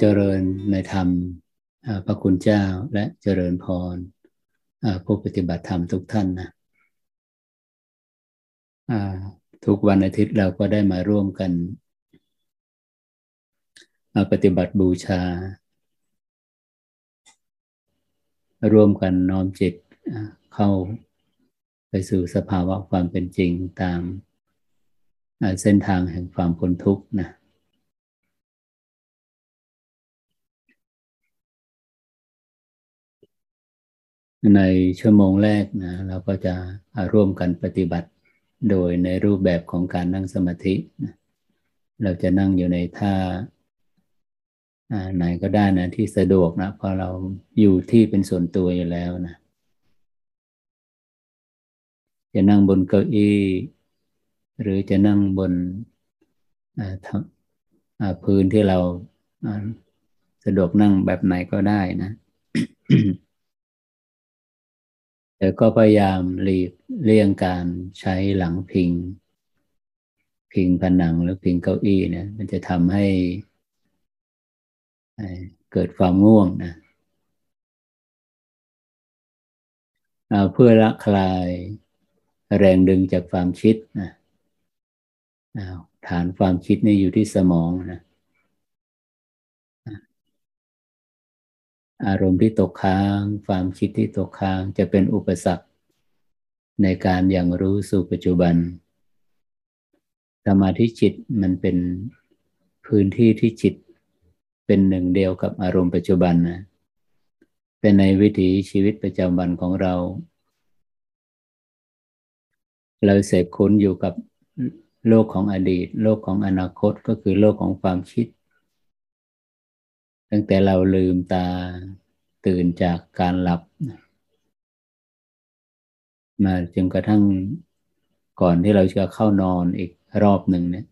เจริญในธรรมพระคุณเจ้าและเจริญพรผู้ปฏิบัติธรรมทุกท่านนะทุกวันอาทิตย์เราก็ได้มาร่วมกันปฏิบัติบูชา ร่วมกันน้อมจิตเข้าไปสู่สภาวะความเป็นจริงตามเส้นทางแห่งความพ้นทุกข์นะ ในชั่วโมงแรกนะเราก็จะร่วมกันปฏิบัติ โดยในรูปแบบของการนั่งสมาธินะเราจะนั่งอยู่ในท่าไหนก็ได้นะที่สะดวกนะเพราะเราอยู่ที่เป็นส่วนตัวอยู่แล้วนะจะนั่งบนเก้าอี้ หรือจะนั่งบนพื้นที่เราสะดวกนั่งแบบไหนก็ได้นะ แต่ก็พยายามหลีกเลี่ยงการใช้หลังพิง พิงผนังหรือพิงเก้าอี้เนี่ยมันจะทำให้เกิดความง่วงนะเพื่อละคลายแรงดึงจากความคิดนะฐานความคิดนี่อยู่ที่สมองนะ อารมณ์ที่ตกค้าง ความคิดที่ตกค้างจะเป็นอุปสรรค ในการอย่างรู้สู่ปัจจุบันสมาธิจิตมันเป็นพื้นที่ที่จิตเป็นหนึ่งเดียวกับอารมณ์ปัจจุบันนะแต่ในวิถีชีวิตประจำวันของเรา เราเสพคุ้นอยู่กับโลกของอดีต โลกของอนาคตก็คือโลกของความคิด ตั้งแต่เราลืมตาตื่นจากการหลับ มาจนกระทั่งก่อนที่เราจะเข้านอนอีกรอบหนึ่งเนี่ย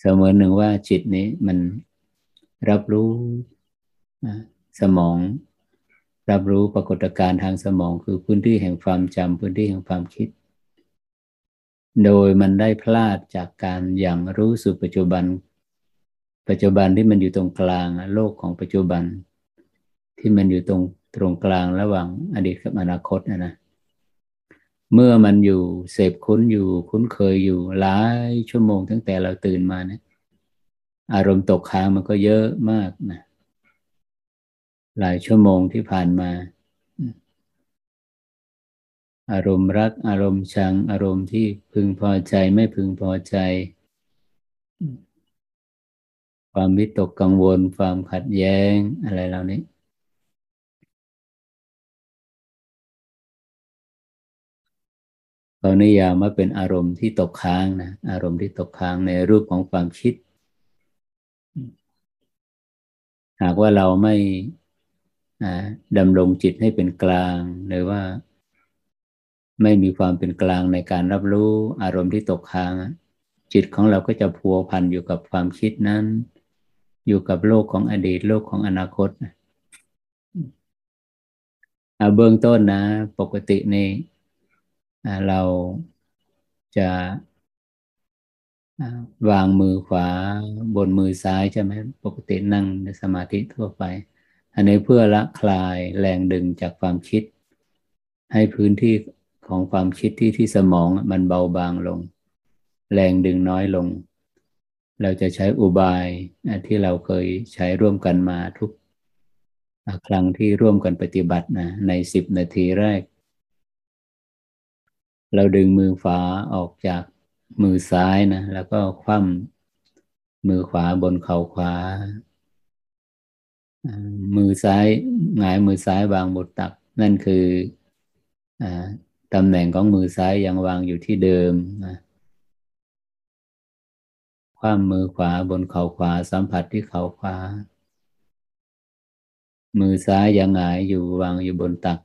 เสมือนหนึ่งว่าจิตนี้มันรับรู้สมอง รับรู้ปรากฏการณ์ทางสมองคือพื้นที่แห่งความจำพื้นที่แห่งความคิด โดยมันได้พลาดจากการอย่างรู้สู่ปัจจุบัน ปัจจุบันที่มันอยู่ตรงกลางโลกของปัจจุบัน ที่มันอยู่ตรงตรงกลางระหว่างอดีตกับอนาคตนะนะเมื่อมันอยู่เสพคุ้นอยู่คุ้นเคยอยู่หลายชั่วโมงตั้งแต่เราตื่นมาเนะี่ยอารมณ์ตกค้างมันก็เยอะมากนะหลายชั่วโมงที่ผ่านมา อารมณ์รัก อารมณ์ชัง อารมณ์ที่พึงพอใจไม่พึงพอใจ ความวิตกกังวล ความขัดแย้งอะไรเหล่านี้ เรานิยามว่าเป็นอารมณ์ที่ตกค้างนะอารมณ์ที่ตกค้างในรูปของความคิด หากว่าเราไม่ดำรงจิตให้เป็นกลางหรือว่าไม่มีความเป็นกลางในการรับรู้อารมณ์ที่ตกค้าง จิตของเราก็จะพัวพันอยู่กับความคิดนั้น อยู่กับโลกของอดีตโลกของอนาคตเบื้องต้นนะ ปกตินี่เราจะวางมือขวาบนมือซ้ายใช่ไหมปกตินั่งในสมาธิทั่วไป อันนี้เพื่อละคลายแรงดึงจากความคิด ให้พื้นที่ของความคิดที่ที่สมองมันเบาบางลง แรงดึงน้อยลง เราจะใช้อุบายที่เราเคยใช้ร่วมกันมาทุกครั้งที่ร่วมกันปฏิบัตินะในสิบนาทีแรก เราดึงมือขวาออกจากมือซ้ายนะ แล้วก็คว่ำมือขวาบนเข่าขวา มือซ้ายหงายมือซ้ายวางบนตัก นั่นคืออตำแหน่งของมือซ้ายยังวางอยู่ที่เดิมนะ คว่ำมือขวาบนเข่าขวาสัมผัสที่เข่าขวา มือซ้ายยังหงายอยู่วางอยู่บนตัก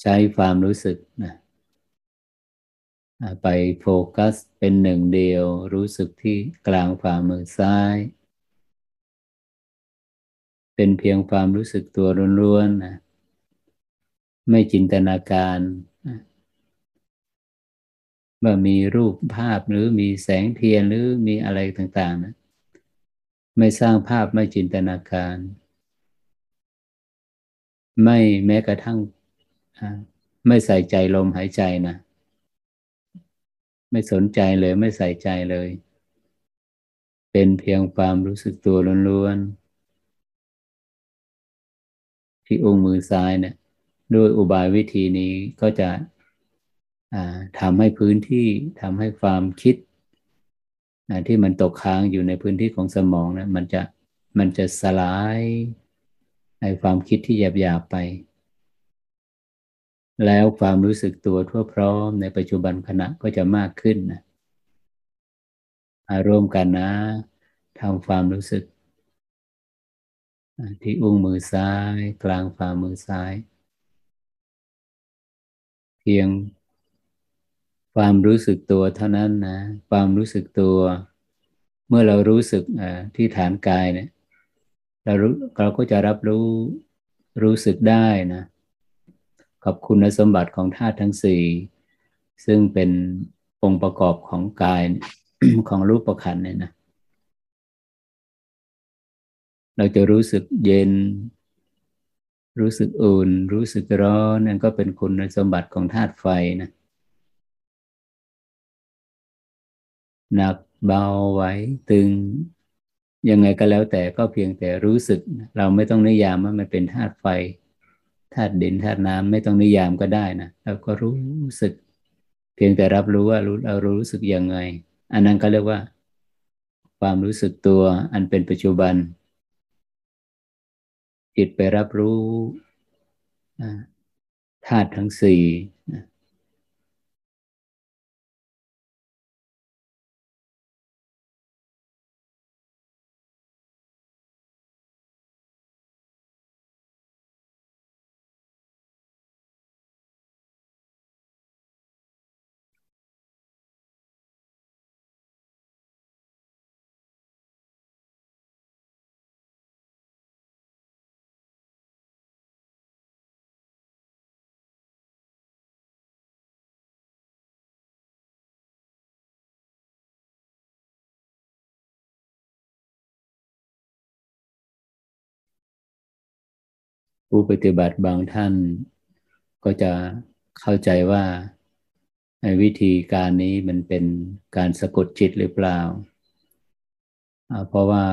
ใช้ความรู้สึกนะไปโฟกัสเป็นหนึ่งเดียวรู้สึกที่กลางฝ่ามือซ้าย เป็นเพียงความรู้สึกตัวล้วนๆนะไม่จินตนาการ ว่ามีรูปภาพหรือมีแสงเทียนหรือมีอะไรต่างๆนะไม่สร้างภาพไม่จินตนาการ ไม่แม้กระทั่งไม่ใส่ใจลมหายใจนะไม่สนใจเลยไม่ใส่ใจเลย เป็นเพียงความรู้สึกตัวล้วนๆที่องค์มือซ้ายเนะี่ยด้วยอุบายวิธีนี้ก็จะ ทำให้พื้นที่ทำให้ความคิดที่มันตกค้างอยู่ในพื้นที่ของสมองนะมันจะมันจะสลายในความคิดที่หยาบๆไป แล้วความรู้สึกตัวทั่วพร้อมในปัจจุบันขณะก็จะมากขึ้นนะอารมกันนะทำความรู้สึก ที่อุ้งมือซ้าย กลางฝ่ามือซ้าย เพียง ความรู้สึกตัวเท่านั้นนะ ความรู้สึกตัว เมื่อเรารู้สึกที่ฐานกายเนี่ยเรารู้เราก็จะรับรู้รู้สึกได้นะกับคุณสมบัติของธาตุทั้งสี่ซึ่งเป็นองค์ประกอบของกายของรูปประคันเนี่ยนะเราจะรู้สึกเย็น รู้สึกอุ่น รู้สึกร้อนนั่นก็เป็นคุณสมบัติของธาตุไฟนะ หนักเบาไหวตึง ยังไงก็แล้วแต่ก็เพียงแต่รู้สึก เราไม่ต้องนิยามว่ามันเป็นธาตุไฟธาตุดินธาตุน้ำไม่ต้องนิยามก็ได้นะเราก็รู้สึก เพียงแต่รับรู้ว่ารู้เรารู้สึกยังไง อันนั้นก็เรียกว่า ความรู้สึกตัวอันเป็นปัจจุบัน จิตไปรับรู้ธาตุทั้งสี่ ผู้ปฏิบัติบางท่าน ก็จะเข้าใจว่าวิธีการนี้มันเป็นการสะกดจิตหรือเปล่า เพราะว่า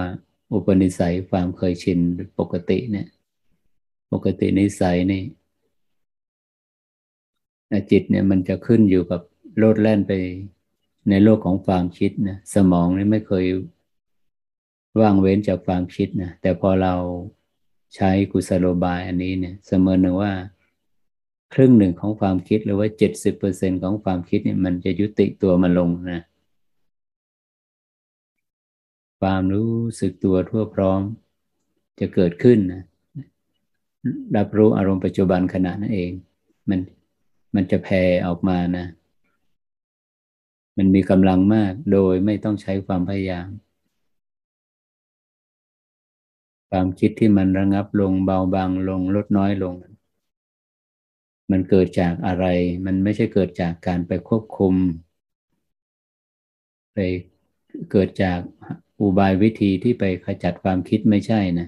อุปนิสัยความเคยชินปกติเนี่ย ปกตินิสัยนี่จิตเนี่ยมันจะขึ้นอยู่กับโลดแล่นไปในโลกของความคิดนะสมองนี่ไม่เคยว่างเว้นจากความคิดนะแต่พอเรา ใช้กุศโลบายอันนี้เนี่ยเสมอหนึ่งว่า ครึ่งหนึ่งของความคิดหรือว่าเจ็ดสิบเปอร์เซ็นของความคิดเนี่ยมันจะยุติตัวมันลงนะ ความรู้สึกตัวทั่วพร้อมจะเกิดขึ้นนะรับรู้อารมณ์ปัจจุบันขณะนั่นเอง มันมันจะแผ่ออกมานะ มันมีกำลังมากโดยไม่ต้องใช้ความพยายาม ความคิดที่มันระงับลงเบาบางลงลดน้อยลง มันเกิดจากอะไร มันไม่ใช่เกิดจากการไปควบคุม ไปเกิดจากอุบายวิธีที่ไปขจัดความคิดไม่ใช่นะ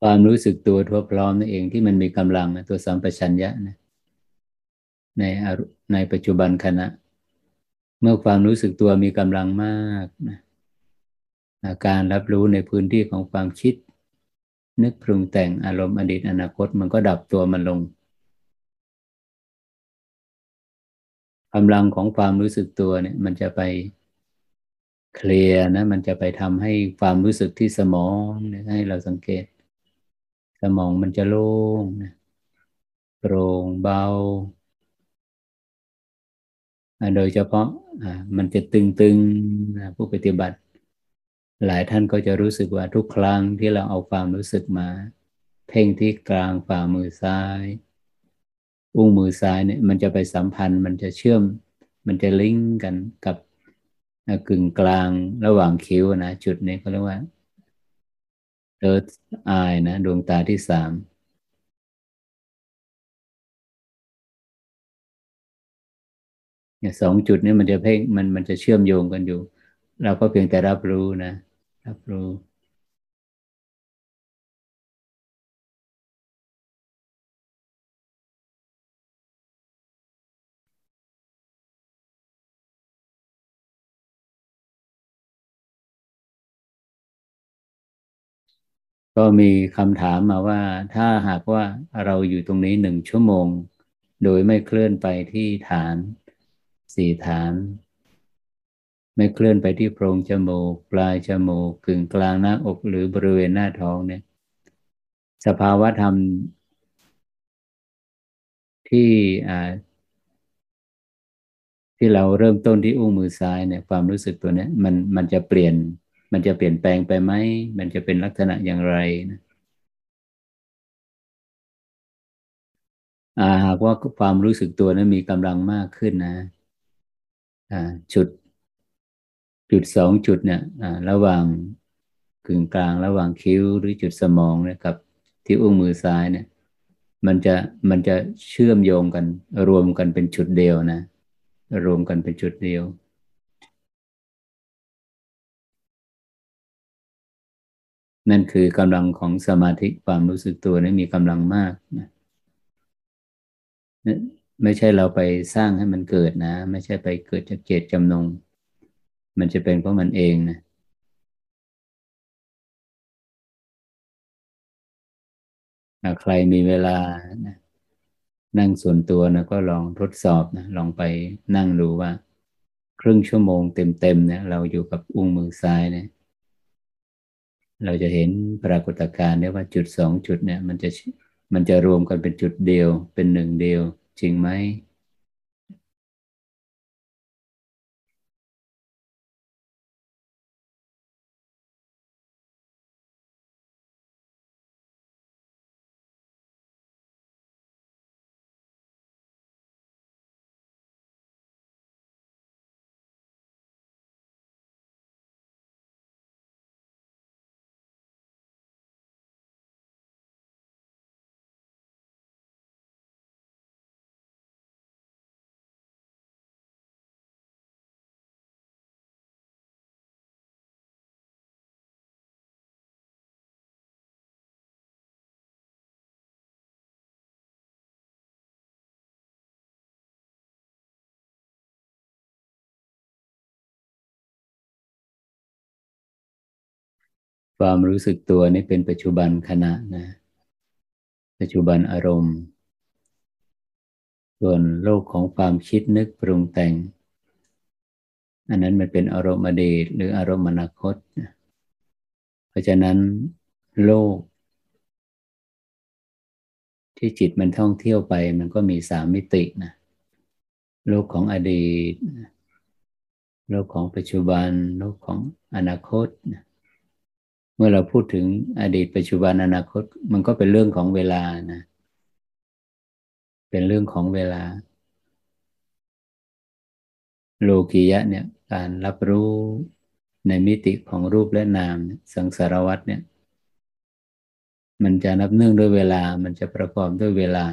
ความรู้สึกตัวทั่วพร้อมนั่นเองที่มันมีกำลังตัวสัมปชัญญะนะในในปัจจุบันขณะ เมื่อความรู้สึกตัวมีกำลังมากนะ การรับรู้ในพื้นที่ของความคิด นึกปรุงแต่งอารมณ์อดีตอนาคตมันก็ดับตัวมันลงกำลังของความรู้สึกตัวเนี่ยมันจะไปเคลียร์นะ มันจะไปทำให้ความรู้สึกที่สมองให้เราสังเกต สมองมันจะโล่งนะโปร่งเบาโดยเฉพาะมันจะตึงๆผู้ปฏิบัติ หลายท่านก็จะรู้สึกว่าทุกครั้งที่เราเอาความรู้สึกมา เพ่งที่กลางฝ่ามือซ้าย อุ้งมือซ้ายเนี่ยมันจะไปสัมพันธ์มันจะเชื่อม มันจะลิงก์กันกับกึ่งกลางระหว่างคิ้วนะจุดนี้เขาเรียกว่า third eye นะดวงตาที่สามเนี่ยสองจุดนี้มันจะเพ่งมันมันจะเชื่อมโยงกันอยู่ เราก็เพียงแต่รับรู้นะ รับรู้ก็มีคำถามมาว่าถ้าหากว่าเราอยู่ตรงนี้หนึ่งชั่วโมง โดยไม่เคลื่อนไปที่ฐานสี่ฐาน ไม่เคลื่อนไปที่โพรงจมูก ปลายจมูกกึ่งกลางหน้าอกหรือบริเวณหน้าท้องเนี่ย สภาวะธรรมที่ที่เราเริ่มต้นที่อุ้งมือซ้ายเนี่ย ความรู้สึกตัวเนี้ยมันมันจะเปลี่ยน มันจะเปลี่ยนแปลงไปไหมมันจะเป็นลักษณะอย่างไรนะหากว่าความรู้สึกตัวนั้นมีกำลังมากขึ้นนะจุด จุดสองจุดเนี่ยระหว่างกึ่งกลางระหว่างคิ้วหรือจุดสมองนี่ยกับ ที่อุ้งมือซ้ายเนี่ยมันจะมันจะเชื่อมโยงกัน รวมกันเป็นจุดเดียวนะ รวมกันเป็นจุดเดียว นั่นคือกำลังของสมาธิความรู้สึกตัวนี่มีกำลังมากนะไม่ใช่เราไปสร้างให้มันเกิดนะ ไม่ใช่ไปเกิดจากเจตจำนง มันจะเป็นเพราะมันเองนะใครมีเวลานะนั่งส่วนตัวนะก็ลองทดสอบนะลองไปนั่งดูว่า ครึ่งชั่วโมงเต็มๆเนี่ยเราอยู่กับอุ้งมือซ้ายเนี่ยเราจะเห็นปรากฏการณ์ได้ว่าจุดสองจุดเนี่ย มันจะมันจะรวมกันเป็นจุดเดียวเป็นหนึ่งเดียว จริงไหม ความรู้สึกตัวนี่เป็นปัจจุบันขณะนะ ปัจจุบันอารมณ์ ส่วนโลกของความคิดนึกปรุงแต่ง อันนั้นมันเป็นอารมณ์อดีตหรืออารมณ์อนาคต เพราะฉะนั้นโลก ที่จิตมันท่องเที่ยวไปมันก็มีสามมิตินะ โลกของอดีต โลกของปัจจุบัน โลกของอนาคตนะ เมื่อเราพูดถึงอดีตปัจจุบันอนาคต มันก็เป็นเรื่องของเวลานะ เป็นเรื่องของเวลา โลกียะเนี่ยการรับรู้ในมิติของรูปและนามสังสารวัตเนี่ย มันจะนับเนื่องด้วยเวลา มันจะประกอบด้วยเวลา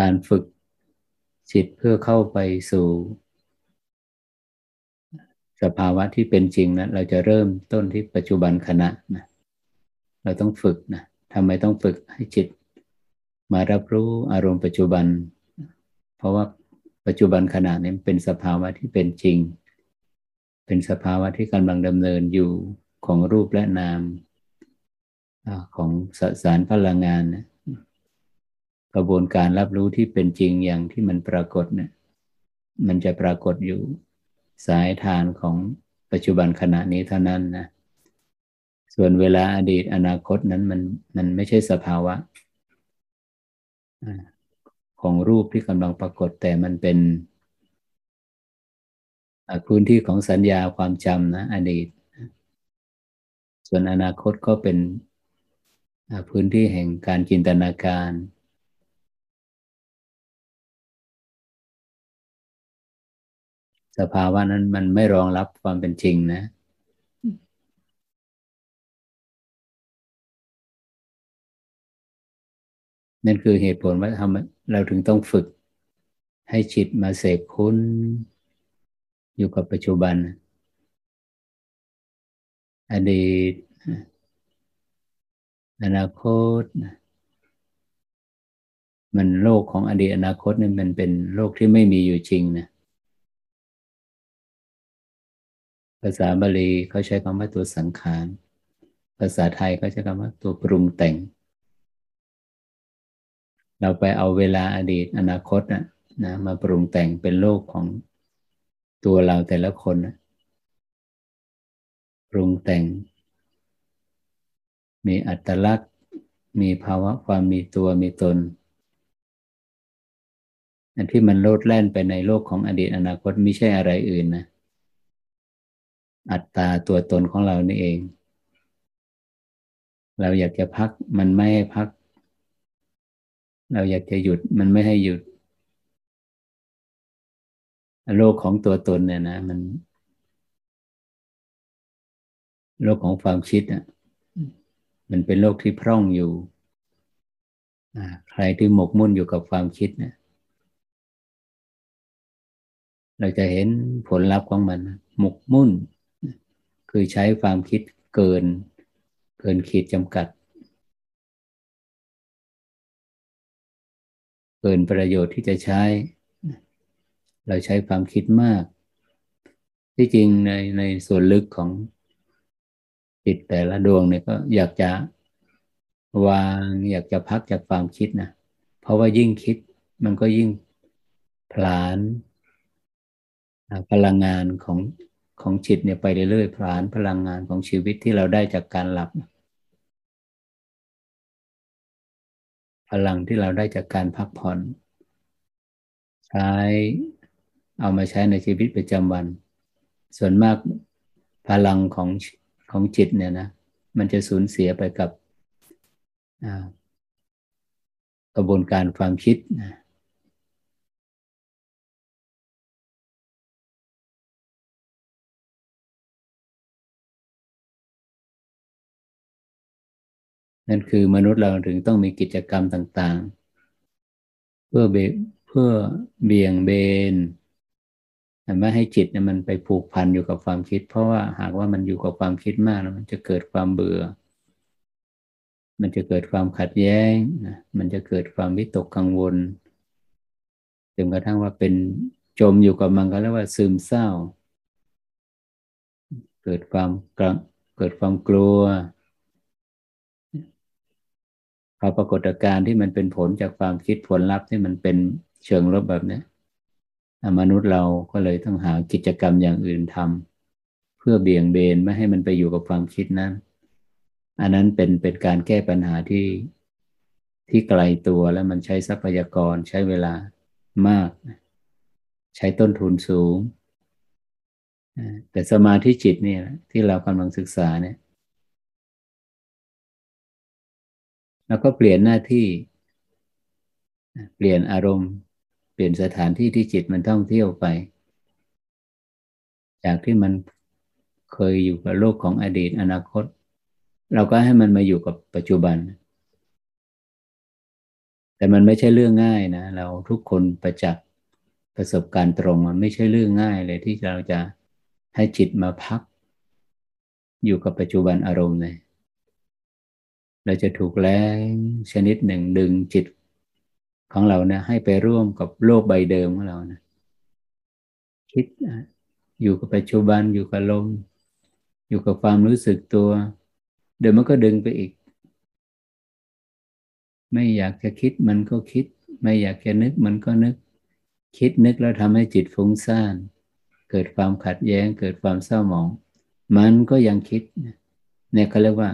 การฝึกจิตเพื่อเข้าไปสู่ สภาวะที่เป็นจริงนะเราจะเริ่มต้นที่ปัจจุบันขณะนะเราต้องฝึกนะทำไมต้องฝึกให้จิต มารับรู้อารมณ์ปัจจุบัน เพราะว่าปัจจุบันขณะนี้เป็นสภาวะที่เป็นจริง เป็นสภาวะที่กำลังดำเนินอยู่ของรูปและนาม ของสสารพลังงานนะ กระบวนการรับรู้ที่เป็นจริงอย่างที่มันปรากฏเนี่ยมันจะปรากฏอยู่สายทานของปัจจุบันขณะนี้เท่านั้นนะส่วนเวลาอดีตอนาคตนั้นมันมันไม่ใช่สภาวะของรูปที่กำลังปรากฏแต่มันเป็นพื้นที่ของสัญญาความจำนะอดีต ส่วนอนาคตก็เป็นพื้นที่แห่งการจินตนาการ สภาวะนั้นมันไม่รองรับความเป็นจริงนะนั่นคือเหตุผลว่าทำเราถึงต้องฝึก ให้จิตมาเสกคุ้น อยู่กับปัจจุบัน อดีต อนาคต มันโลกของอดีตอนาคตนี่มันเป็นโลกที่ไม่มีอยู่จริงนะ ภาษาบาลีเขาใช้คำว่าตัวสังขาร ภาษาไทยเขาใช้คำว่าตัวปรุงแต่ง เราไปเอาเวลาอดีตอนาคตนะนะมาปรุงแต่งเป็นโลกของตัวเราแต่ละคนนะปรุงแต่ง มีอัตลักษณ์ มีภาวะความมีตัวมีตน อันที่มันโลดแล่นไปในโลกของอดีตอนาคตไม่ใช่อะไรอื่นนะ อัตตาตัวตนของเรานี่เอง เราอยากจะพักมันไม่ให้พัก เราอยากจะหยุดมันไม่ให้หยุด โลกของตัวตนเนี่ยนะ มัน โลกของความคิดอะมันเป็นโลกที่พร่องอยู่ใครที่หมกมุ่นอยู่กับความคิดเนี่ยเราจะเห็นผลลัพธ์ของมัน หมกมุ่น คือใช้ความคิดเกิน เกินขีดจำกัด เกินประโยชน์ที่จะใช้ เราใช้ความคิดมาก ที่จริงในในส่วนลึกของจิตแต่ละดวงเนี่ยก็อยากจะวางอยากจะพักจากความคิดนะ เพราะว่ายิ่งคิดมันก็ยิ่งผลาญพลังงานของ ของจิตเนี่ยไปเรื่อยๆผลานพลังงานของชีวิตที่เราได้จากการหลับ พลังที่เราได้จากการพักผ่อน ใช้เอามาใช้ในชีวิตประจำวัน ส่วนมากพลังของของจิตเนี่ยนะมันจะสูญเสียไปกับกระบวนการความคิดนะ นั่นคือมนุษย์เราถึงต้องมีกิจกรรมต่างๆ เพื่อเบเพื่อเบี่ยงเบนไม่ให้จิตเนี่ยมันไปผูกพันอยู่กับความคิด เพราะว่าหากว่ามันอยู่กับความคิดมากแล้วมันจะเกิดความเบื่อ มันจะเกิดความขัดแย้งนะมันจะเกิดความวิตกกังวลจนกระทั่งว่าเป็นจมอยู่กับมันก็เรียกว่าซึมเศร้า เกิดความเกิดความกลัว พอปรากฏการณ์ที่มันเป็นผลจากความคิดผลลัพธ์ที่มันเป็นเชิงลบแบบนี้มนุษย์เราก็เลยต้องหากิจกรรมอย่างอื่นทำเพื่อเบี่ยงเบนไม่ให้มันไปอยู่กับความคิดนั้น อันนั้นเป็นเป็นการแก้ปัญหาที่ที่ไกลตัวแล้วมันใช้ทรัพยากรใช้เวลามาก ใช้ต้นทุนสูง แต่สมาธิจิตเนี่ยที่เรากำลังศึกษาเนี่ย แล้วก็เปลี่ยนหน้าที่ เปลี่ยนอารมณ์ เปลี่ยนสถานที่ที่จิตมันท่องเที่ยวไป จากที่มันเคยอยู่กับโลกของอดีตอนาคต เราก็ให้มันมาอยู่กับปัจจุบัน แต่มันไม่ใช่เรื่องง่ายนะ เราทุกคนประจักษ์ประสบการณ์ตรงมันไม่ใช่เรื่องง่ายเลยที่เราจะให้จิตมาพัก อยู่กับปัจจุบันอารมณ์เลย เราจะถูกแรงชนิดหนึ่งดึงจิตของเรานะให้ไปร่วมกับโลกใบเดิมของเรานะคิดอยู่กับปัจจุบันอยู่กับลม อยู่กับความรู้สึกตัว เดี๋ยวมันก็ดึงไปอีก ไม่อยากจะคิดมันก็คิด ไม่อยากจะนึกมันก็นึก คิดนึกแล้วทำให้จิตฟุ้งซ่าน เกิดความขัดแย้ง เกิดความเศร้าหมอง มันก็ยังคิดเนี่ยเขาเรียกว่า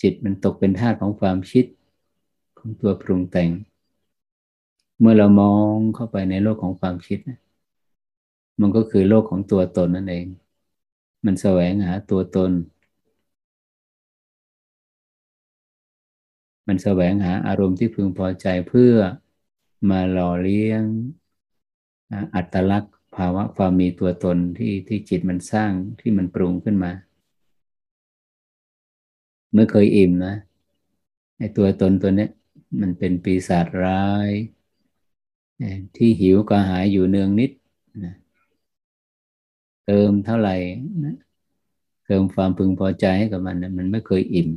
จิตมันตกเป็นธาตุของความคิดของตัวปรุงแต่ง เมื่อเรามองเข้าไปในโลกของความคิดมันก็คือโลกของตัวตนนั่นเอง มันแสวงหาตัวตน มันแสวงหาอารมณ์ที่พึงพอใจเพื่อมาหล่อเลี้ยงอัตลักษณ์ภาวะความมีตัวตนที่ที่จิตมันสร้างที่มันปรุงขึ้นมา ไม่เคยอิ่มนะไอ้ตัวตนตัวนี้มันเป็นปีศาจร้าย ที่หิวก็หายอยู่เนืองนิดนะเติมเท่าไหร่นะเติมความพึงพอใจให้กับมันนะมันไม่เคยอิ่ม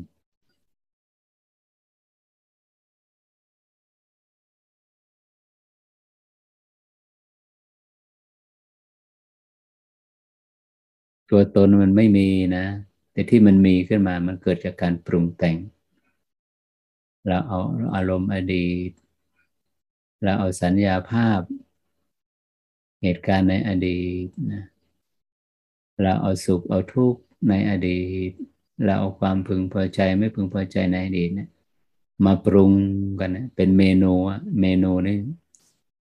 ตัวตนมันไม่มีนะ แต่ที่มันมีขึ้นมามันเกิดจากการปรุงแต่ง เราเอาอารมณ์อดีต เราเอาสัญญาภาพ เหตุการณ์ในอดีตนะเราเอาสุขเอาทุกข์ในอดีต เราเอาความพึงพอใจไม่พึงพอใจในอดีตเนะมาปรุงกันนะเป็นเมนูอะเมนูนี่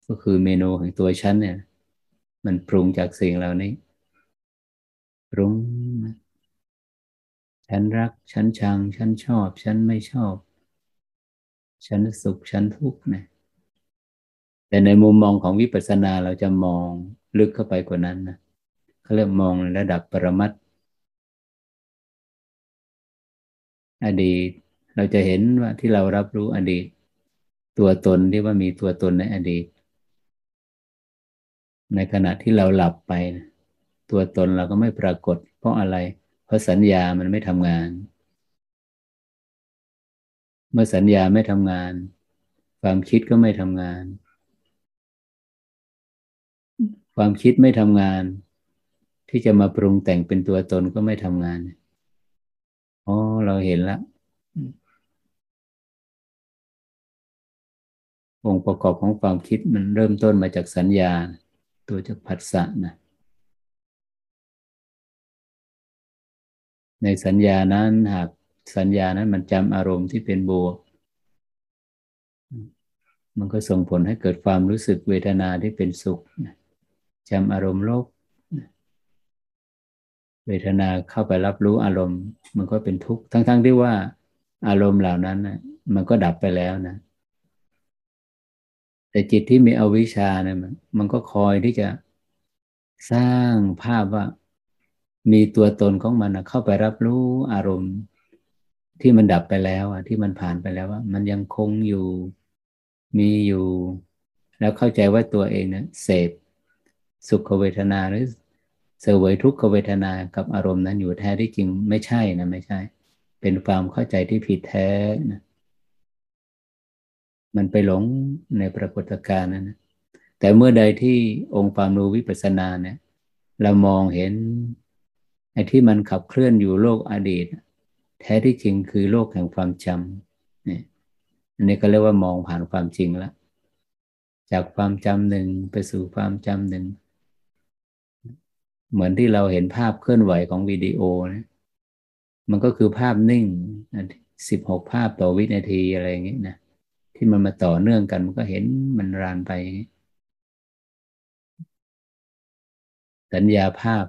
ก็คือเมนูของตัวฉันเนี่ย มันปรุงจากสิ่งเหล่านี้ ปรุง ฉันรัก ฉันชัง ฉันชอบ ฉันไม่ชอบ ฉันสุข ฉันทุกข์นะแต่ในมุมมองของวิปัสสนาเราจะมองลึกเข้าไปกว่านั้นนะเขาเรียกมองระดับปรมัตอดีต เราจะเห็นว่าที่เรารับรู้อดีต ตัวตนที่ว่ามีตัวตนในอดีต ในขณะที่เราหลับไป ตัวตนเราก็ไม่ปรากฏ เพราะอะไรเเพราะสัญญามันไม่ทำงาน เมื่อสัญญาไม่ทำงาน ความคิดก็ไม่ทำงาน ความคิดไม่ทำงาน ที่จะมาปรุงแต่งเป็นตัวตนก็ไม่ทำงานอ๋อเราเห็นแล้วองค์ประกอบของความคิดมันเริ่มต้นมาจากสัญญา ตัวจากผัสสะนะ ในสัญญานั้นหากสัญญานั้นมันจำอารมณ์ที่เป็นบวก มันก็ส่งผลให้เกิดความรู้สึกเวทนาที่เป็นสุขจำอารมณ์โลภเวทนาเข้าไปรับรู้อารมณ์ มันก็เป็นทุกข์ ทั้งๆทที่ว่า อารมณ์เหล่านั้นนะมันก็ดับไปแล้วนะ แต่จิตที่มีอวิชชาเนี่ยมันก็คอยที่จะสร้างภาพว่า มีตัวตนของมันเข้าไปรับรู้อารมณ์ ที่มันดับไปแล้วอะที่มันผ่านไปแล้วว่ามันยังคงอยู่มีอยู่ แล้วเข้าใจว่าตัวเองเนี่ยเสพสุขเวทนาหรือเสวยทุกขเวทนากับอารมณ์นั้นอยู่แท้ที่จริงไม่ใช่นะไม่ใช่ เป็นความเข้าใจที่ผิดแท้นะมันไปหลงในปรากฏการณ์นั้นนะแต่เมื่อใดที่องค์ความรู้วิปัสสนาเนี่ย เรามองเห็น ไอ้ที่มันขับเคลื่อนอยู่โลกอดีต แท้ที่จริงคือโลกแห่งความจำนี่อันนี้ก็เรียกว่ามองผ่านความจริงแล้วจากความจำหนึ่งไปสู่ความจำหนึ่ง เหมือนที่เราเห็นภาพเคลื่อนไหวของวิดีโอนะมันก็คือภาพนิ่งสิบหกภาพต่อวินาทีอะไรอย่างเงี้ยนะที่มันมาต่อเนื่องกันมันก็เห็นมันรานไป สัญญาภาพ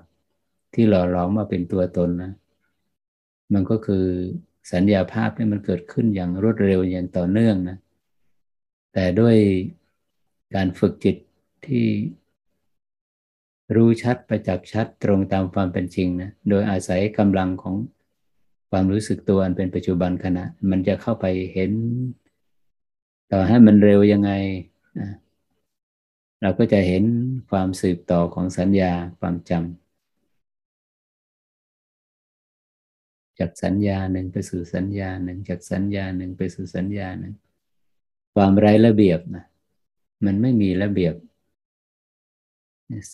ที่หล่อหลอมมาเป็นตัวตนนะ มันก็คือสัญญาภาพที่มันเกิดขึ้นอย่างรวดเร็วอย่างต่อเนื่องนะ แต่ด้วยการฝึกจิตที่รู้ชัดประจักษ์ชัดตรงตามความเป็นจริงนะ โดยอาศัยกำลังของความรู้สึกตัวอันเป็นปัจจุบันขณะ มันจะเข้าไปเห็น ต่อให้มันเร็วยังไงนะเราก็จะเห็นความสืบต่อของสัญญาความจำ จากสัญญาหนึ่งไปสู่สัญญาหนึ่งจากสัญญาหนึ่งไปสู่สัญญาหนึ่งความไร้ระเบียบนะมันไม่มีระเบียบ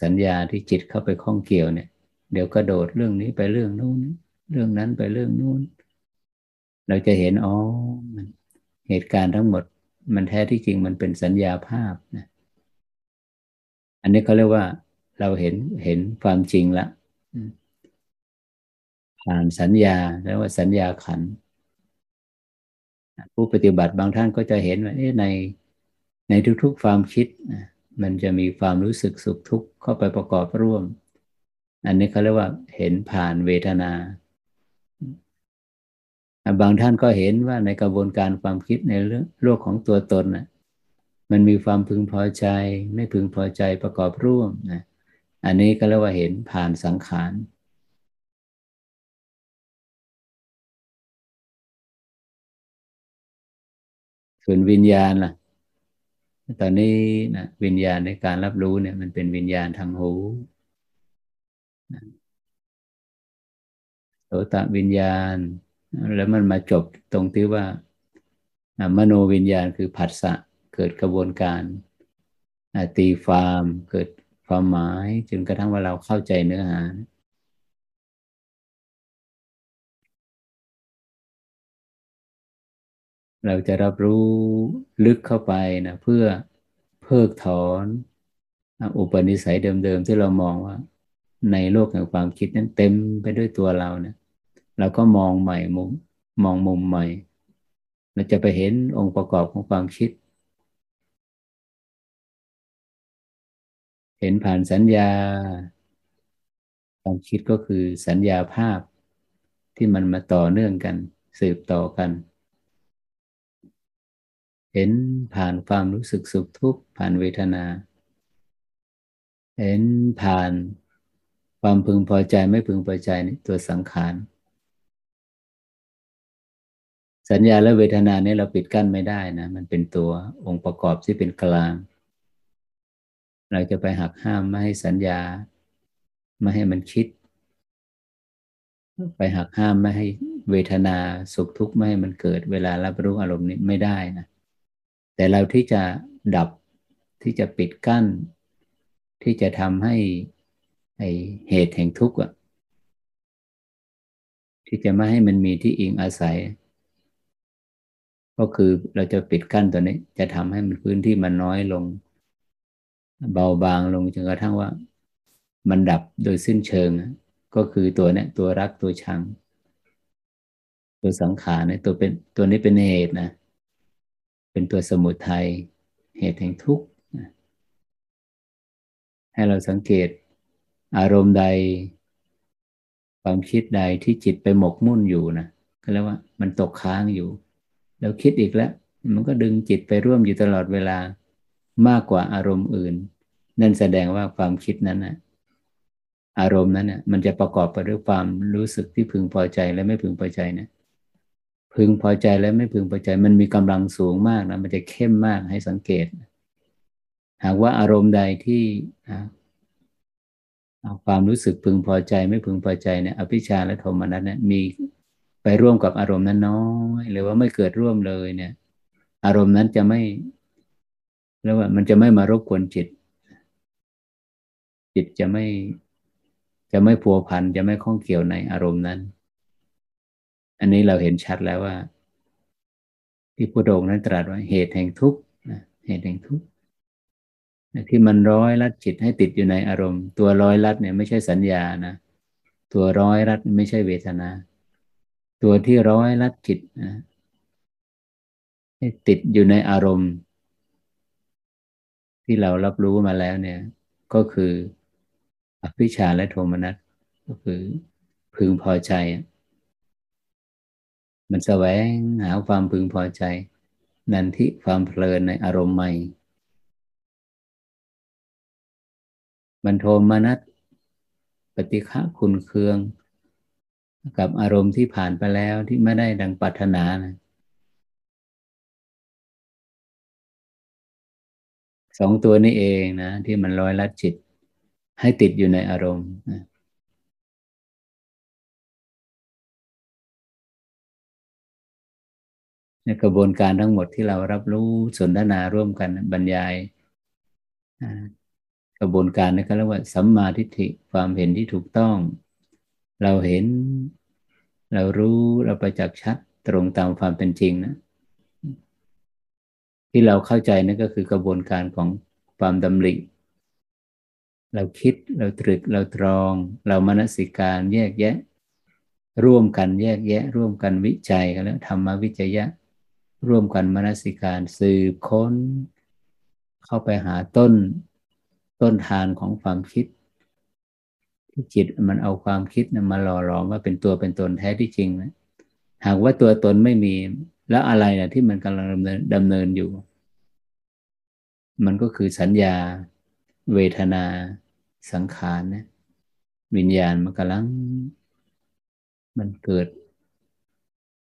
สัญญาที่จิตเข้าไปข้องเกี่ยวเนี่ย เดี๋ยวกระโดดเรื่องนี้ไปเรื่องนู้น เรื่องนั้นไปเรื่องนู้น เราจะเห็นอ๋อมันเหตุการณ์ทั้งหมด มันแท้ที่จริงมันเป็นสัญญาภาพนะอันนี้เขาเรียกว่า เราเห็นเห็นความจริงละ ผ่านสัญญาแล้วว่าสัญญาขัน ผู้ปฏิบัติบางท่านก็จะเห็นว่าในในทุกๆความคิด มันจะมีความรู้สึกสุขทุกข์เข้าไปประกอบร่วม อันนี้เขาเรียกว่าเห็นผ่านเวทนา บางท่านก็เห็นว่าในกระบวนการความคิดในเรื่องโลกของตัวตนน่ะมันมีความพึงพอใจไม่พึงพอใจประกอบร่วมนะอันนี้ก็เรียกว่าเห็นผ่านสังขาร ส่วนวิญญาณล่ะ ตอนนี้นะวิญญาณในการรับรู้เนี่ย มันเป็นวิญญาณทางหูโสตวิญญาณ แล้วมันมาจบตรงที่ว่ามโนวิญญาณคือผัสสะเกิดกระบวนการตีฟาร์มเกิดความหมายจนกระทั่งว่าเราเข้าใจเนื้อหา เราจะรับรู้ลึกเข้าไปนะเพื่อเพิกถอนอุปนิสัยเดิมๆที่เรามองว่า ในโลกแห่งความคิดนั้นเต็มไปด้วยตัวเราเนะเราก็มองใหม่มุมมองมุมใหม่เราจะไปเห็นองค์ประกอบของความคิด เห็นผ่านสัญญา ความคิดก็คือสัญญาภาพที่มันมาต่อเนื่องกัน สืบต่อกัน เห็นผ่านความรู้สึกสุขทุกข์ผ่านเวทนา เห็นผ่านความพึงพอใจไม่พึงพอใจในตัวสังขาร สัญญาและเวทนาเนี่ยเราปิดกั้นไม่ได้นะ มันเป็นตัวองค์ประกอบที่เป็นกลาง เราจะไปหักห้ามไม่ให้สัญญา ไม่ให้มันคิด ไปหักห้ามไม่ให้เวทนาสุขทุกข์ไม่ให้มันเกิดเวลารับรู้อารมณ์นี้ไม่ได้นะ แต่เราที่จะดับที่จะปิดกั้น ที่จะทำให้ไอเหตุแห่งทุกข์ที่จะไม่ให้มันมีที่อิงอาศัย ก็คือเราจะปิดกั้นตัวนี้ จะทำให้มันพื้นที่มันน้อยลง เบาบางลงจนกระทั่งว่า มันดับโดยสิ้นเชิง ก็คือตัวเนี้ยตัวรักตัวชัง ตัวสังขารเนี่ยตัวเป็นตัวนี้เป็นเหตุนะ เป็นตัวสมุทัยเหตุแห่งทุกข์ให้เราสังเกตอารมณ์ใด ความคิดใดที่จิตไปหมกมุ่นอยู่นะก็เรียกว่า มันตกค้างอยู่ แล้วคิดอีกแล้ว มันก็ดึงจิตไปร่วมอยู่ตลอดเวลามากกว่าอารมณ์อื่น นั่นแสดงว่าความคิดนั้นนะอารมณ์นั้นนะมันจะประกอบไปด้วยความรู้สึกที่พึงพอใจและไม่พึงพอใจนะ พึงพอใจและไม่พึงพอใจ มันมีกำลังสูงมากนะมันจะเข้มมากให้สังเกต หากว่าอารมณ์ใดที่ความรู้สึกพึงพอใจ ไม่พึงพอใจเนี่ยอภิชาและโทมนัสเนี่ยมีไปร่วมกับอารมณ์นั้นน้อยหรือว่าไม่เกิดร่วมเลยเนี่ย อารมณ์นั้นจะไม่แล้วว่ามันจะไม่มารบกวนจิต จิตจะไม่จะไม่พัวพันจะไม่ข้องเกี่ยวในอารมณ์นั้น อันนี้เราเห็นชัดแล้วว่า ที่พระองค์นั้นตรัสว่าเหตุแห่งทุกข์เหตุแห่งทุกข์ที่มันร้อยรัดจิตให้ติดอยู่ในอารมณ์ ตัวร้อยรัดเนี่ยไม่ใช่สัญญานะ ตัวร้อยรัดไม่ใช่เวทนา ตัวที่ร้อยรัดจิตนะให้ติดอยู่ในอารมณ์ ที่เรารับรู้มาแล้วเนี่ย ก็คืออภิชาและโทมนัสก็คือพึงพอใจ มันแสวงหาความพึงพอใจ นันทิความเพลินในอารมณ์ใหม่ มันโทมนัสปฏิฆะคุณเคือง กับอารมณ์ที่ผ่านไปแล้วที่ไม่ได้ดังปรารถนานะสองตัวนี้เองนะ ที่มันร้อยลัดจิต ให้ติดอยู่ในอารมณ์นะ ในกระบวนการทั้งหมดที่เรารับรู้สนทนาร่วมกันบรรยายกระบวนการนี้ก็เรียกว่าสัมมาทิฏฐิความเห็นที่ถูกต้อง เราเห็น เรารู้เราประจักษ์ชัดตรงตามความเป็นจริงนะ ที่เราเข้าใจนั่นก็คือกระบวนการของความดำริ เราคิดเราตรึกเราตรอง เรามนสิการแยกแยะ ร่วมกันแยกแยะ ร่วมกันวิจัยกันแล้วธรรมวิจยะ ร่วมกันมนสิการสืบค้น เข้าไปหาต้นต้นทานของความคิด ที่จิตมันเอาความคิดมาหล่อหลอมว่าเป็นตัวเป็นตนแท้ที่จริงนะหากว่าตัวตนไม่มี แล้วอะไรนะที่มันกำลังดำเนินดำเนินอยู่ มันก็คือสัญญา เวทนาสังขารนะวิญญาณมันกำลัง มันเกิด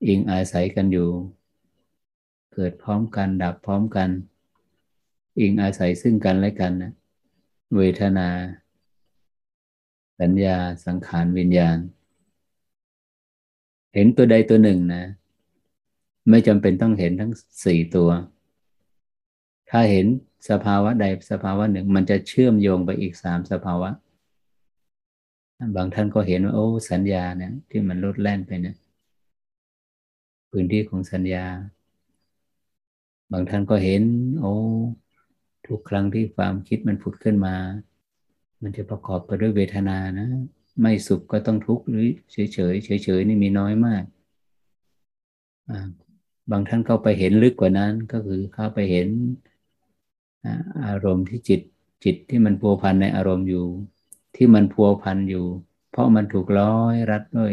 อิงอาศัยกันอยู่ เกิดพร้อมกัน ดับพร้อมกัน อิงอาศัยซึ่งกันและกันนะเวทนา สัญญาสังขารวิญญาณ เห็นตัวใดตัวหนึ่งนะ ไม่จำเป็นต้องเห็นทั้งสี่ตัว ถ้าเห็นสภาวะใดสภาวะหนึ่ง มันจะเชื่อมโยงไปอีกสามสภาวะ บางท่านก็เห็นว่าโอ้สัญญาเนี่ยที่มันลดแล่นไปเนี่ยพื้นที่ของสัญญา บางท่านก็เห็น โอ้ทุกครั้งที่ความคิดมันผุดขึ้นมา มันจะประกอบไปด้วยเวทนานะ ไม่สุขก็ต้องทุกข์หรือเฉยเฉยเฉยเฉยนี่มีน้อยมากบางท่านเข้าไปเห็นลึกกว่านั้นก็คือเข้าไปเห็นอารมณ์ที่จิตจิตที่มันพัวพันในอารมณ์อยู่ ที่มันพัวพันอยู่ เพราะมันถูกร้อยรัดด้วย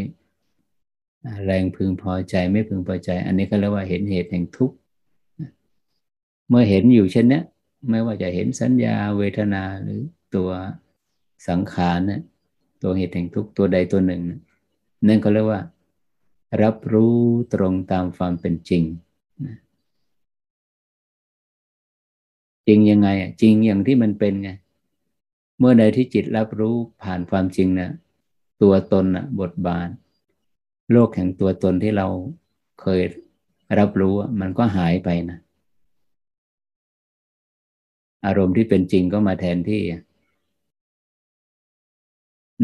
แรงพึงพอใจไม่พึงพอใจ อันนี้ก็เรียกว่าเห็นเหตุแห่งทุกข์ เมื่อเห็นอยู่เช่นนี้ไม่ว่าจะเห็นสัญญาเวทนาหรือตัวสังขารเนี่ยตัวเหตุแห่งทุกตัวใดตัวหนึ่งนั่นก็เรียกว่า รับรู้ตรงตามความเป็นจริง จริงยังไงอะจริงอย่างที่มันเป็นไงเมื่อใดที่จิตรับรู้ผ่านความจริงนะตัวตนนะบทบาท โลกแห่งตัวตนที่เราเคยรับรู้มันก็หายไปนะ อารมณ์ที่เป็นจริงก็มาแทนที่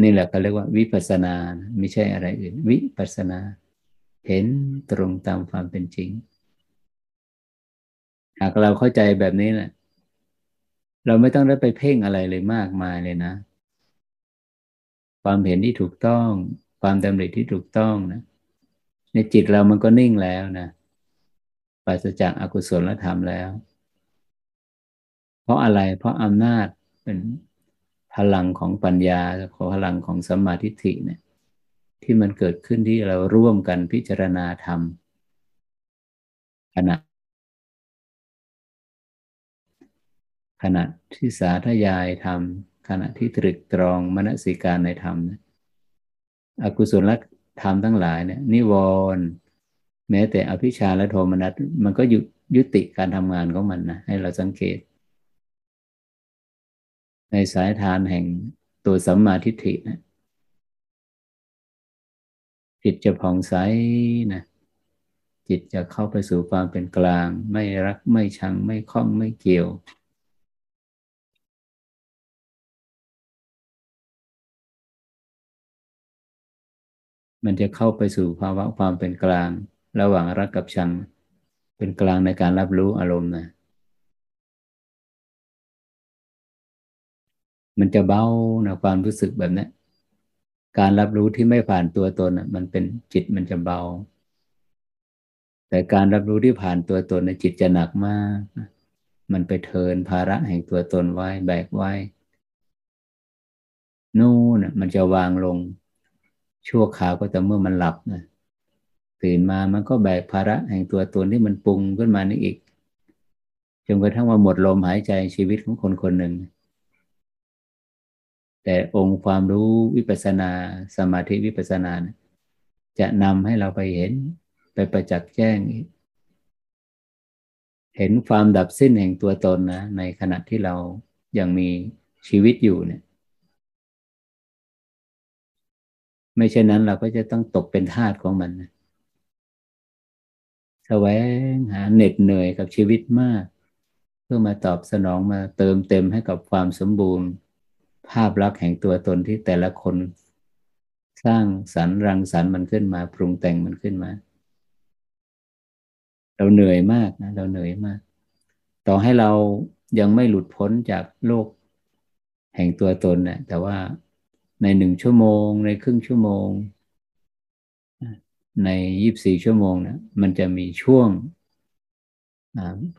นี่แหละก็เรียกว่า วิปัสนา ไม่ใช่อะไรอื่น วิปัสนา เห็นตรงตามความเป็นจริง หากเราเข้าใจแบบนี้แหละเราไม่ต้องได้ไปเพ่งอะไรเลยมากมายเลยนะ ความเห็นที่ถูกต้อง ความดำริที่ถูกต้องนะ ในจิตเรามันก็นิ่งแล้วนะปราศจากอากุศลธรรมแล้ว เพราะอะไร เพราะอำนาจเป็นพลังของปัญญาของพลังของสมาธิิเนี่ยที่มันเกิดขึ้นที่เราร่วมกันพิจารณาธรรมขณะขณะที่สาธยายธรรม ขณะที่ตรึกตรองมนสิการในธรรมนะอกุศลธรรมทั้งหลายเนี่ยนิวรณ์แม้แต่อภิชาและโทมนัสมันก็ยุยุติการทำงานของมันนะให้เราสังเกต ในสายทานแห่งตัวสัมมาทิฏฐินะจิตจะผ่องใสนะจิตจะเข้าไปสู่ความเป็นกลาง ไม่รักไม่ชังไม่คล้องไม่เกี่ยว มันจะเข้าไปสู่ภาวะความเป็นกลาง ระหว่างรักกับชัง เป็นกลางในการรับรู้อารมณ์นะ มันจะเบานะความรู้สึกแบบนี้การรับรู้ที่ไม่ผ่านตัวตนอะมันเป็นจิตมันจะเบา แต่การรับรู้ที่ผ่านตัวตนในจิตจะหนักมาก มันไปเทินภาระแห่งตัวตนไว้แบกไว้นู่นมันจะวางลง ชั่วคราวก็แต่เมื่อมันหลับนะตื่นมามันก็แบกภาระแห่งตัวตนที่มันปรุงขึ้นมานี่อีกจนกระทั่งว่าหมดลมหายใจชีวิตของคนคนหนึ่ง แต่องค์ความรู้วิปัสนาสมาธิวิปัสนานะจะนำให้เราไปเห็นไปประจักษ์แจ้ง เห็นความดับสิ้นแห่งตัวตนนะ ในขณะที่เรายังมีชีวิตอยู่เนี่ย ไม่เช่นนั้นเราก็จะต้องตกเป็นทาสของมันนะแสวงหาเหน็ดเหนื่อยกับชีวิตมาก เพื่อมาตอบสนองมาเติมเต็มให้กับความสมบูรณ์ ภาพลักษณ์แห่งตัวตนที่แต่ละคนสร้างสรรรังสรรมันขึ้นมา ปรุงแต่งมันขึ้นมา เราเหนื่อยมากนะเราเหนื่อยมาก ต่อให้เรายังไม่หลุดพ้นจากโลกแห่งตัวตนเนะ่ยแต่ว่าในหนึ่งชั่วโมง ในครึ่งชั่วโมง ในยีิบสี่ชั่วโมงนะมันจะมีช่วง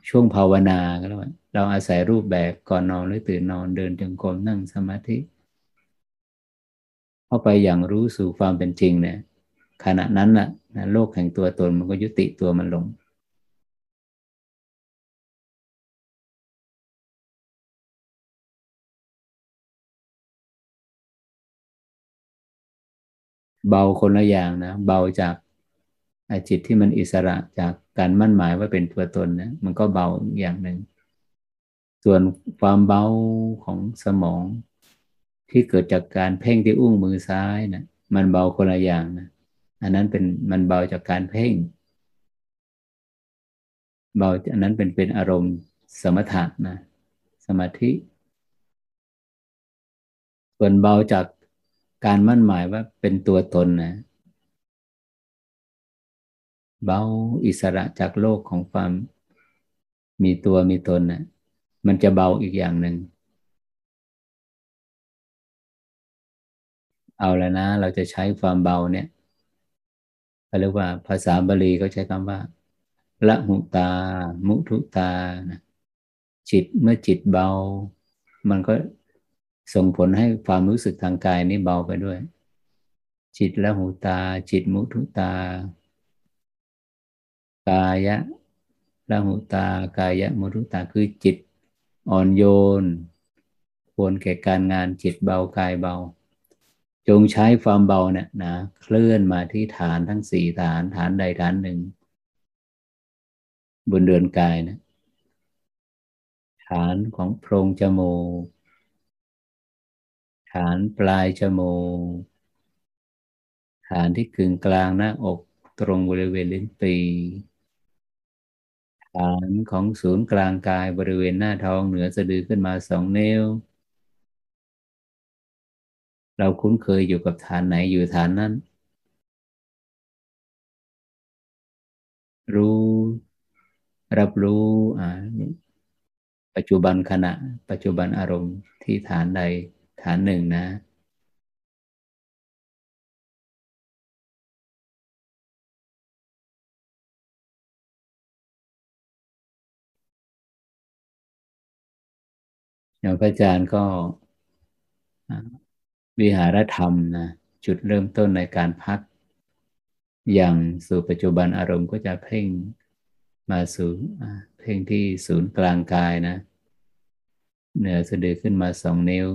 ช่วงภาวนาก็แล้วเราอาศัยรูปแบบก่อนนอนหรือตื่นนอนเดินจงกรมนั่งสมาธิ เข้าไปอย่างรู้สู่ความเป็นจริงเนี่ยขณะนั้นนะ่ะโลกแห่งตัวตนมันก็ยุติตัวมันลงเบาคนละอย่างนะ เบาจาก จิตที่มันอิสระจากการมั่นหมายว่าเป็นตัวตนนะมันก็เบาอย่างหนึ่ง ส่วนความเบาของสมอง ที่เกิดจากการเพ่งที่อุ้งมือซ้ายนะมันเบาคนละอย่างนะอันนั้นเป็นมันเบาจากการเพ่ง เบาอันนั้นเป็นเป็นอารมณ์สมถะนะสมาธิ ส่วนเบาจากการมั่นหมายว่าเป็นตัวตนนะ เบาอิสระจากโลกของความมีตัวมีตนนะ่ะมันจะเบาอีกอย่างหนึ่ง เอาแล้วนะ เราจะใช้ความเบาเนี่ยเขาเรียกว่าภาษาบาลีเขาใช้คำว่าละหุตา มุทุตานะจิตเมื่อจิตเบา มันก็ส่งผลให้ความรู้สึกทางกายนี้เบาไปด้วย จิตละหูตา จิตมุทุตา กายะละหุตากายะมุทุตาคือจิตอ่อนโยน ควรแก่การงานจิตเบากายเบา จงใช้ความเบาเนี่ยนะเคลื่อนมาที่ฐานทั้งสี่ฐานฐานใดฐานหนึ่ง บนเดือนกายนะฐานของโพรงจมูกฐานปลายจมูกฐานที่กึ่งกลางหน้าอกตรงบริเวณลิ้นปี ฐานของศูนย์กลางกายบริเวณหน้าท้องเหนือสะดือขึ้นมาสองนิ้ว เราคุ้นเคยอยู่กับฐานไหนอยู่ฐานนั้น รู้ รับรู้อ่าปัจจุบันขณะ ปัจจุบันอารมณ์ที่ฐานใดฐานหนึ่งนะ อย่างพระอาจารย์ก็วิหารธรรมนะจุดเริ่มต้นในการพัก อย่างสู่ปัจจุบันอารมณ์ก็จะเพ่งมาสู่เพ่งที่ศูนย์กลางกายนะ เหนือสะดือขึ้นมาสองนิ้ว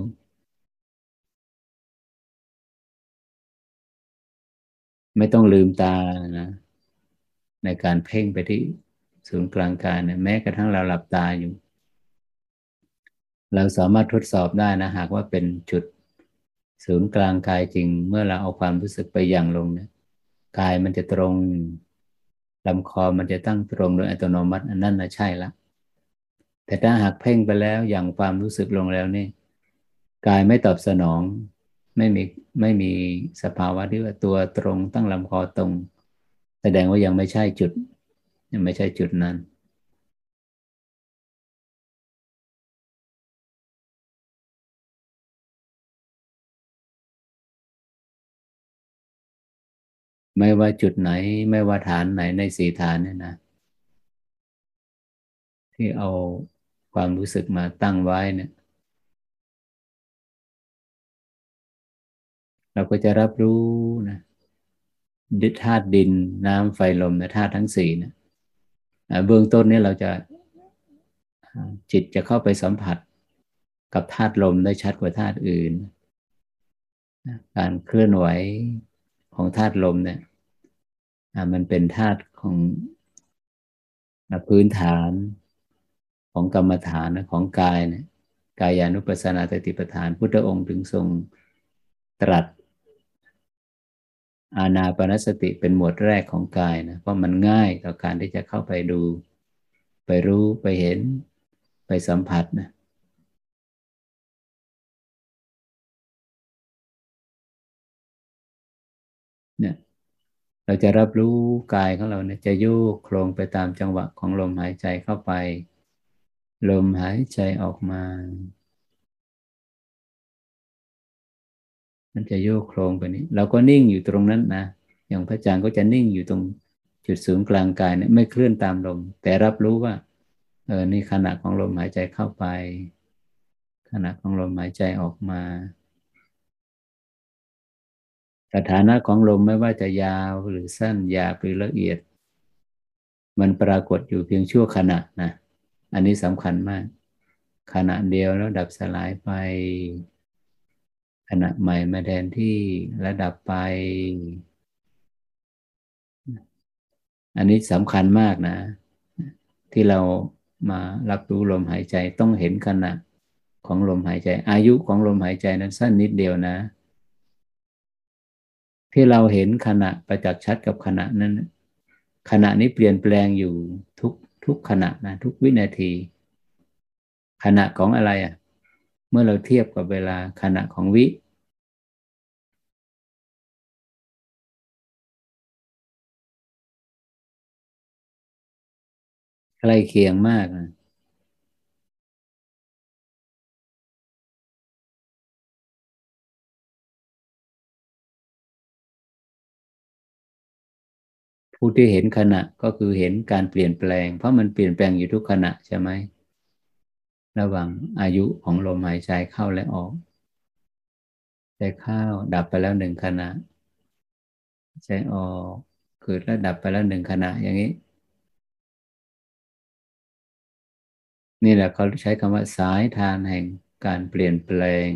ไม่ต้องลืมตานะ ในการเพ่งไปที่ศูนย์กลางกายนะแม้กระทั่งเราหลับตาอยู่ เราสามารถทดสอบได้นะหากว่าเป็นจุดศูนย์กลางกายจริง เมื่อเราเอาความรู้สึกไปอย่างลงเนี่ยกายมันจะตรงลำคอมันจะตั้งตรงโดยอัตโนมัติ อันนั้นนะใช่ละ แต่ถ้าหากเพ่งไปแล้วอย่างความรู้สึกลงแล้วนี่กายไม่ตอบสนอง ไม่มีไม่มีสภาวะที่ว่าตัวตรงตั้งลำคอตรง แสดงว่ายังไม่ใช่จุด ยังไม่ใช่จุดนั้น ไม่ว่าจุดไหน ไม่ว่าฐานไหนในสี่ฐานเนี่ยนะ ที่เอาความรู้สึกมาตั้งไว้เนี่ย เราก็จะรับรู้นะดิธาตุดินน้ำไฟลมนะธาตุทั้งสี่นะเบื้องต้นนี้เราจะจิตจะเข้าไปสัมผัสกับธาตุลมได้ชัดกว่าธาตุอื่น การเคลื่อนไหวของธาตุลมเนี่ย มันเป็นธาตุของพื้นฐานของกรรมฐานของกายเนี่ยกายานุปัสสนาตติปฐาน พุทธองค์ถึงทรงตรัส อาณาปณสติเป็นหมวดแรกของกายนะเพราะมันง่ายต่อการที่จะเข้าไปดู ไปรู้ไปเห็นไปสัมผัสนะ เราจะรับรู้กายของเราเนี่ยจะโยกโครงไปตามจังหวะของลมหายใจเข้าไป ลมหายใจออกมา มันจะโยกโครงไปนี้ เราก็นิ่งอยู่ตรงนั้นนะ อย่างพระอาจารย์ก็จะนิ่งอยู่ตรงจุดศูนย์กลางกายเนี่ยไม่เคลื่อนตามลม แต่รับรู้ว่า เออ นี่ขณะของลมหายใจเข้าไป ขณะของลมหายใจออกมา สถานะของลมไม่ว่าจะยาวหรือสั้นยาบหรือละเอียด มันปรากฏอยู่เพียงชั่วขณะนะ อันนี้สำคัญมาก ขณะเดียวแล้วดับสลายไป ขณะใหม่มาแทนที่ระดับไป อันนี้สำคัญมากนะ ที่เรามารับรู้ลมหายใจต้องเห็นขณะของลมหายใจ อายุของลมหายใจนั้นสั้นนิดเดียวนะ ที่เราเห็นขณะประจักษ์ชัดกับขณะนั้น ขณะนี้เปลี่ยนแปลงอยู่ทุกทุกขณะนะทุกวินาที ขณะของอะไรอะ่ะ เมื่อเราเทียบกับเวลาขณะของวิ ใกล้เคียงมากนะ ผู้ที่เห็นขณะก็คือเห็นการเปลี่ยนแปลง เพราะมันเปลี่ยนแปลงอยู่ทุกขณะใช่ไหมระหว่างอายุของลมหายใจเข้าและออกใจเข้าดับไปแล้วหนึ่งขณะใจออกเกิดแล้วดับไปแล้วหนึ่งขณะอย่างนี้ นี่แหละเขาใช้คำว่าสายทานแห่งการเปลี่ยนแปลง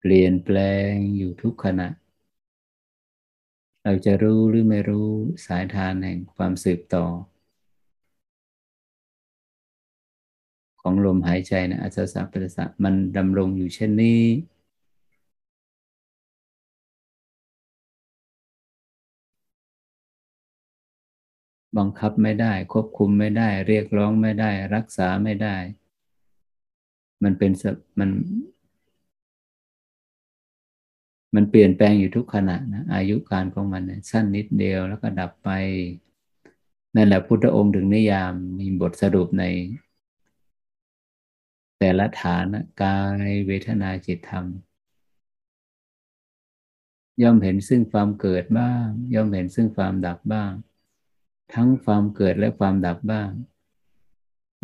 เปลี่ยนแปลงอยู่ทุกขณะ เราจะรู้หรือไม่รู้สายทานแห่งความสืบต่อ ของลมหายใจนะอัศสะปัสสะมันดำรงอยู่เช่นนี้ บังคับไม่ได้ ควบคุมไม่ได้ เรียกร้องไม่ได้ รักษาไม่ได้ มันเป็นมัน มันเปลี่ยนแปลงอยู่ทุกขณะนะอายุการของมันนะสั้นนิดเดียวแล้วก็ดับไป นั่นแหละพุทธองค์ถึงนิยามมีบทสรุปใน แต่ละฐานกายเวทนาจิตธรรม ย่อมเห็นซึ่งความเกิดบ้าง ย่อมเห็นซึ่งความดับบ้าง ทั้งความเกิดและความดับบ้าง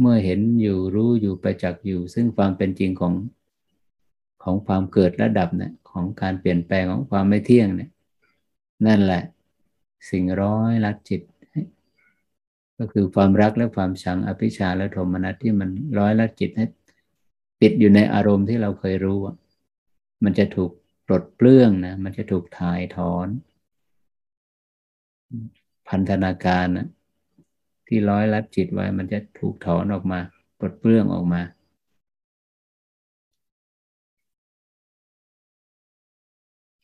เมื่อเห็นอยู่รู้อยู่ประจักษ์อยู่ ซึ่งความเป็นจริงของของความเกิดและดับเนี่ย ของการเปลี่ยนแปลงของความไม่เที่ยงเนี่ยนั่นแหละ สิ่งร้อยลัดจิต ก็คือความรักและความชังอภิชาและโทมนัสที่มันร้อยลัดจิตให้ติดอยู่ในอารมณ์ที่เราเคยรู้มันจะถูกปลดเปลื้องนะมันจะถูกถ่ายถอน พันธนาการนะที่ร้อยลัดจิตไว้ มันจะถูกถอนออกมา ปลดเปลื้องออกมา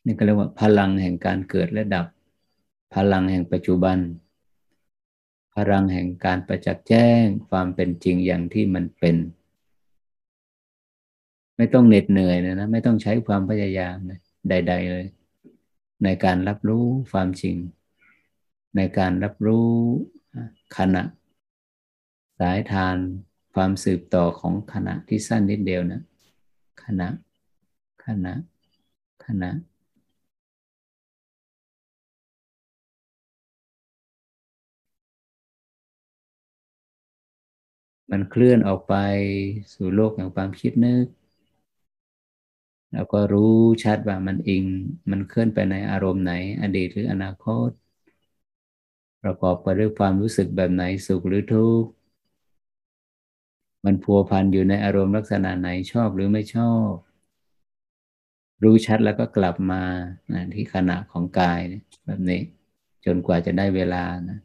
นี่ก็เรียกว่าพลังแห่งการเกิดและดับ พลังแห่งปัจจุบัน พลังแห่งการประจักษ์แจ้งความเป็นจริงอย่างที่มันเป็น ไม่ต้องเหน็ดเหนื่อยนะนะไม่ต้องใช้ความพยายามใด ๆ เลย ในการรับรู้ความจริง ในการรับรู้ขณะ สายทานความสืบต่อของขณะที่สั้นนิดเดียวนะขณะขณะขณะ มันเคลื่อนออกไปสู่โลกแห่งความคิดนึก แล้วก็รู้ชัดว่ามันอิง มันเคลื่อนไปในอารมณ์ไหน อดีตหรืออนาคต ประกอบไปด้วยความรู้สึกแบบไหนสุขหรือทุกข์ มันพัวพันอยู่ในอารมณ์ลักษณะไหนชอบหรือไม่ชอบ รู้ชัดแล้วก็กลับมาที่ขณะของกายแบบนี้ จนกว่าจะได้เวลานะ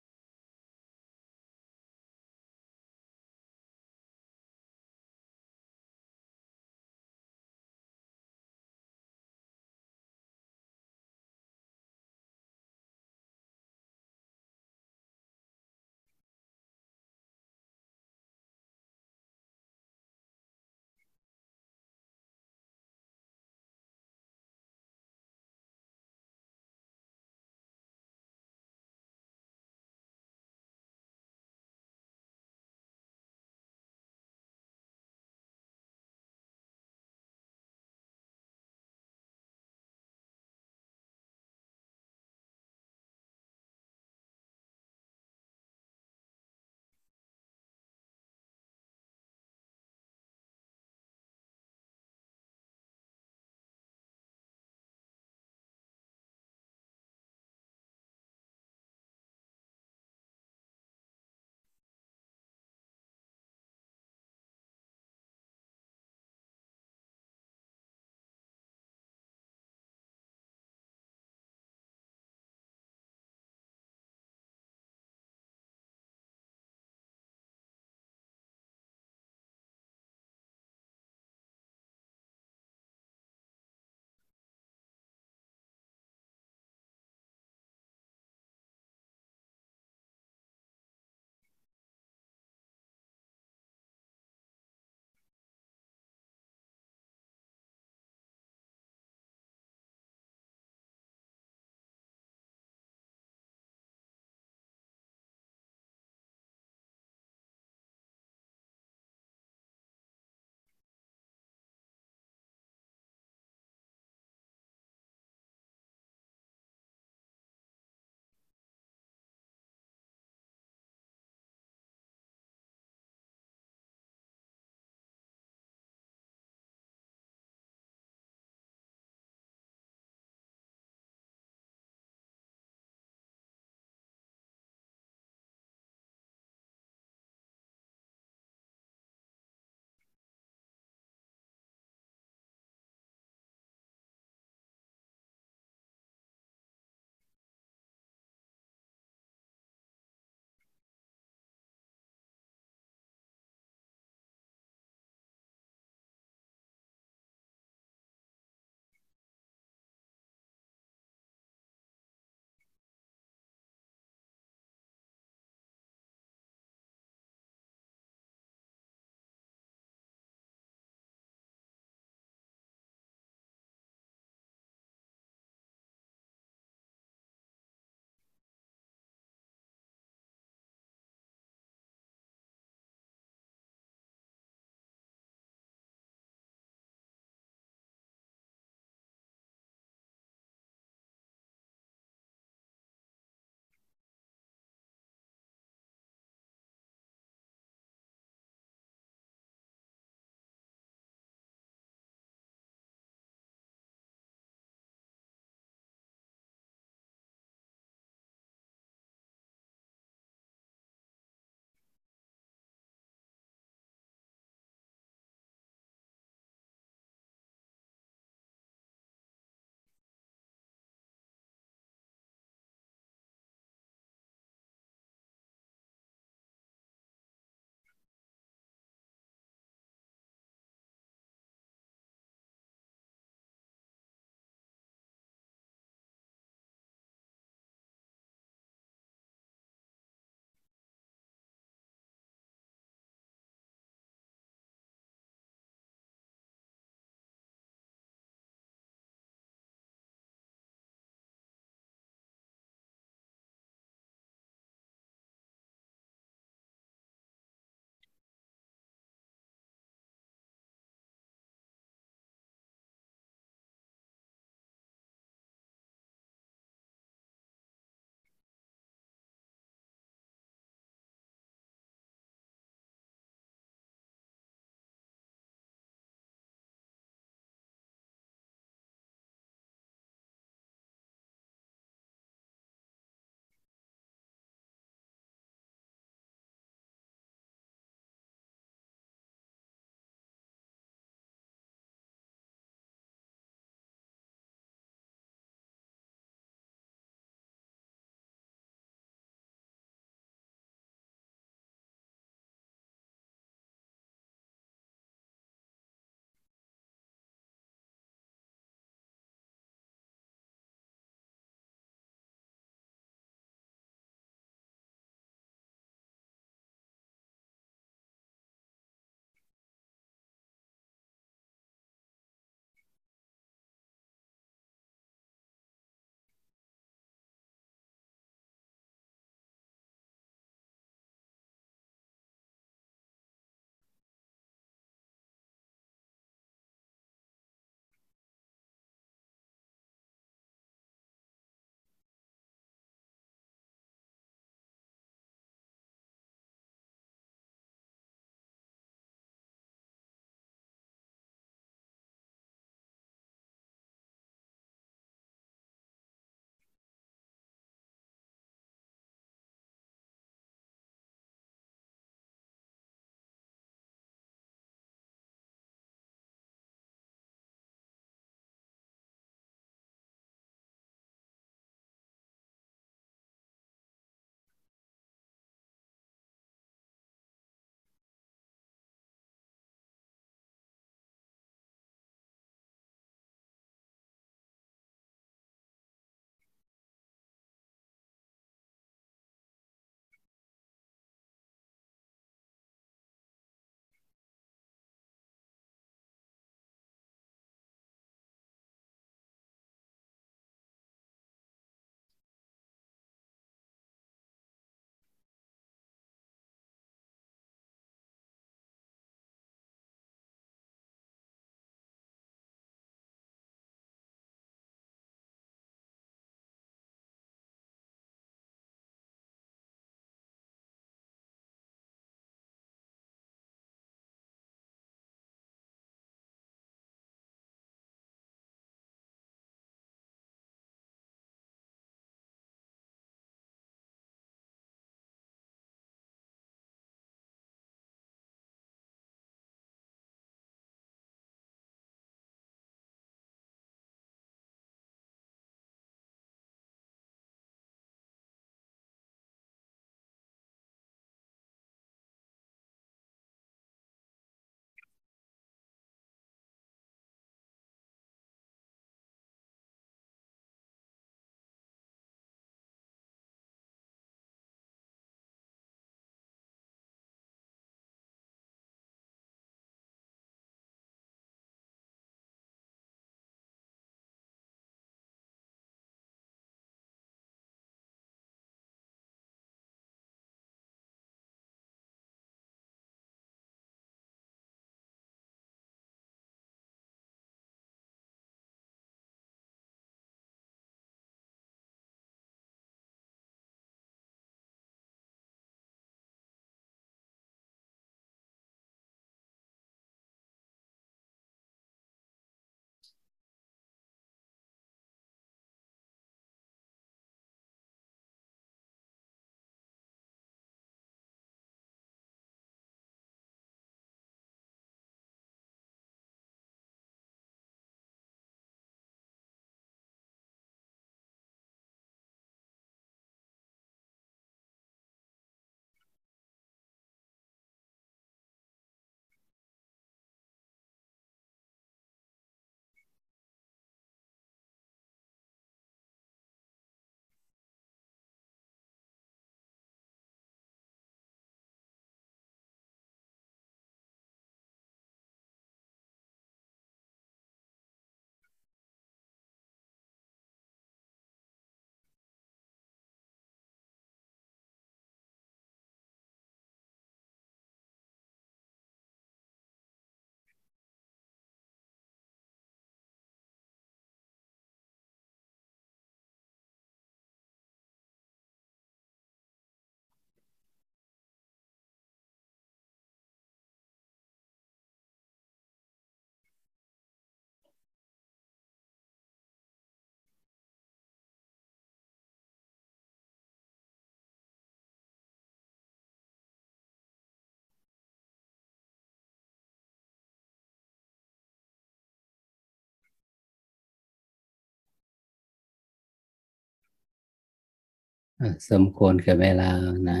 สมควรแก่เวลานะ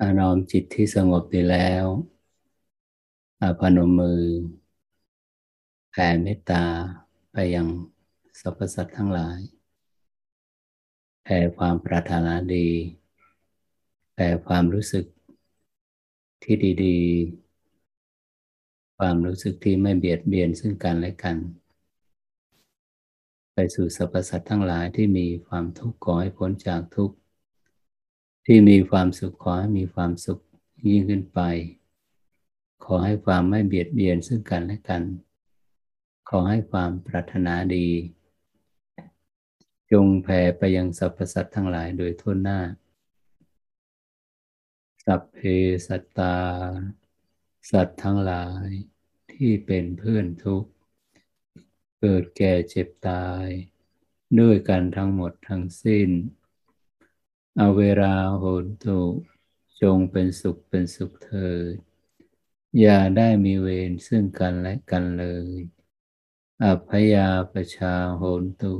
อานอมจิตที่สงบดีแล้วอาพนมมือ แผ่เมตตาไปยังสรรพสัตว์ทั้งหลาย แผ่ความปรารถนาดี แผ่ความรู้สึกที่ดี ๆ ความรู้สึกที่ไม่เบียดเบียนซึ่งกันและกัน ไปสู่สรรพสัตว์ทั้งหลายที่มีความทุกข์ขอให้พ้นจากทุกข์ ที่มีความสุขขอให้มีความสุขยิ่งขึ้นไป ขอให้ความไม่เบียดเบียนซึ่งกันและกัน ขอให้ความปรารถนาดี จงแผ่ไปยังสรรพสัตว์ทั้งหลายโดยทั่วหน้า สัพเพสัตตา สัตว์ทั้งหลายที่เป็นเพื่อนทุกข์ เกิดแก่เจ็บตาย ด้วยกันทั้งหมดทั้งสิ้น เอาเวลาโหนตุจงเป็นสุขเป็นสุขเถิด อย่าได้มีเวรซึ่งกันและกันเลย อัพยาประชาโหนตุ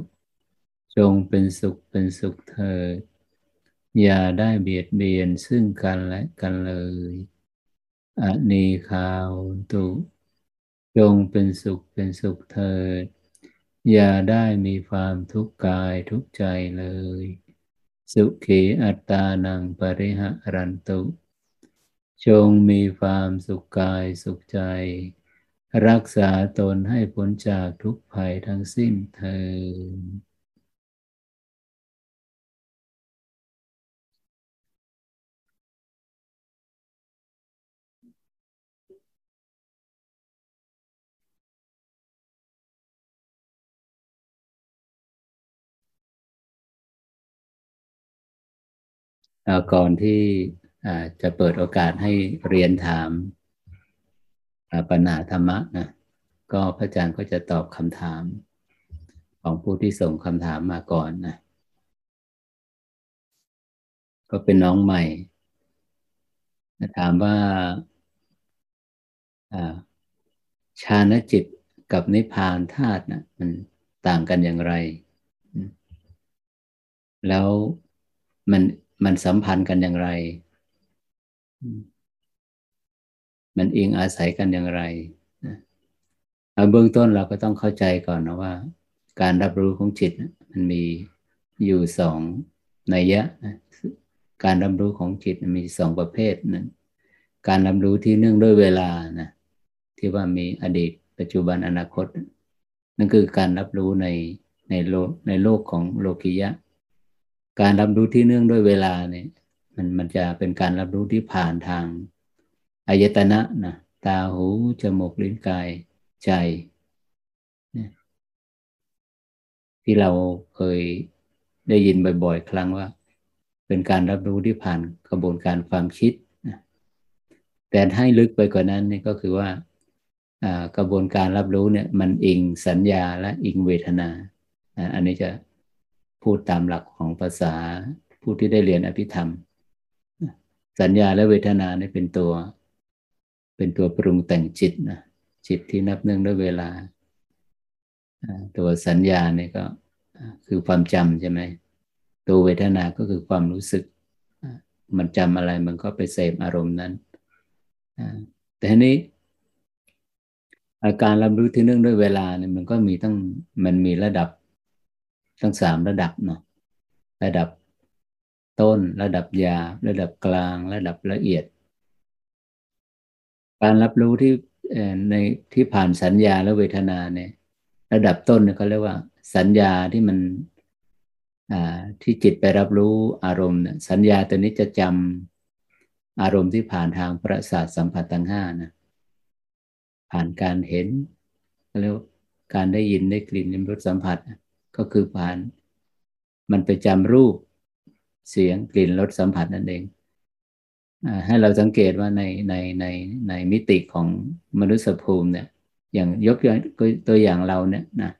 จงเป็นสุขเป็นสุขเถิด อย่าได้เบียดเบียนซึ่งกันและกันเลยอนีคาโหนตุ จงเป็นสุขเป็นสุขเถิด อย่าได้มีความทุกข์กายทุกใจเลย สุขีอัตตานังปริหะรันตุ จงมีความสุขกายสุขใจ รักษาตนให้พ้นจากทุกภัยทั้งสิ้นเถิ ก่อนที่จะเปิดโอกาสให้เรียนถามปัญหาธรรมะนะก็พระอาจารย์ก็จะตอบคำถามของผู้ที่ส่งคำถามมาก่อนนะก็เป็นน้องใหม่ ถามว่าชาณจิตกับนิพพานธาตุนะมันต่างกันอย่างไร แล้วมัน มันสัมพันธ์กันอย่างไร มันอิงอาศัยกันอย่างไรเบื้องต้นเราก็ต้องเข้าใจก่อนนะว่า การรับรู้ของจิตมันมีอยู่สองนัยยะ การรับรู้ของจิตมีสองประเภทนั้นการรับรู้ที่เนื่องด้วยเวลานะที่ว่ามีอดีต ปัจจุบันอนาคต นั่นคือการรับรู้ในในโลกในโลกของโลกิยะ การรับรู้ที่เนื่องด้วยเวลาเนี่ยมันมันจะเป็นการรับรู้ที่ผ่านทางอายตนะนะตาหูจมูกลิ้นกายใจ ที่เราเคยได้ยินบ่อยๆ ครั้งว่า เป็นการรับรู้ที่ผ่านกระบวนการความคิดนะแต่ให้ลึกไปกว่านั้นนี่ก็คือว่ากระบวนการรับรู้เนี่ยมันอิงสัญญาและอิงเวทนา อันนี้จะ พูดตามหลักของภาษาผู้ที่ได้เรียนอภิธรรม สัญญาและเวทนาเนี่ยเป็นตัว เป็นตัวปรุงแต่งจิตนะจิตที่นับเนื่องด้วยเวลา ตัวสัญญาเนี่ยก็คือความจำใช่ไหมตัวเวทนาก็คือความรู้สึก มันจำอะไรมันก็ไปเสพอารมณ์นั้น แต่ทีนี้อาการรับรู้ที่เนื่องด้วยเวลาเนี่ยมันก็มีตั้งมันมีระดับ ทั้งสามระดับเนาะระดับต้นระดับยา ระดับกลางระดับละเอียด การรับรู้ที่ในที่ผ่านสัญญาและเวทนาเนี่ย ระดับต้นเนี่ยเขาเรียกว่า สัญญาที่มันที่จิตไปรับรู้อารมณ์เนี่ยสัญญาตัวนี้จะจำอารมณ์ที่ผ่านทางประสาทสัมผัสทั้งห้านะผ่านการเห็นเรียกการได้ยินได้กลิ่นได้รสสัมผัส ก็คือผ่าน มันไปจำรูปเสียงกลิ่นรสสัมผัสนั่นเองอให้เราสังเกตว่าในในในในมิติของมนุษยภูมิเนี่ย อย่างยกตัวอย่างเราเนี่ยนะ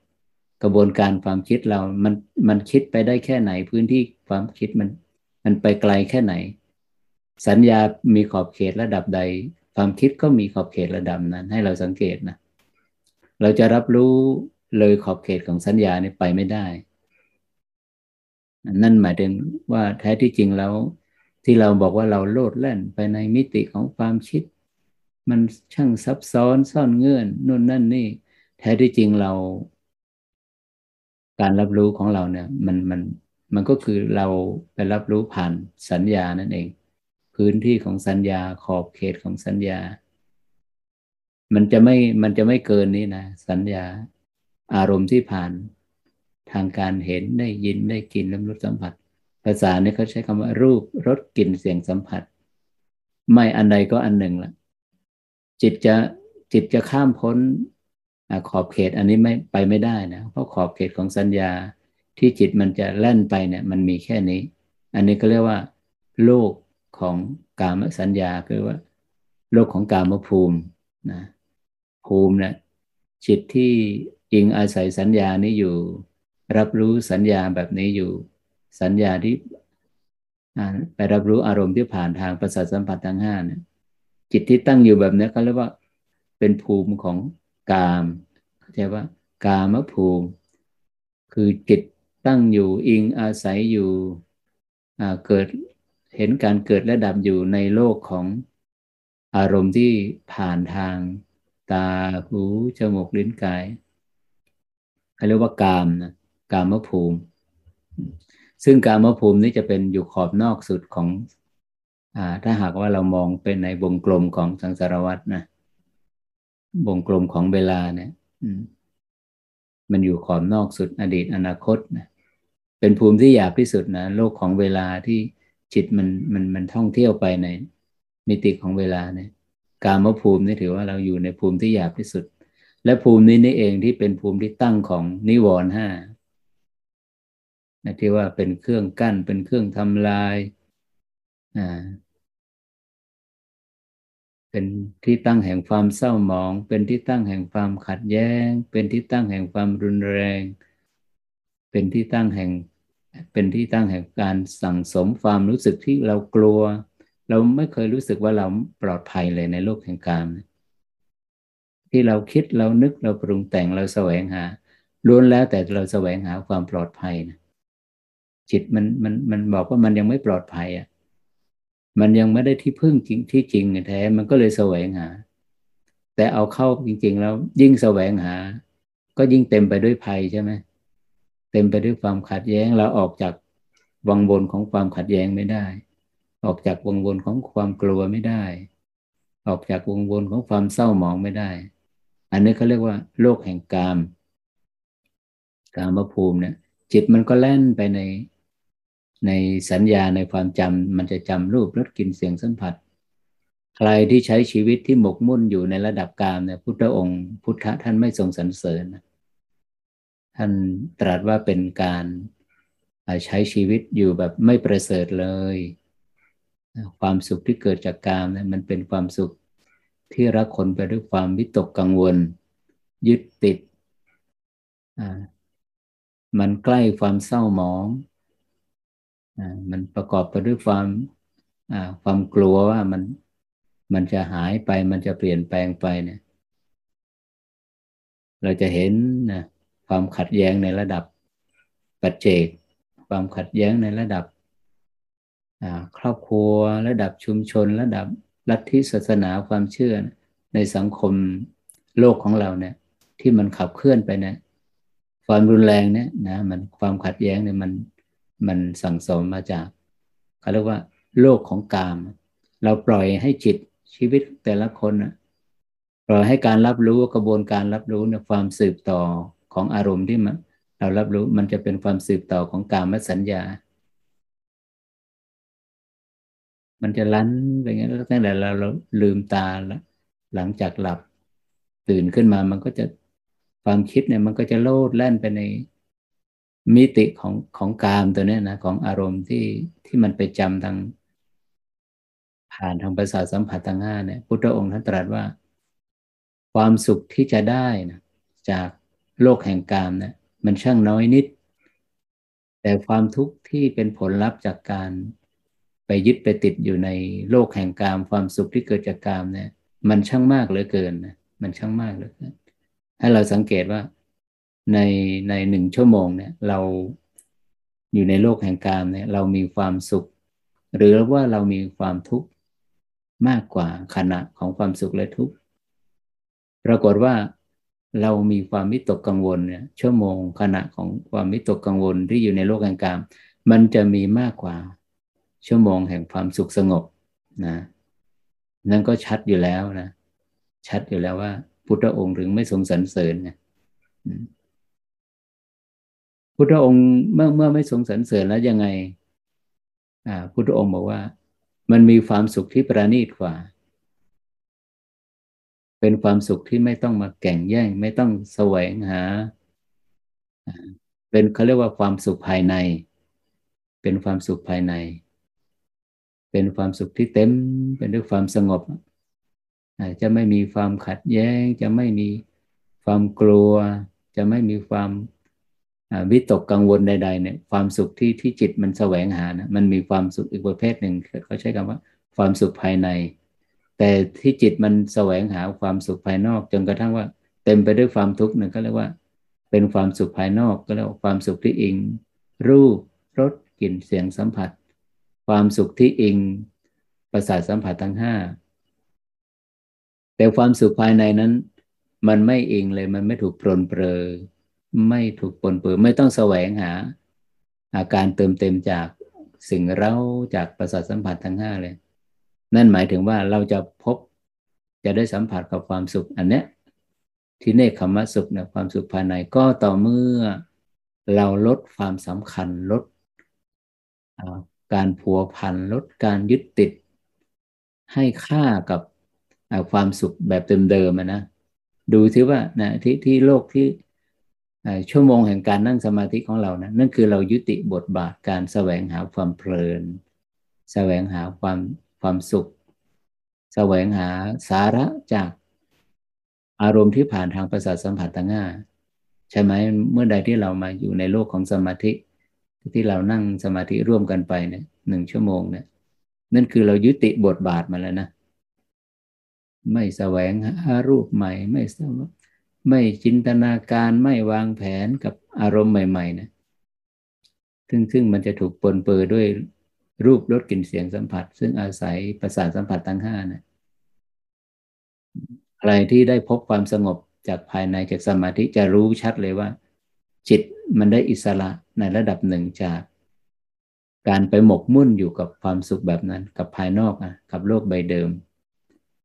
กระบวนการความคิดเรา มันมันคิดไปได้แค่ไหนพื้นที่ความคิดมัน มันไปไกลแค่ไหน สัญญามีขอบเขตระดับใด ความคิดก็มีขอบเขตระดับนั้น ให้เราสังเกตนะเราจะรับรู้ เลยขอบเขตของสัญญาเนี่ยไปไม่ได้ นั่นหมายถึงว่าแท้ที่จริงแล้ว ที่เราบอกว่าเราโลดแล่นไปในมิติของความคิด มันช่างซับซ้อนซ่อนเงื่อนนู่นนั่นนี่ แท้ที่จริงเรา การรับรู้ของเราเนี่ย มันมันมันก็คือเราไปรับรู้ผ่านสัญญานั่นเอง พื้นที่ของสัญญาขอบเขตของสัญญา มันจะไม่มันจะไม่เกินนี้นะสัญญา อารมณ์ที่ผ่านทางการเห็นได้ยินได้กลิ่นลิ้มรสสัมผัส ภาษาเนี่ยเขาใช้คำว่ารูปรสกลิ่นเสียงสัมผัส ไม่อันใดก็อันหนึ่งละจิตจะจิตจะข้ามพ้นขอบเขตอันนี้ไม่ไปไม่ได้นะเพราะขอบเขตของสัญญาที่จิตมันจะแล่นไปเนี่ยมันมีแค่นี้ อันนี้ก็เรียกว่า โลกของกามสัญญาคือว่า โลกของกามภูมินะภูมินะจิตที่ อิงอาศัยสัญญานี้อยู่ รับรู้สัญญาแบบนี้อยู่ สัญญาที่ไปรับรู้อารมณ์ที่ผ่านทางประสาทสัมผัสทั้งห้าเนี่ยจิตที่ตั้งอยู่แบบนี้เขาเรียกว่าเป็นภูมิของกามเข้าใจว่ากามภูมิ คือจิตตั้งอยู่อิงอาศัยอยู่เกิดเห็นการเกิดและดับอยู่ในโลกของอารมณ์ที่ผ่านทางตาหูจมูกลิ้นกาย เขาเรียกว่ากามนะกามภูมิ ซึ่งกามภูมินี้จะเป็นอยู่ขอบนอกสุดของอถ้าหากว่าเรามองเป็นในวงกลมของสังสารวัตรนะวงกลมของเวลาเนี่ยมันอยู่ขอบนอกสุดอดีตอนาคตนะเป็นภูมิที่หยาบที่สุดนะโลกของเวลาที่จิตมันมันมันท่องเที่ยวไปในมิติของเวลาเนี่ย กามภูมินี่ถือว่าเราอยู่ในภูมิที่หยาบที่สุด และภูมินี้นี่เองที่เป็นภูมิที่ตั้งของนิวรณ์ห้าที่ว่าเป็นเครื่องกั้นเป็นเครื่องทำลายอ่าเป็นที่ตั้งแห่งความเศร้าหมอง เป็นที่ตั้งแห่งความขัดแย้ง เป็นที่ตั้งแห่งความรุนแรง เป็นที่ตั้งแห่ง เป็นที่ตั้งแห่งการสั่งสมความรู้สึกที่เรากลัว เราไม่เคยรู้สึกว่าเราปลอดภัยเลยในโลกแห่งกาม ที่เราคิดเรานึกเราปรุงแต่งเราแสวงหาล้วนแล้วแต่เราแสวงหาความปลอดภัยนะจิตมันมันมันบอกว่ามันยังไม่ปลอดภัยอะมันยังไม่ได้ที่พึ่งจริงที่จริงแท้ มันก็เลยแสวงหา แต่เอาเข้าจริง ๆ แล้วยิ่งแสวงหา ก็ยิ่งเต็มไปด้วยภัยใช่ไหมเต็มไปด้วยความขัดแย้งเราออกจากวังวนของความขัดแย้งไม่ได้ ออกจากวงวนของความกลัวไม่ได้ ออกจากวงวนของความเศร้าหมองไม่ได้ อันนี้เขาเรียกว่า โลกแห่งกาม กามภูมิเนี่ย จิตมันก็แล่นไปในในสัญญาในความจำมันจะจำรูปรสกลิ่นเสียงสัมผัส ใครที่ใช้ชีวิตที่หมกมุ่นอยู่ในระดับกามเนี่ยพุทธองค์ พุทธะท่านไม่ทรงสรรเสริญท่านตรัสว่าเป็นการใช้ชีวิตอยู่แบบไม่ประเสริฐเลย ความสุขที่เกิดจากกามเนี่ยมันเป็นความสุข ที่รักคนไปด้วยความวิตกกังวล ยึดติด มันใกล้ความเศร้าหมอง มันประกอบไปด้วยความความกลัวว่ามันมันจะหายไปมันจะเปลี่ยนแปลงไปเนี่ย เราจะเห็นนะความขัดแย้งในระดับปัจเจก ความขัดแย้งในระดับครอบครัวระดับชุมชนระดับ ลัทธิศาสนาความเชื่อในสังคมโลกของเราเนี่ย ที่มันขับเคลื่อนไปเนี่ย ความรุนแรงเนี่ยนะมันความขัดแย้งเนี่ยมันมันสั่งสมมาจากเขาเรียกว่า โลกของกาม เราปล่อยให้จิตชีวิตแต่ละคนนะปล่อยให้การรับรู้กระบวนการรับรู้เนี่ยความสืบต่อของอารมณ์ที่มันเรารับรู้มันจะเป็นความสืบต่อของกามสัญญา มันจะลั้นไปงั้นแล้วตั้งแต่เราเราลืมตาแล้วหลังจากหลับตื่นขึ้นมามันก็จะความคิดเนี่ย มันก็จะโลดแล่นไปในมิติของของกามตัวนี้นะของอารมณ์ที่ที่มันไปจำทางผ่านทางประสาทสัมผัสทางห้าเนี่ยพุทธองค์ท่านตรัสว่า ความสุขที่จะได้นะจากโลกแห่งกามเนะี่ยมันช่างน้อยนิด แต่ความทุกข์ที่เป็นผลลัพธ์จากการ ไปยึดไปติดอยู่ในโลกแห่งกามความสุขที่เกิดจากกามเนี่ย มันช่างมากเหลือเกินนะมันช่างมากเหลือเกินให้เราสังเกตว่าในในหนึ่งชั่วโมงเนี่ย เราอยู่ในโลกแห่งกามเนี่ย เรามีความสุข หรือว่าเรามีความทุกข์มากกว่าขณะของความสุขและทุกข์ปรากฏว่าเรามีความวิตกกังวลเนี่ยชั่วโมงขณะของความวิตกกังวลที่อยู่ในโลกแห่งกาม มันจะมีมากกว่า ชั่วโมงแห่งความสุขสงบนะ นั่นก็ชัดอยู่แล้วนะ ชัดอยู่แล้วว่า พุทธองค์ถึงไม่ทรงสรรเสริญนะพุทธองค์เมื่อเมื่อไม่ทรงสรรเสริญแล้วยังไง อ่า พุทธองค์บอกว่า มันมีความสุขที่ประณีตกว่า เป็นความสุขที่ไม่ต้องมาแก่งแย่ง ไม่ต้องแสวงหา เป็นเขาเรียกว่าความสุขภายใน เป็นความสุขภายใน เป็นความสุขที่เต็มเป็นด้วยความสงบจะไม่มีความขัดแย้ง จะไม่มีความกลัว จะไม่มีความวิตกกังวลใด ๆ เนี่ย ความสุขที่ที่จิตมันแสวงหานะมันมีความสุขอีกประเภทหนึ่งเขาใช้คำว่าความสุขภายใน แต่ที่จิตมันแสวงหาความสุขภายนอกจนกระทั่งว่าเต็มไปด้วยความทุกข์นึ่งก็เรียกว่า เป็นความสุขภายนอกก็เรียกว่าความสุขที่อิง รูปรสกลิ่นเสียงสัมผัส ความสุขที่อิงประสาทสัมผัสทั้งห้าแต่ความสุขภายในนั้น มันไม่อิงเลย มันไม่ถูกปรนเปรอไม่ถูกปนเปื้อไม่ต้องแสวงหา อาการเติมเต็มจากสิ่งเร้าจากประสาทสัมผัสทั้งห้าเลย นั่นหมายถึงว่าเราจะพบจะได้สัมผัสกับความสุขอันเนี้ยที่เนคขมสุขเนี่ยความสุขภายในก็ต่อเมื่อเราลดความสำคัญลด การผัวพันลดการยึดติด ให้ค่ากับความสุขแบบเดิมๆนะดูที่ว่านะที่ที่โลกที่ชั่วโมงแห่งการนั่งสมาธิของเรานะนั่นคือเรายุติบทบาทการแสวงหาความเพลิน แสวงหาความความสุข แสวงหาสาระจากอารมณ์ที่ผ่านทางประสาทสัมผัสต่างๆใช่ไหมเมื่อใดที่เรามาอยู่ในโลกของสมาธิ ที่เรานั่งสมาธิร่วมกันไปเนี่ยหนึ่งชั่วโมงเนี่ยนั่นคือเรายุติบทบาทมาแล้วนะไม่แสวงหารูปใหม่ ไม่ไม่จินตนาการไม่วางแผนกับอารมณ์ใหม่ๆนะซึ่งซึ่งมันจะถูกปนเปื้อด้วยรูปรสกลิ่นเสียงสัมผัส ซึ่งอาศัยประสาทสัมผัสทั้งห้านะใครที่ได้พบความสงบจากภายในจากสมาธิจะรู้ชัดเลยว่า จิตมันได้อิสระในระดับหนึ่งจาก การไปหมกมุ่นอยู่กับความสุขแบบนั้น กับภายนอกอะกับโลกใบเดิม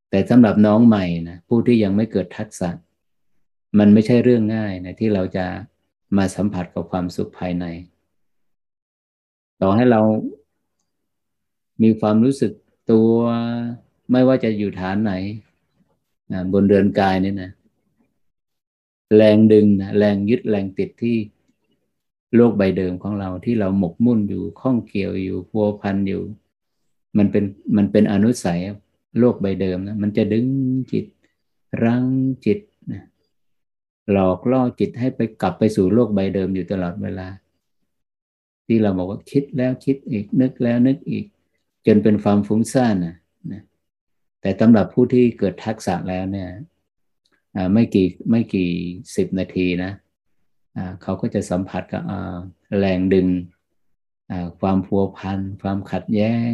แต่สำหรับน้องใหม่นะผู้ที่ยังไม่เกิดทักษะ มันไม่ใช่เรื่องง่ายนะที่เราจะมาสัมผัสกับความสุขภายใน ต่อให้เรามีความรู้สึกตัวไม่ว่าจะอยู่ฐานไหนบนเรือนกายนี่นะ แรงดึงนะแรงยึดแรงติดที่โลกใบเดิมของเราที่เราหมกมุ่นอยู่ข้องเกี่ยวอยู่พัวพันอยู่ มันเป็นมันเป็นอนุสัยโลกใบเดิมนะมันจะดึงจิต รั้งจิตนะหลอกล่อจิตให้ไปกลับไปสู่โลกใบเดิมอยู่ตลอดเวลา ที่เราบอกว่าคิดแล้วคิดอีกนึกแล้วนึกอีก จนเป็นความฟุ้งซ่านนะนะแต่สำหรับผู้ที่เกิดทักษะแล้วเนี่ย ไม่กี่ไม่กี่สิบนาทีนะเขาก็จะสัมผัสกับแรงดึงความพัวพันความขัดแย้ง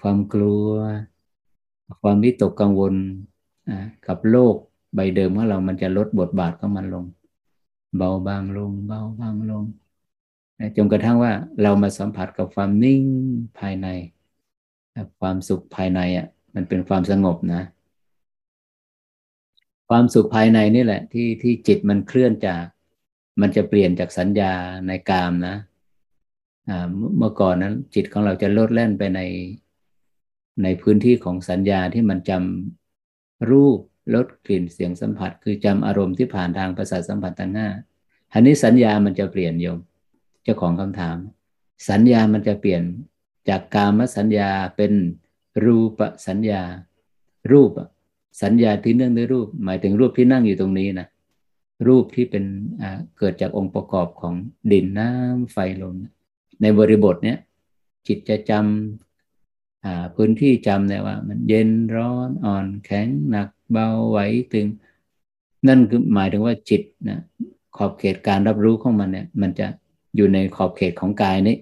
ความกลัว ความวิตกกังวลกับโลกใบเดิมของเรามันจะลดบทบาทของมันลง เบาบางลง เบาบางลงจนกระทั่งว่าเรามาสัมผัสกับความนิ่งภายใน ความสุขภายในอะมันเป็นความสงบนะ ความสุขภายในนี่แหละ ที่ที่จิตมันเคลื่อนจาก มันจะเปลี่ยนจากสัญญาในกามนะเมื่อก่อนนั้น จิตของเราจะลดแล่นไปในในพื้นที่ของสัญญาที่มันจำรูปลดกลิ่นเสียงสัมผัส คือจำอารมณ์ที่ผ่านทางประสาทสัมผัสทั้งห้าอันนี้สัญญามันจะเปลี่ยนโยม เจ้าของคำถาม สัญญามันจะเปลี่ยนจากกามสัญญาเป็นรูปสัญญา รูป สัญญาที่เนื่องด้วยรูป หมายถึงรูปที่นั่งอยู่ตรงนี้นะรูปที่เป็นเกิดจากองค์ประกอบของดินน้ำไฟลมในบริบทเนี้ยจิตจะจำพื้นที่จำเนี่ยว่า มันเย็นร้อนอ่อนแข็งหนักเบาไหวตึง นั่นคือหมายถึงว่าจิตนะขอบเขตการรับรู้ของมันเนี่ยมันจะอยู่ในขอบเขตของกายนี้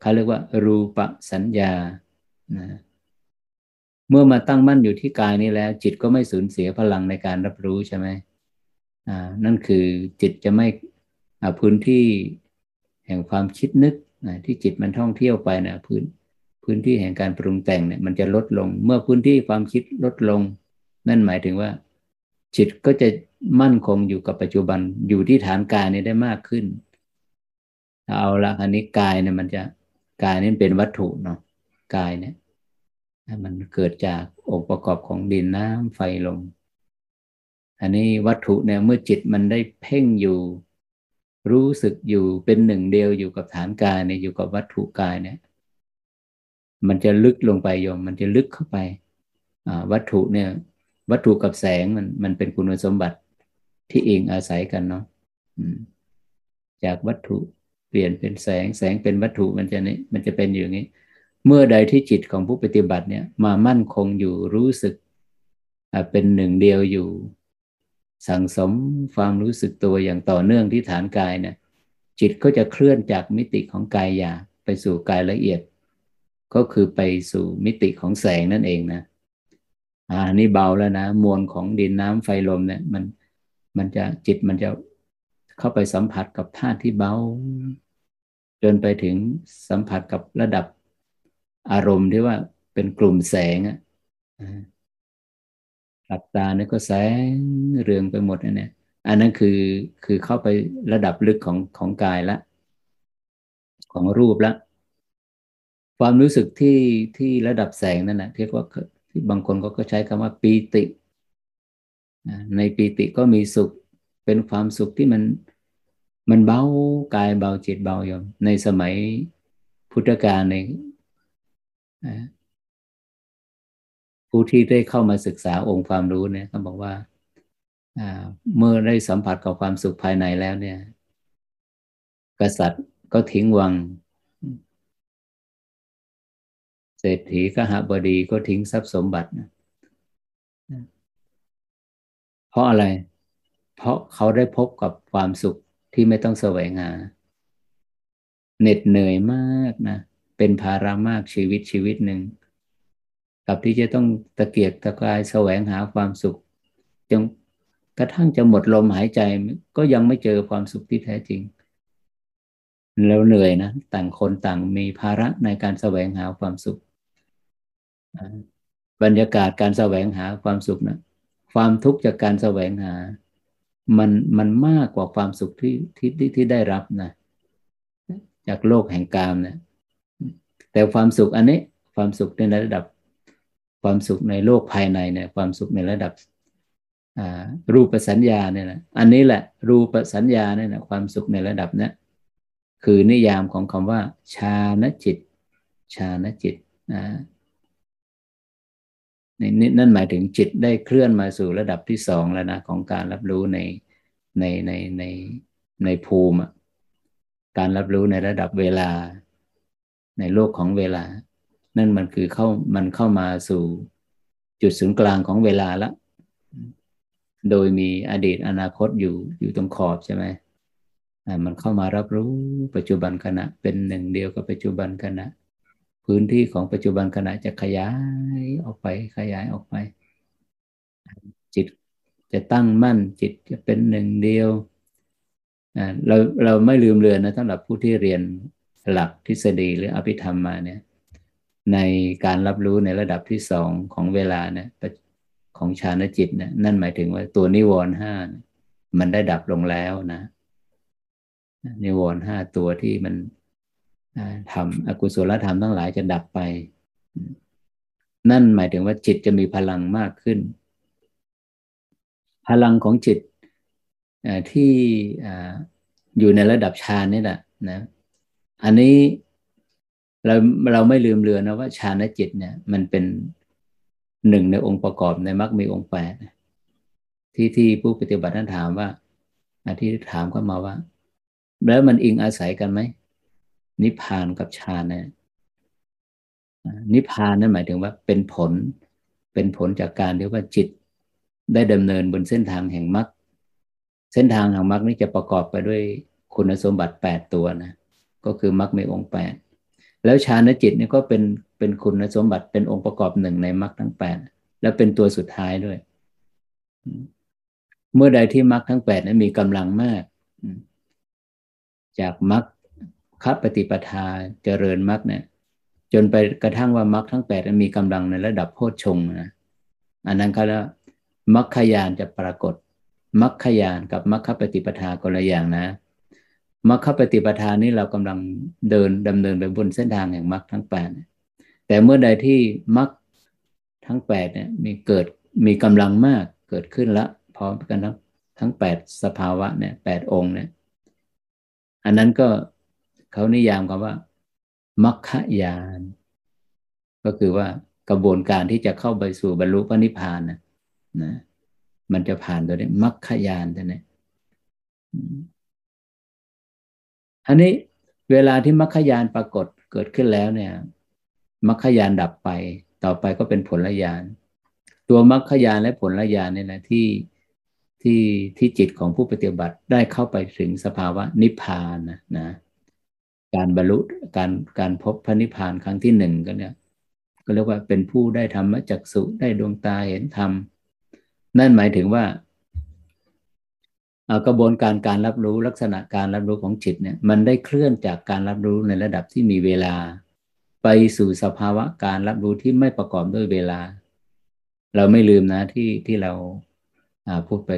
เขาเรียกว่า รูปสัญญานะ เมื่อมาตั้งมั่นอยู่ที่กายนี้แล้ว จิตก็ไม่สูญเสียพลังในการรับรู้ใช่ไหมอ่านั่นคือจิตจะไม่พื้นที่แห่งความคิดนึกนะที่จิตมันท่องเที่ยวไปนะพื้นพื้นที่แห่งการปรุงแต่งเนี่ยมันจะลดลง เมื่อพื้นที่ความคิดลดลง นั่นหมายถึงว่า จิตก็จะมั่นคงอยู่กับปัจจุบันอยู่ที่ฐานกายนี้ได้มากขึ้นเอาละอันนี้กายเนี่ยมันจะกายนี่เป็นวัตถุเนาะกายเนี่ย มันเกิดจากองค์ประกอบของดินน้ำไฟลม อันนี้วัตถุเนี่ยเมื่อจิตมันได้เพ่งอยู่ รู้สึกอยู่เป็นหนึ่งเดียวอยู่กับฐานกายเนี่ยอยู่กับวัตถุกายเนี่ย มันจะลึกลงไปโยม มันจะลึกเข้าไปวัตถุเนี่ย วัตถุกับแสงมันมันเป็นคุณสมบัติที่เองอาศัยกันเนาะจากวัตถุเปลี่ยนเป็นแสงแสงเป็นวัตถุมันจะนี่มันจะเป็นอย่างนี้ เมื่อใดที่จิตของผู้ปฏิบัติเนี่ยมามั่นคงอยู่รู้สึกเป็นหนึ่งเดียวอยู่ สั่งสมความรู้สึกตัวอย่างต่อเนื่องที่ฐานกายเนี่ยจิตก็จะเคลื่อนจากมิติของกายหยาบไปสู่กายละเอียด ก็คือไปสู่มิติของแสงนั่นเองนะอ่านี่เบาแล้วนะ มวลของดินน้ำไฟลมเนี่ยมันมันจะจิตมันจะเข้าไปสัมผัสกับธาตุที่เบา จนไปถึงสัมผัสกับระดับ อารมณ์ที่ว่าเป็นกลุ่มแสงอะหลับตาเนี่ยก็แสงเรืองไปหมดเนี่ย อันนั้นคือคือเข้าไประดับลึกของของกายละ ของรูปละ ความรู้สึกที่ที่ระดับแสงนั่นแหละที่ว่าที่บางคนก็ใช้คำว่าปีติ ในปีติก็มีสุขเป็นความสุขที่มันมันเบากายเบาจิตเบายมในสมัยพุทธกาลใน ผู้ที่ได้เข้ามาศึกษาองค์ความรู้เนี่ยเขาบอกว่าเมื่อได้สัมผัสกับความสุขภายในแล้วเนี่ย กษัตริย์ก็ทิ้งวัง เศรษฐีก็หาบดีก็ทิ้งทรัพย์สมบัติเพราะอะไร เพราะเขาได้พบกับความสุขที่ไม่ต้องแสวงหาเหน็ดเหนื่อยมากนะ เป็นภาระมากชีวิตชีวิตหนึ่ง กับที่จะต้องตะเกียกตะกายแสวงหาความสุขจนกระทั่งจะหมดลมหายใจก็ยังไม่เจอความสุขที่แท้จริง แล้วเหนื่อยนะต่างคนต่างมีภาระในการแสวงหาความสุข บรรยากาศการแสวงหาความสุขนะความทุกข์จากการแสวงหา มันมันมากกว่าความสุขที่ที่ที่ได้รับนะจากโลกแห่งกามเนะ แต่ความสุขอันนี้ความสุขในระดับความสุขในโลกภายในเนี่ยความสุขในระดับรูปสัญญาเนี่ยนะอันนี้แหละรูปสัญญาเนี่ยนะความสุขในระดับนี้คือนิยามของคำว่า ชาณจิต ชาณจิตนะนี่นั่นหมายถึงจิตได้เคลื่อนมาสู่ระดับที่สองแล้วนะของการรับรู้ในในในในในภูมิการรับรู้ในระดับเวลา ในโลกของเวลา นั่นมันคือเข้ามันเข้ามาสู่จุดศูนย์กลางของเวลาละ โดยมีอดีตอนาคตอยู่อยู่ตรงขอบใช่ไหมมันเข้ามารับรู้ปัจจุบันขณะเป็นหนึ่งเดียวกับปัจจุบันขณะ พื้นที่ของปัจจุบันขณะจะขยายออกไปขยายออกไป จิตจะตั้งมั่นจิตจะเป็นหนึ่งเดียวเราเราไม่ลืมเลือนนะสำหรับผู้ที่เรียน หลักทฤษฎีหรืออภิธรรมมาเนี่ย ในการรับรู้ในระดับที่สองของเวลาเนี่ยของฌานจิตเนี่ยนั่นหมายถึงว่าตัวนิวรณ์ห้ามันได้ดับลงแล้วนะนิวรณ์ห้าตัวที่มันทำอกุศลธรรมทั้งหลายจะดับไป นั่นหมายถึงว่าจิตจะมีพลังมากขึ้น พลังของจิตที่อยู่ในระดับฌานนี่แหละนะ อันนี้เราเราไม่ลืมเลือนนะว่าฌานจิตเนี่ย มันเป็นหนึ่งในองค์ประกอบในมรรคมีองค์แปดที่ที่ผู้ปฏิบัติท่านถามว่าที่ถามเข้ามาว่า แล้วมันอิงอาศัยกันไหมนิพพานกับฌานเนี่ยนิพพานนั่นหมายถึงว่าเป็นผลเป็นผลจากการที่ว่าจิต ได้ดำเนินบนเส้นทางแห่งมรรคเส้นทางแห่งมรรคนี้จะประกอบไปด้วยคุณสมบัติแปดตัวนะ ก็คือมรรคมีองค์แปดแล้วฌานจิตเนี่ยก็เป็นเป็นคุณสมบัติเป็นองค์ประกอบหนึ่งในมรรคทั้งแปดและเป็นตัวสุดท้ายด้วย เมื่อใดที่มรรคทั้งแปดนั้นมีกำลังมาก จากมรรคคับปฏิปทาเจริญมรรคเนี่ย จนไปกระทั่งว่ามรรคทั้งแปดมีกำลังในระดับโพชฌงนะอันนั้นก็แล้วมรรคยานจะปรากฏมรรคยานกับมรรคปฏิปทาคนละอย่างนะ มรรคปฏิปทานี้เรากำลังเดินดำเนินไปบนเส้นทางแห่งมรรคทั้งแปดแต่เมื่อใดที่มรรคทั้งแปดเนี่ยมีเกิดมีกำลังมากเกิดขึ้นละพร้อมกันทั้งทั้งแปดสภาวะเนี่ยแปดองค์เนี่ยอันนั้นก็เขานิยามคำว่ามัคคยาน ก็คือว่ากระบวนการที่จะเข้าไปสู่บรรลุพระนิพพานนะนะมันจะผ่านตัวนี้มัคคยานตัวนี้ อันนี้เวลาที่มัคคยานปรากฏเกิดขึ้นแล้วเนี่ยมัคคยานดับไป ต่อไปก็เป็นผลญาณตัวมัคคยานและผลญาณเนี่ยนะที่ที่ที่จิตของผู้ปฏิบัติได้เข้าไปถึงสภาวะนิพพานนะนะการบรรลุการการพบพระนิพพานครั้งที่หนึ่งก็เนี่ยก็เรียกว่าเป็นผู้ได้ธรรมจักสุได้ดวงตาเห็นธรรมนั่นหมายถึงว่า กระบวนการการรับรู้ลักษณะการรับรู้ของจิตเนี่ยมันได้เคลื่อนจากการรับรู้ในระดับที่มีเวลา ไปสู่สภาวะการรับรู้ที่ไม่ประกอบด้วยเวลา เราไม่ลืมนะที่ที่เราพูดไป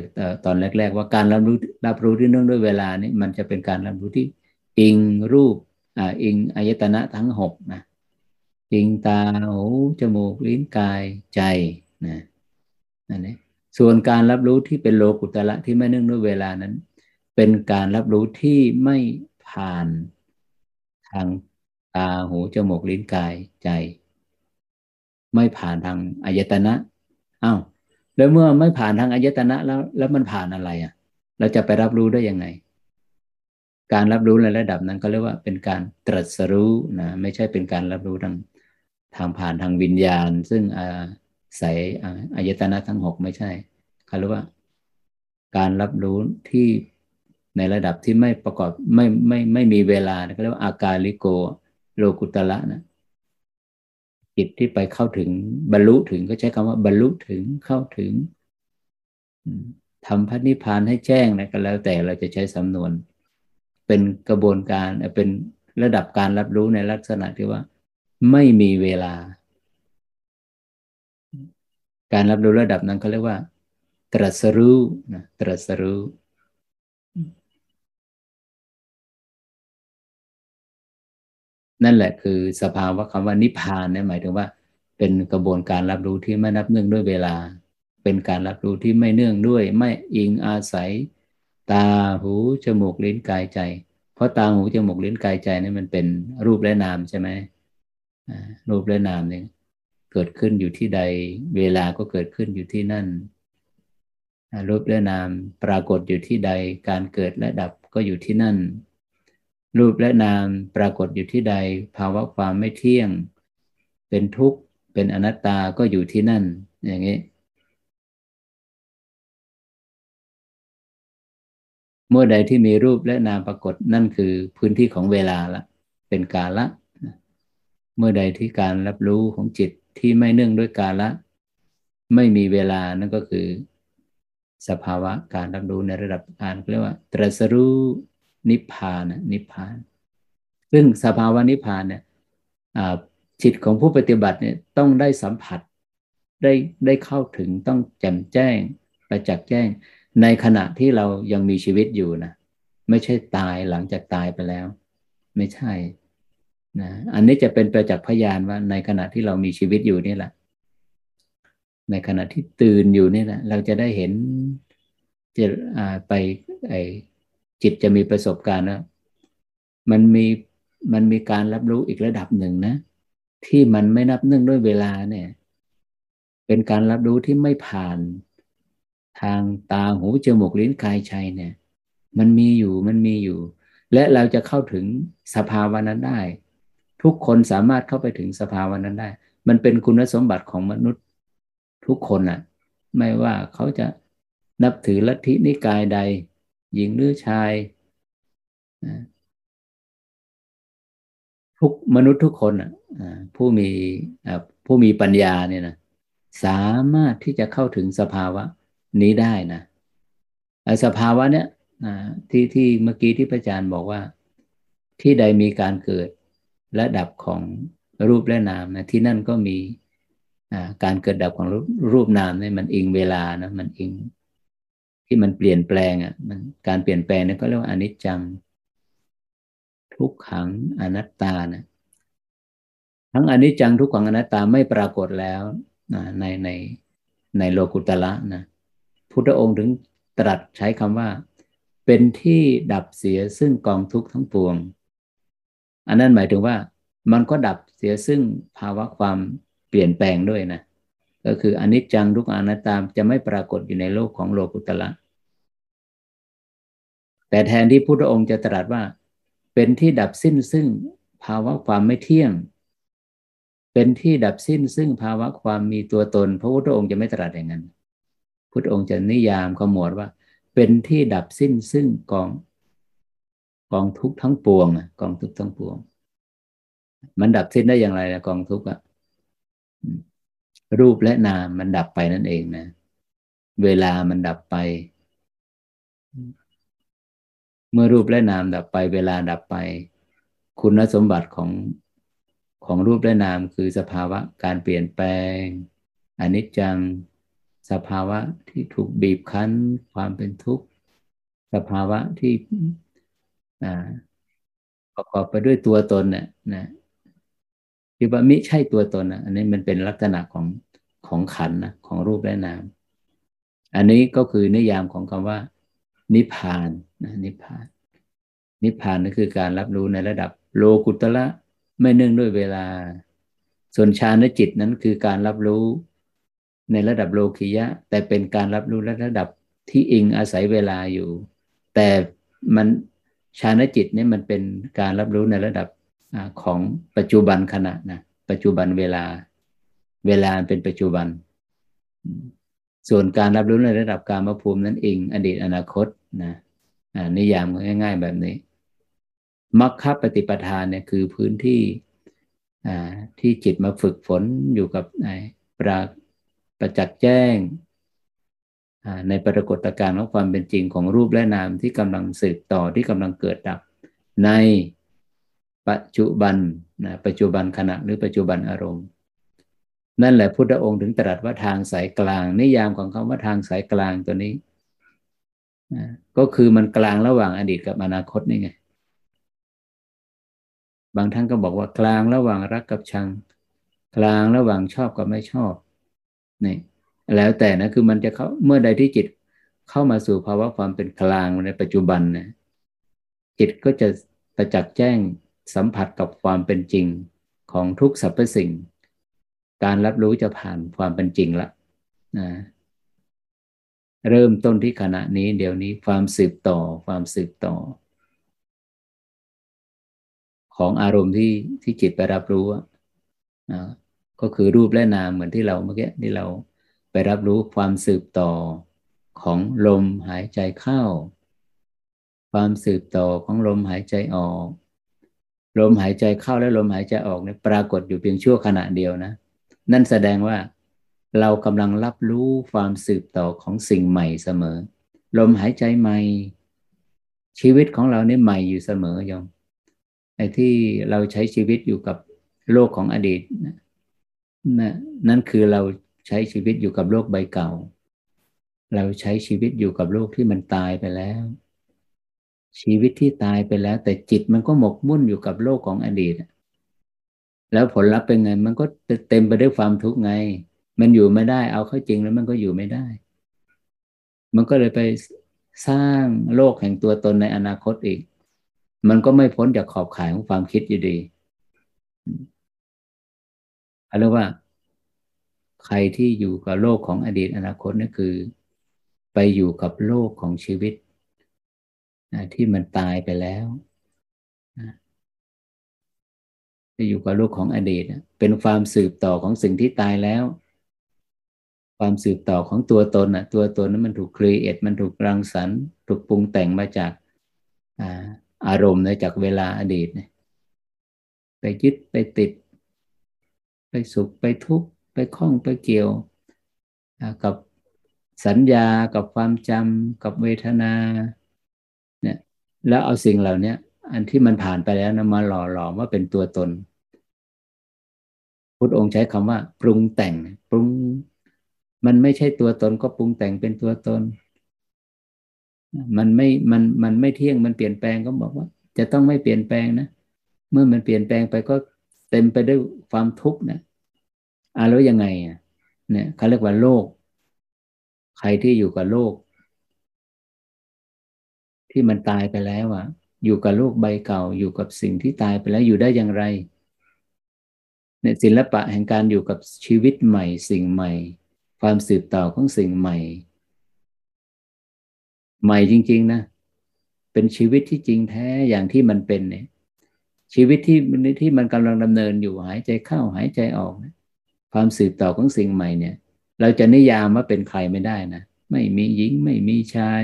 ตอนแรก ๆ ว่าการรับรู้รับรู้ที่เนื่องด้วยเวลานี่มันจะเป็นการรับรู้ที่อิงรูปออิงอายตนะทั้งหกนะอิงตาหูจมูกลิ้นกายใจนะนั่นเอง ส่วนการรับรู้ที่เป็นโลกุตละที่ไม่เนื่องด้วยเวลานั้น เป็นการรับรู้ที่ไม่ผ่านทางตาหูจมูกลิ้นกายใจ ไม่ผ่านทางอายตนะอ้าวแล้วเมื่อไม่ผ่านทางอายตนะแล้ว แล้วมันผ่านอะไรอะ เราจะไปรับรู้ได้ยังไง การรับรู้ในระดับนั้นก็เรียกว่าเป็นการตรัสรู้นะไม่ใช่เป็นการรับรู้ทางทางผ่านทางวิญญาณ ซึ่งอาศัยอายตนะทั้งหกไม่ใช่ เขาเรียกว่าการรับรู้ที่ในระดับที่ไม่ประกอบไม่ไม่ไม่มีเวลาเขาเรียกว่าอากาลิโกโลกุตละนะจิตที่ไปเข้าถึงบรรลุถึงก็ใช้คำว่าบรรลุถึงเข้าถึงทำพระนิพพานให้แจ้งนะก็แล้วแต่เราจะใช้สำนวน เป็นกระบวนการเป็นระดับการรับรู้ในลักษณะที่ว่า ไม่มีเวลา การรับรู้ระดับนั้นเขาเรียกว่า ตรัสรู้นะตรัสรู้นั่นแหละคือสภาวะคำว่านิพพานเนี่ยหมายถึงว่า เป็นกระบวนการรับรู้ที่ไม่นับเนื่องด้วยเวลา เป็นการรับรู้ที่ไม่เนื่องด้วย ไม่อิงอาศัย ตาหูจมูกลิ้นกายใจ เพราะตาหูจมูกลิ้นกายใจนี่มันเป็นรูปและนามใช่ไหมรูปและนามเนี่ยเกิดขึ้นอยู่ที่ใด เวลาก็เกิดขึ้นอยู่ที่นั่น รูปและนามปรากฏอยู่ที่ใด การเกิดและดับก็อยู่ที่นั่น รูปและนามปรากฏอยู่ที่ใด ภาวะความไม่เที่ยง เป็นทุกข์เป็นอนัตตาก็อยู่ที่นั่น อย่างนี้ เมื่อใดที่มีรูปและนามปรากฏนั่นคือพื้นที่ของเวลาละเป็นกาละ เมื่อใดที่การรับรู้ของจิตที่ไม่เนื่องด้วยกาละ ไม่มีเวลานั่นก็คือ สภาวะการรับรู้ในระดับการเรียกว่า ตรัสรู้นิพพานนิพพาน ซึ่งสภาวะนิพพานเนี่ยจิตของผู้ปฏิบัติเนี่ยต้องได้สัมผัสได้ได้เข้าถึงต้องแจ่มแจ้งประจักษ์แจ้ง ในขณะที่เรายังมีชีวิตอยู่นะไม่ใช่ตายหลังจากตายไปแล้ว ไม่ใช่นะอันนี้จะเป็นประจักษ์พยานว่าในขณะที่เรามีชีวิตอยู่นี่แหละ ในขณะที่ตื่นอยู่นี่แหละเราจะได้เห็นจะไปไอจิตจะมีประสบการณ์นะมันมีมันมีการรับรู้อีกระดับหนึ่งนะ ที่มันไม่นับเนื่องด้วยเวลาเนี่ย เป็นการรับรู้ที่ไม่ผ่าน ทางตาหูจมูกลิ้นกายใจเนี่ย มันมีอยู่มันมีอยู่ และเราจะเข้าถึงสภาวะนั้นได้ ทุกคนสามารถเข้าไปถึงสภาวะนั้นได้ มันเป็นคุณสมบัติของมนุษย์ ทุกคนอะ่ะ ไม่ว่าเขาจะนับถือลัทธินิกายใด หญิงหรือชายทุกมนุษย์ทุกคนอะผู้มีผู้มีปัญญาเนี่ยนะสามารถที่จะเข้าถึงสภาวะนี้ได้นะสภาวะเนี้ยที่ที่เมื่อกี้ที่พระอาจารย์บอกว่า ที่ใดมีการเกิดและดับของรูปและนามนะที่นั่นก็มี การเกิดดับของรูปนามเนี่ยมันอิงเวลานะมันอิงที่มันเปลี่ยนแปลงอะมันการเปลี่ยนแปลงนี่ก็เรียกว่าอนิจจัง ทุกขังอนัตตานะทั้งอนิจจังทุกขังอนัตตาไม่ปรากฏแล้วในในในโลกุตละนะพุทธองค์ถึงตรัสใช้คำว่า เป็นที่ดับเสียซึ่งกองทุกข์ทั้งปวง อันนั้นหมายถึงว่า มันก็ดับเสียซึ่งภาวะความ เปลี่ยนแปลงด้วยนะ ก็คืออนิจจังทุกอนัตตามจะไม่ปรากฏอยู่ในโลกของโลกุตละ แต่แทนที่พุทธองค์จะตรัสว่า เป็นที่ดับสิ้นซึ่งภาวะความไม่เที่ยง เป็นที่ดับสิ้นซึ่งภาวะความมีตัวตน พระพุทธองค์จะไม่ตรัสอย่างนั้น พุทธองค์จะนิยามขมวดว่า เป็นที่ดับสิ้นซึ่งกองกองทุกทั้งปวงกองทุกทั้งปวง มันดับสิ้นได้อย่างไรนะกองทุกอะ รูปและนามมันดับไปนั่นเองนะ เวลามันดับไป เมื่อรูปและนามดับไป เวลาดับไป คุณสมบัติของของรูปและนามคือสภาวะการเปลี่ยนแปลงอนิจจัง สภาวะที่ถูกบีบคั้น ความเป็นทุกข์ สภาวะที่ประกอบไปด้วยตัวตนเนี่ยนะ คือว่ามิใช่ตัวตนนะอันนี้มันเป็นลักษณะของของขันนะของรูปและนาม อันนี้ก็คือนิยามของคำว่า นิพานนะนิพาน นิพานนั่นคือการรับรู้ในระดับโลกุตละไม่เนื่องด้วยเวลา ส่วนฌานจิตนั้นคือการรับรู้ในระดับโลคิยะ แต่เป็นการรับรู้ระดับที่อิงอาศัยเวลาอยู่ แต่มันฌานจิตนี่มันเป็นการรับรู้ในระดับ ของปัจจุบันขณะนะปัจจุบันเวลาเวลาเป็นปัจจุบัน ส่วนการรับรู้ในระดับการมภูมินั้นเองอดีตอนาคตนะนิยามง่าย ๆ แบบนี้มรรคปฏิปทานเนี่ยคือพื้นที่ที่จิตมาฝึกฝนอยู่กับปราประจักษ์แจ้งในปรากฏการณ์ของความเป็นจริงของรูปและนามที่กำลังสืบต่อที่กำลังเกิดดับใน ปัจจุบันนะปัจจุบันขณะหรือปัจจุบันอารมณ์ นั่นแหละพุทธองค์ถึงตรัสว่าทางสายกลาง นิยามของคำว่าทางสายกลางตัวนี้นะก็คือมันกลางระหว่างอดีตกับอนาคตนี่ไง บางท่านก็บอกว่ากลางระหว่างรักกับชัง กลางระหว่างชอบกับไม่ชอบนี่แล้วแต่นะคือมันจะเข้าเมื่อใดที่จิตเข้ามาสู่ภาวะความเป็นกลางในปัจจุบันนะจิตก็จะประจักษ์แจ้ง สัมผัสกับความเป็นจริงของทุกสรรพสิ่ง การรับรู้จะผ่านความเป็นจริงละนะเริ่มต้นที่ขณะนี้เดี๋ยวนี้ความสืบต่อความสืบต่อ ของอารมณ์ที่ที่จิตไปรับรู้นะก็คือรูปและนามเหมือนที่เราเมื่อกี้ที่เราไปรับรู้ความสืบต่อของลมหายใจเข้า ความสืบต่อของลมหายใจออก ลมหายใจเข้าและลมหายใจออกเนี่ยปรากฏอยู่เพียงชั่วขณะเดียวนะ นั่นแสดงว่าเรากำลังรับรู้ความสืบต่อของสิ่งใหม่เสมอ ลมหายใจใหม่ ชีวิตของเราเนี่ยใหม่อยู่เสมอยอมไอ้ที่เราใช้ชีวิตอยู่กับโลกของอดีตนะนั่นคือเราใช้ชีวิตอยู่กับโลกใบเก่า เราใช้ชีวิตอยู่กับโลกที่มันตายไปแล้ว ชีวิตที่ตายไปแล้ว แต่จิตมันก็หมกมุ่นอยู่กับโลกของอดีต แล้วผลลัพธ์เป็นไง มันก็เต็มไปด้วยความทุกข์ไง มันอยู่ไม่ได้ เอาเข้าจริงแล้วมันก็อยู่ไม่ได้ มันก็เลยไปสร้างโลกแห่งตัวตนในอนาคตอีก มันก็ไม่พ้นจากขอบข่ายของความคิดอยู่ดีอะไรว่า ใครที่อยู่กับโลกของอดีตอนาคตนั่นคือ ไปอยู่กับโลกของชีวิต ที่มันตายไปแล้วจะอยู่กับโลกของอดีตเป็นความสืบต่อของสิ่งที่ตายแล้ว ความสืบต่อของตัวตนอะ ตัวตนนั้นมันถูกครีเอทมันถูกรังสรรค์ถูกปรุงแต่งมาจากอารมณ์จากเวลาอดีตไปยึดไปติด ไปสุขไปทุกข์ไปคล้องไปเกี่ยวกับสัญญากับความจำกับเวทนา แล้วเอาสิ่งเหล่านี้อันที่มันผ่านไปแล้วนะมาหล่อหลอมว่าเป็นตัวตน พุทธองค์ใช้คำว่า ปรุงแต่ง ปรุง มันไม่ใช่ตัวตนก็ปรุงแต่งเป็นตัวตน มันไม่ มัน มันไม่เที่ยง มันเปลี่ยนแปลงก็บอกว่า จะต้องไม่เปลี่ยนแปลงนะ เมื่อมันเปลี่ยนแปลงไปก็เต็มไปด้วยความทุกข์นะอ่าแล้วยังไงอะ เนี่ยเขาเรียกว่าโลก ใครที่อยู่กับโลก ที่มันตายไปแล้วอะอยู่กับโลกใบเก่า อยู่กับสิ่งที่ตายไปแล้วอยู่ได้อย่างไรเนี่ยศิลปะแห่งการอยู่กับชีวิตใหม่ สิ่งใหม่ ความสืบต่อของสิ่งใหม่ ใหม่จริง ๆ นะ เป็นชีวิตที่จริงแท้อย่างที่มันเป็นเนี่ย ชีวิตที่ที่มันกำลังดำเนินอยู่หายใจเข้าหายใจออกนะความสืบต่อของสิ่งใหม่เนี่ย เราจะนิยามว่าเป็นใครไม่ได้นะ ไม่มีหญิงไม่มีชาย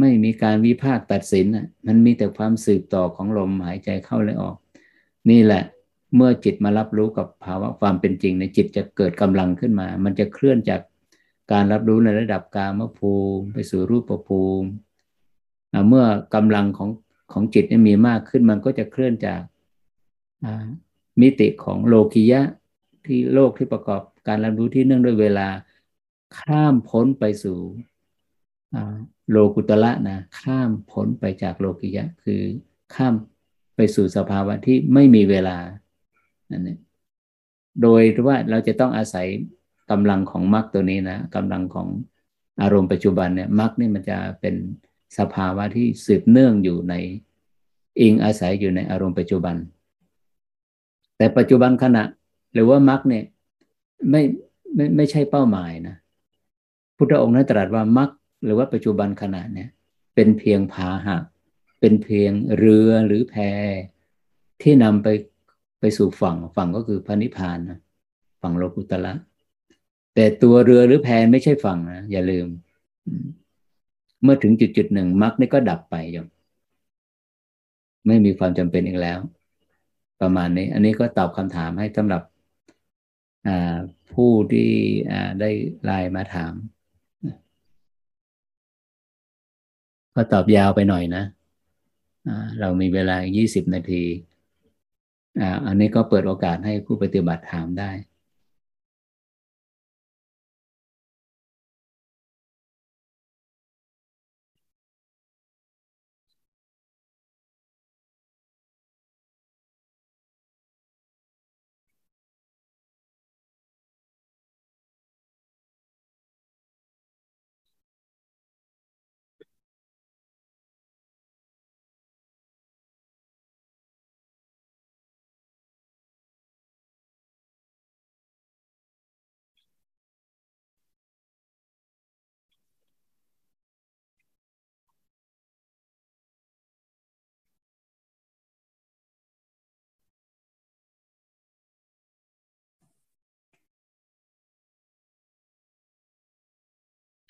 ไม่มีการวิพากษ์ตัดสินมันมีแต่ความสืบต่อของลมหายใจเข้าและออก นี่แหละเมื่อจิตมารับรู้กับภาวะความเป็นจริงในจิตจะเกิดกำลังขึ้นมา มันจะเคลื่อนจากการรับรู้ในระดับกามภูมิไปสู่รูปภูมิเมื่อกำลังของของจิตมีมากขึ้นมันก็จะเคลื่อนจากมิติของโลกิยะที่โลกที่ประกอบการรับรู้ที่เนื่องด้วยเวลาข้ามพ้นไปสู่ โลกุตละนะข้ามพ้นไปจากโลกิยะ คือข้ามไปสู่สภาวะที่ไม่มีเวลานั่นเองโดยว่าเราจะต้องอาศัยกำลังของมรรคตัวนี้นะกำลังของอารมณ์ปัจจุบันเนี่ยมรรคนี่มันจะเป็นสภาวะที่สืบเนื่องอยู่ในอิงอาศัยอยู่ในอารมณ์ปัจจุบัน แต่ปัจจุบันขณะ หรือว่ามรรคเนี่ยไม่ไม่ไม่ใช่เป้าหมายนะพุทธองค์นั้นตรัสว่ามรรค หรือว่าปัจจุบันขณะเนี่ย เป็นเพียงพาหะ เป็นเพียงเรือหรือแพที่นำไปไปสู่ฝั่งฝั่งก็คือพระนิพพานนะฝั่งโลกุตละ แต่ตัวเรือหรือแพไม่ใช่ฝั่งนะอย่าลืม เมื่อถึงจุดจุดหนึ่งมรรคนี่ก็ดับไปยมไม่มีความจำเป็นอีกแล้ว ประมาณนี้ อันนี้ก็ตอบคำถามให้สำหรับผู้ที่ได้ไลน์มาถาม ก็ตอบยาวไปหน่อยนะเรามีเวลา 20 นาที อันนี้ก็เปิดโอกาสให้ผู้ปฏิบัติถามได้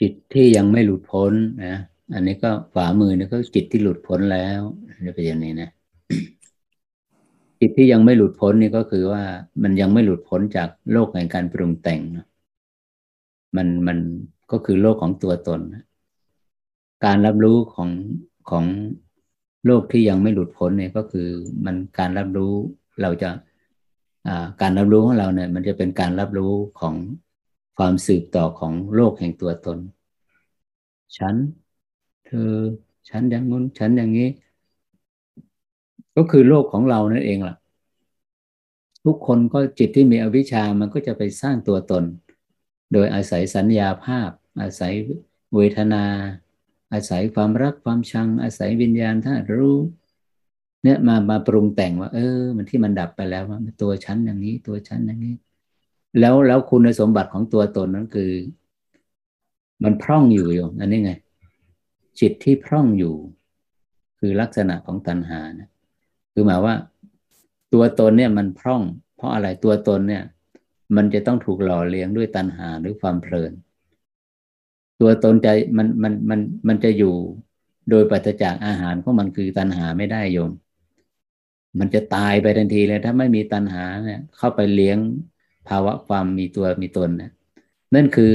จิตที่ยังไม่หลุดพ้นนะ อันนี้ก็ฝ่ามือนี่ก็จิตที่หลุดพ้นแล้วนี่เป็นอย่างนี้นะ จิตที่ยังไม่หลุดพ้นนี่ก็คือว่ามันยังไม่หลุดพ้นจากโลกแห่งการปรุงแต่งนะมันมันก็คือโลกของตัวตน การรับรู้ของของโลกที่ยังไม่หลุดพ้นเนี่ยก็คือมันการรับรู้เราจะการรับรู้ของเราเนี่ย มันจะเป็นการรับรู้ของ ความสืบต่อของโลกแห่งตัวตน ฉัน เธอ ฉันอย่างนู้น ฉันอย่างนี้ ก็คือโลกของเรานั่นเองล่ะ ทุกคนก็จิตที่มีอวิชชามันก็จะไปสร้างตัวตน โดยอาศัยสัญญาภาพ อาศัยเวทนา อาศัยความรักความชัง อาศัยวิญญาณธาตุรู้เนี่ยมามาปรุงแต่งว่า เออ มันที่มันดับไปแล้วว่าตัวฉันอย่างนี้ ตัวฉันอย่างนี้ แล้วแล้วคุณสมบัติของตัวตนนั้นคือ มันพร่องอยู่อยู่อันนี้ไง จิตที่พร่องอยู่ คือลักษณะของตัณหานะคือหมายว่า ตัวตนเนี่ยมันพร่อง เพราะอะไรตัวตนเนี่ย มันจะต้องถูกหล่อเลี้ยงด้วยตัณหาหรือความเพลิน ตัวตนใจมันมันมันมันจะอยู่โดยปัจจากอาหารของมันคือตัณหาไม่ได้โยม มันจะตายไปทันทีเลย ถ้าไม่มีตัณหาเนี่ย เข้าไปเลี้ยง ภาวะความมีตัวมีตนนะนั่นคือ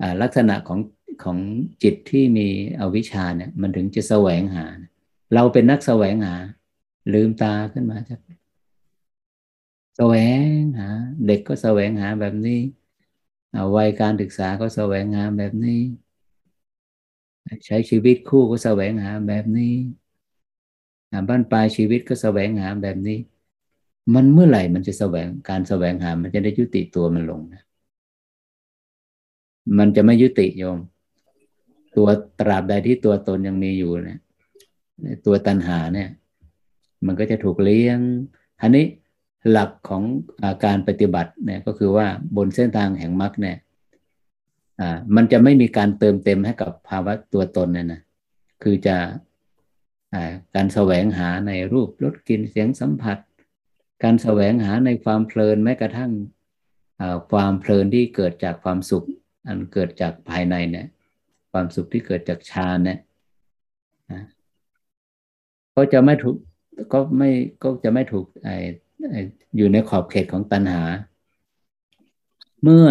อลักษณะของของจิตที่มีอวิชชาเนี่ย มันถึงจะแสวงหา เราเป็นนักแสวงหา ลืมตาขึ้นมาจากแสวงหา เด็กก็แสวงหาแบบนี้วัยการศึกษาก็แสวงหาแบบนี้ ใช้ชีวิตคู่ก็แสวงหาแบบนี้บ้านปลายชีวิตก็แสวงหาแบบนี้ มันเมื่อไหร่มันจะแสวงการแสวงหา มันจะได้ยุติตัวมันลงนะมันจะไม่ยุติโยม ตัวตราบใดที่ตัวตนยังมีอยู่เนี่ยตัวตัณหาเนี่ย มันก็จะถูกเลี้ยงอันนี้หลักของอาการปฏิบัติเนี่ย ก็คือว่าบนเส้นทางแห่งมรรคเนี่ยอ่ามันจะไม่มีการเติมเต็มให้กับภาวะตัวตนเนี่ยนะคือจะการแสวงหาในรูปรสกลิ่นเสียงสัมผัส การแสวงหาในความเพลินแม้กระทั่งความเพลินที่เกิดจากความสุข อันเกิดจากภายในเนี่ย ความสุขที่เกิดจากฌานเนี่ยก็จะไม่ถูกก็ไม่ก็จะไม่ถูกไออยู่ในขอบเขตของตัณหา เมื่อ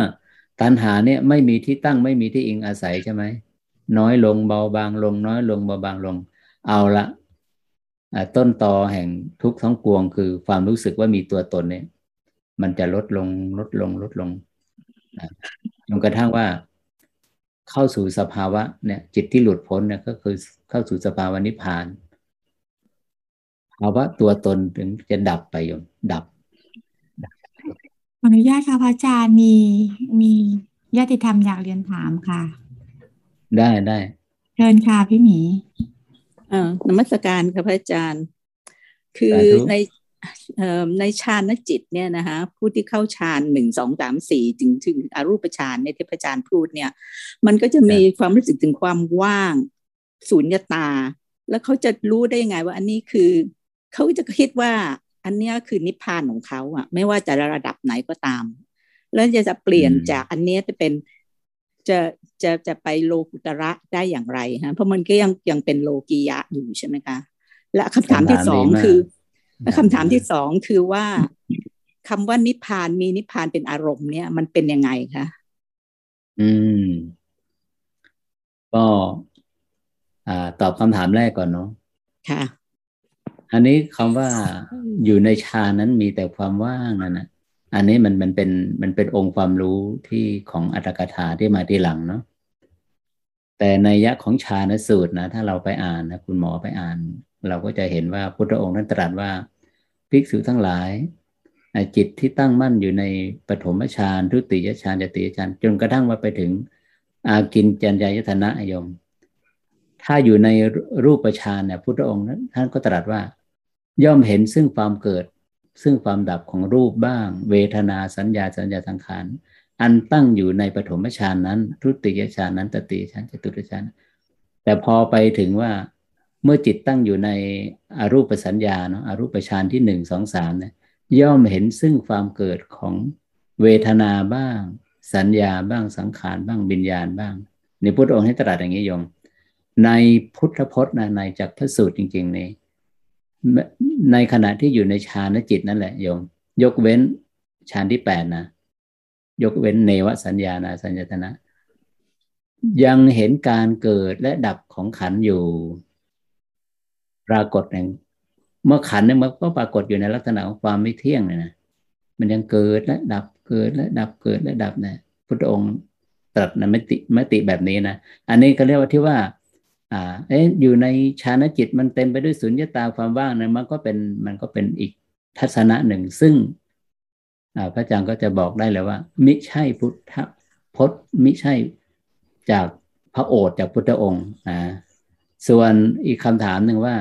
ตัณหาเนี่ยไม่มีที่ตั้งไม่มีที่อิงอาศัยใช่ไหมน้อยลงเบาบางลง น้อยลงเบาบางลง เอาละ ต้นตอแห่งทุกทั้งปวง คือความรู้สึกว่ามีตัวตนเนี่ย มันจะลดลงลดลงลดลงจนกระทั่งว่าเข้าสู่สภาวะเนี่ย จิตที่หลุดพ้นเนี่ยก็คือเข้าสู่สภาวะนิพพานภาวะตัวตนถึงจะดับไปโยมดับขออนุญาตค่ะพระอาจารย์มีมีญาติธรรมอยากเรียนถามค่ะ ได้ได้เชิญค่ะพี่หมี อ่านมัสการค่ะพระอาจารย์ คือในในฌานจิตเนี่ยนะคะผู้ที่เข้าฌานหนึ่งสองสามสี่ถึงถึงอรูปฌานเนี่ยที่พระอาจารย์พูดเนี่ย มันก็จะมีความรู้สึกถึงความว่างสูญญตา แล้วเขาจะรู้ได้ยังไงว่าอันนี้คือเขาจะคิดว่าอันนี้คือนิพพานของเขาอะไม่ว่าจะระดับไหนก็ตาม แล้วจะจะเปลี่ยนจากอันนี้จะเป็น จะจะจะไปโลกุตระได้อย่างไรฮะเพราะมันก็ยังยังเป็นโลกียะอยู่ใช่ไหมคะและคำถามที่สองคือคำถามที่สองคือว่าคำว่านิพพานมีนิพพานเป็นอารมณ์เนี่ยมันเป็นยังไงคะอืม ก็อ่าตอบคำถามแรกก่อนเนาะค่ะ อันนี้คำว่าอยู่ในฌานนั้นมีแต่ความว่างนั่นนะ อันนี้มันมันเป็นมันเป็นองค์ความรู้ที่ของอัตถกถาที่มาที่หลังเนาะแต่ในยะของฌานสูตรนะถ้าเราไปอ่านนะคุณหมอไปอ่าน เราก็จะเห็นว่าพุทธองค์นั้นตรัสว่าภิกษุทั้งหลายจิตที่ตั้งมั่นอยู่ในปฐมฌานทุติยฌานจติยฌานจนกระทั่งว่าไปถึงอากินจัญญายตนะยม ถ้าอยู่ในรูปฌานเนี่ยพุทธองค์นั้นท่านก็ตรัสว่า ย่อมเห็นซึ่งความเกิด ซึ่งความดับของรูปบ้าง เวทนาสัญญาสัญญาสังขารอันตั้งอยู่ในปฐมฌานนั้นทุติยฌานนั้นตติฌานจตุตฌานแต่พอไปถึงว่าเมื่อจิตตั้งอยู่ในอรูปสัญญาเนาะอรูปฌานที่หนึ่งสองสามเนี่ยย่อมเห็นซึ่งความเกิดของเวทนาบ้าง สัญญาบ้างสังขารบ้างวิญญาณบ้างในพุทธองค์ให้ตรัสอย่างนี้ยงในพุทธพจน์นะในจากพระสูตรจริงๆนี่ ในขณะที่อยู่ในฌานจิตนั่นแหละโยม ยกเว้นฌานที่แปดนะ ยกเว้นเนวสัญญาณสัญญตนะ ยังเห็นการเกิดและดับของขันอยู่ ปรากฏอย่างเมื่อขันเนี่ยมันก็ปรากฏอยู่ในลักษณะของความไม่เที่ยงเลยนะมันยังเกิดและดับเกิดและดับเกิดและดับนะพุทธองค์ตรัสในมติมติแบบนี้นะ อันนี้ก็เรียกว่าที่ว่าาเอ๊ะอยู่ในฌานจิตมันเต็มไปด้วยสุญญตาความว่างนะมันก็เป็นมันก็เป็นอีกทัศนะหนึ่งซึ่งพระอาจารย์ก็จะบอกได้เลยว่า มิใช่พุทธพจน์มิใช่จากพระโอษฐ์จากพุทธองค์นะส่วนอีกคำถามหนึ่งว่า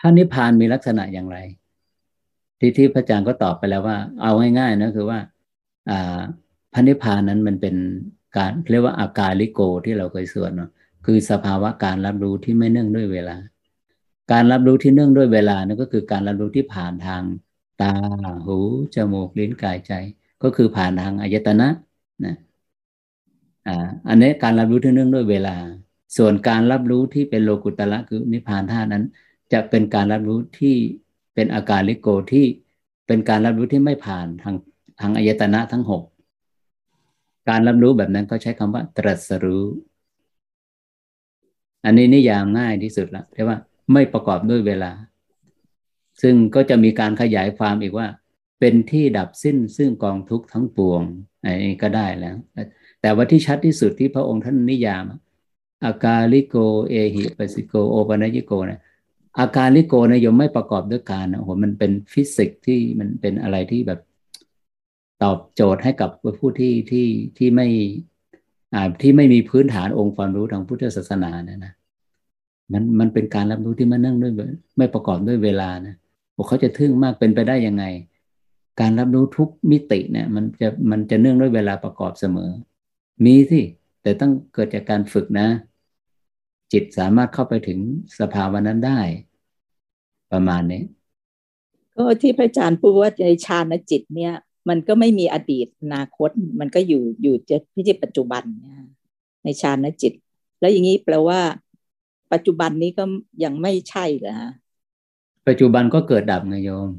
พระนิพพานมีลักษณะอย่างไร ที่ที่พระอาจารย์ก็ตอบไปแล้วว่า เอาง่ายๆนะคือว่าอ่าพระนิพพานนั้นมันเป็น การเรียกว่าอาการลิโกที่เราเคยสวดเนาะคือสภาวะการรับรู้ที่ไม่เนื่องด้วยเวลา การรับรู้ที่เนื่องด้วยเวลานั่นก็คือการรับรู้ที่ผ่านทางตาหูจมูกลิ้นกายใจ ก็คือผ่านทางอายตนะนะอ่าอันนี้การรับรู้ที่เนื่องด้วยเวลา ส่วนการรับรู้ที่เป็นโลกุตละคือนิพพานธาตุนั้น จะเป็นการรับรู้ที่เป็นอาการลิโกที่เป็นการรับรู้ที่ไม่ผ่านทางทางอายตนะทั้งหก การรับรู้แบบนั้นก็ใช้คำว่า ตรัสรู้ อันนี้นิยามง่ายที่สุดละใช่ว่าไม่ประกอบด้วยเวลา ซึ่งก็จะมีการขยายความอีกว่า เป็นที่ดับสิ้นซึ่งกองทุกข์ทั้งปวงอันนี้ก็ได้แล้ว แต่ว่าที่ชัดที่สุดที่พระองค์ท่านนิยามอากาลิโก เอหิปัสิโกโอปนัญิโกนะอาการลิโกนะยมไม่ประกอบด้วยการนะโหมันเป็นฟิสิกส์ที่มันเป็นอะไรที่แบบ ตอบโจทย์ให้กับผู้ที่ที่ที่ไม่ที่ไม่มีพื้นฐานองค์ความรู้ทางพุทธศาสนานะนะมันมันเป็นการรับรู้ที่มันนั่งด้วยไม่ประกอบด้วยเวลานะโอ้เขาจะทึ่งมากเป็นไปได้ยังไง การรับรู้ทุกมิติเนี่ย มันจะมันจะเนื่องด้วยเวลาประกอบเสมอ มีสิแต่ต้องเกิดจากการฝึกนะ จิตสามารถเข้าไปถึงสภาวะนั้นได้ ประมาณนี้ก็ที่พระอาจารย์พูดว่าในฌานจิตเนี่ย มันก็ไม่มีอดีตอนาคต มันก็อยู่อยู่จะพิจิตปัจจุบันในฌานจิต แล้วอย่างนี้แปลว่า ปัจจุบันนี้ก็ยังไม่ใช่เหรอฮะปัจจุบันก็เกิดดับไงโยม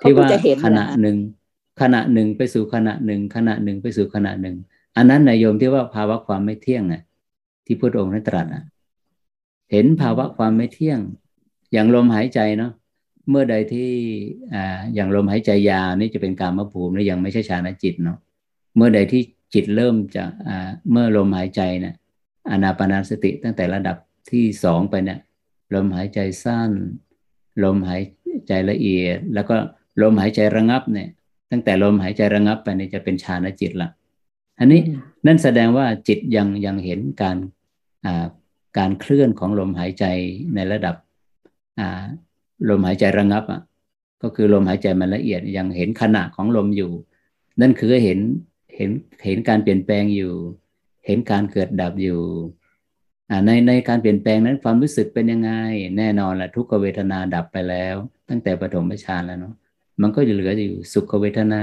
ที่ว่าขณะหนึ่งขณะหนึ่งไปสู่ขณะหนึ่งขณะหนึ่งไปสู่ขณะหนึ่ง อันนั้นนายโยมที่ว่าภาวะความไม่เที่ยงไงที่พุทธองค์นั้นตรัสอะ เห็นภาวะความไม่เที่ยง อย่างลมหายใจเนาะ เมื่อใดที่อ่าอย่างลมหายใจยาวนี่จะเป็นการมภูมิและยังไม่ใช่ฌานจิตเนาะเมื่อใดที่จิตเริ่มจะอ่าเมื่อลมหายใจเนี่ยอนาปนาสติตั้งแต่ระดับที่สองไปเนี่ยลมหายใจสั้น ลมหายใจละเอียด แล้วก็ลมหายใจระงับเนี่ย ตั้งแต่ลมหายใจระงับไปนี่จะเป็นฌานจิตละอันนี้นั่นแสดงว่าจิตยังยังเห็นการอ่าการเคลื่อนของลมหายใจในระดับอ่า ลมหายใจระงับอะก็คือลมหายใจมันละเอียดยังเห็นขณะของลมอยู่ นั่นคือเห็นเห็นเห็นการเปลี่ยนแปลงอยู่ เห็นการเกิดดับอยู่ในในการเปลี่ยนแปลงนั้นความรู้สึกเป็นยังไง แน่นอนแหละทุกขเวทนาดับไปแล้ว ตั้งแต่ปฐมฌานแล้วเนาะมันก็จะเหลืออยู่สุขเวทนา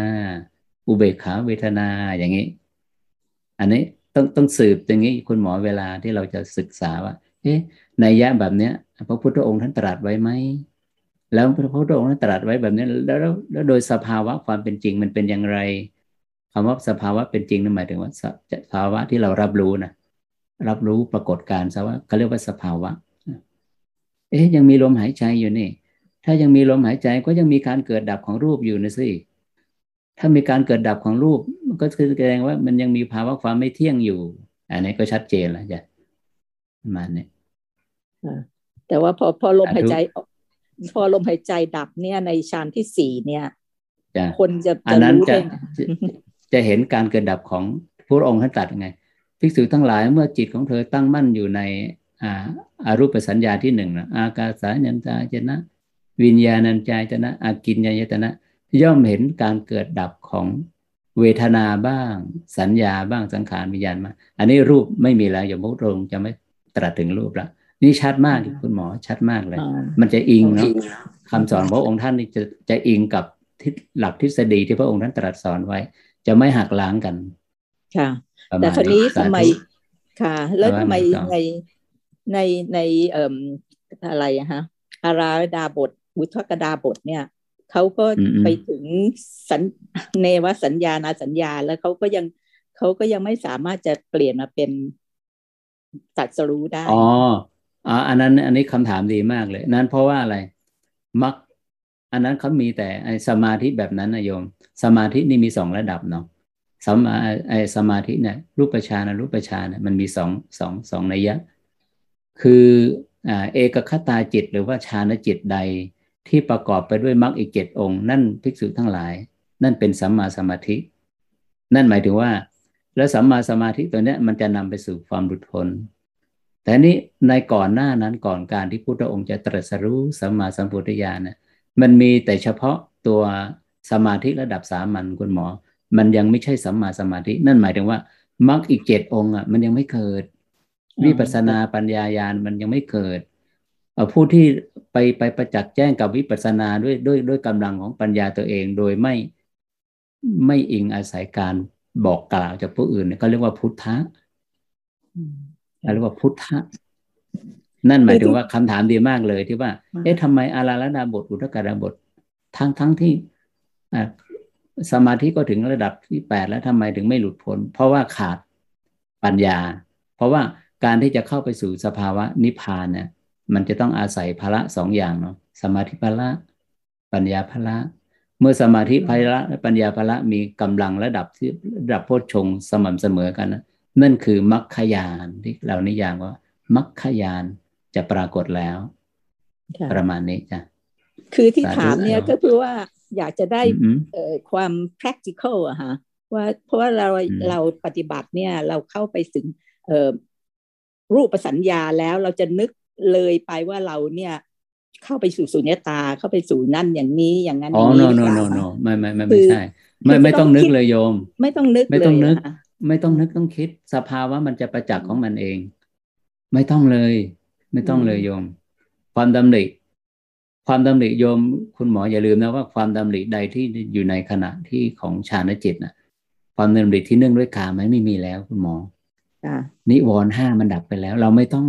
อุเบกขาเวทนาอย่างนี้ อันนี้ต้องต้องสืบอย่างนี้คุณหมอเวลาที่เราจะศึกษาว่าเอ๊ะในยะแบบเนี้ยพระพุทธองค์ท่านตรัสไว้ไหม แล้วพระพุทธองค์ตรัสไว้แบบนี้แล้วแล้วโดยสภาวะความเป็นจริงมันเป็นอย่างไรคำว่าสภาวะเป็นจริงนั่นหมายถึงว่าสภาวะที่เรารับรู้นะรับรู้ปรากฏการณ์ซะว่าเขาเรียกว่าสภาวะ เอ๊ะยังมีลมหายใจอยู่นี่ ถ้ายังมีลมหายใจก็ยังมีการเกิดดับของรูปอยู่นะสิถ้ามีการเกิดดับของรูปมันก็คือแสดงว่ามันยังมีภาวะความไม่เที่ยงอยู่ อันนี้ก็ชัดเจนแล้วจ้ะมาเนี่ยแต่ว่าพอพอลมหายใจ พอลมหายใจดับเนี่ยในฌานที่สี่เนี่ยคนจะอันนั้นจะจะเห็นการเกิดดับของพระองค์ท่านตรัสไงภิกษุทั้งหลายเมื่อจิตของเธอตั้งมั่นอยู่ในอาอารูปสัญญาที่หนึ่งนะอากาสาญัญจายนะ วิญญาณัญจายนะอากินญายตนะ ย่อมเห็นการเกิดดับของเวทนาบ้าง สัญญาบ้างสังขารวิญญาณมา อันนี้รูปไม่มีแล้วอย่างพระองค์จะไม่ตรัสถึงรูปละ นี่ชัดมากคุณหมอชัดมากเลย มันจะอิงเนาะคำสอนพระองค์ท่านนี่จะจะอิงกับทิศหลักทฤษฎีที่พระองค์ท่านตรัสสอนไว้ จะไม่หักล้างกัน ค่ะ แต่ครนี้ทำไมค่ะ แล้วทำไมในในในเอ่ออะไรฮะอาราดาบทวุฒกดาบทเนี่ยเขาก็ไปถึงสัญเนวสัญญานาสัญญาแล้วเขาก็ยังเขาก็ยังไม่สามารถจะเปลี่ยนมาเป็นตัดสรู้ได้ อ๋อ อ๋ออันนั้นอันนี้คำถามดีมากเลย นั้นเพราะว่าอะไรมักอันนั้นเขามีแต่ไอสมาธิแบบนั้นนะโยม สมาธินี่มีสองระดับเนาะสมาไอสมาธิเนี่ยรูปฌานรูปฌานเนี่ยมันมีสองสองสองนัยยะ คืออ่าเอกคตาจิตหรือว่าฌานจิตใดที่ประกอบไปด้วยมรรคอีกเจ็ดองค์ นั่นภิกษุทั้งหลาย นั่นเป็นสัมมาสมาธิ นั่นหมายถึงว่า แล้วสัมมาสมาธิตัวเนี้ยมันจะนำไปสู่ความหลุดพ้น แต่นี้ในก่อนหน้านั้นก่อนการที่พุทธองค์จะตรัสรู้สัมมาสัมพุทธญาณนะมันมีแต่เฉพาะตัวสมาธิระดับสามัญคุณหมอ มันยังไม่ใช่สัมมาสมาธิ นั่นหมายถึงว่ามรรคอีกเจ็ดองค์อะมันยังไม่เกิดวิปัสนาปัญญายาณมันยังไม่เกิดผู้ที่ไปไปประจักษ์แจ้งกับวิปัสนาด้วยด้วยด้วยกำลังของปัญญาตัวเองโดยไม่ไม่อิงอาศัยการบอกกล่าวจากผู้อื่นก็เรียกว่าพุทธะ เรียกว่าพุทธะนั่นหมายถึงว่าคำถามดีมากเลยที่ว่า เอ๊ะทำไมอาราลดาบท อุทกดาบท ทั้งทั้งที่สมาธิก็ถึงระดับที่แปดแล้วทำไมถึงไม่หลุดพ้น เพราะว่าขาดปัญญา เพราะว่าการที่จะเข้าไปสู่สภาวะนิพพานเนี่ยมันจะต้องอาศัยพละสองอย่างเนาะสมาธิพละ ปัญญาพละ เมื่อสมาธิพละและปัญญาพละมีกำลังระดับที่ระดับโพชฌงสม่ำเสมอกันนะ นั่นคือมรรคยานที่เรานิยามว่ามรรคยานจะปรากฏแล้ว ประมาณนี้จ้ะคือที่ถามเนี่ยก็คือว่าอยากจะได้ความ practical อะฮะว่าเพราะว่าเราเราปฏิบัติเนี่ยเราเข้าไปถึงรูปสัญญาแล้วเราจะนึกเลยไปว่าเราเนี่ยเข้าไปสู่สุญญตาเข้าไปสู่นั่นอย่างนี้อย่างนั้นอ๋อ no no no no ไม่ไม่ไม่ไม่ใช่ ไม่ไม่ต้องนึกเลยโยม ไม่ต้องนึกไม่ต้องนึก ไม่ต้องนึกต้องคิด สภาวะมันจะประจักษ์ของมันเอง ไม่ต้องเลย ไม่ต้องเลยโยม ความดำริความดำริโยม คุณหมออย่าลืมนะว่าความดำริใดที่อยู่ในขณะที่ของฌานจิตนะความดำริที่เนื่องด้วยกามไม่มีแล้วคุณหมอนิวรณ์ห้ามันดับไปแล้ว เราไม่ต้อง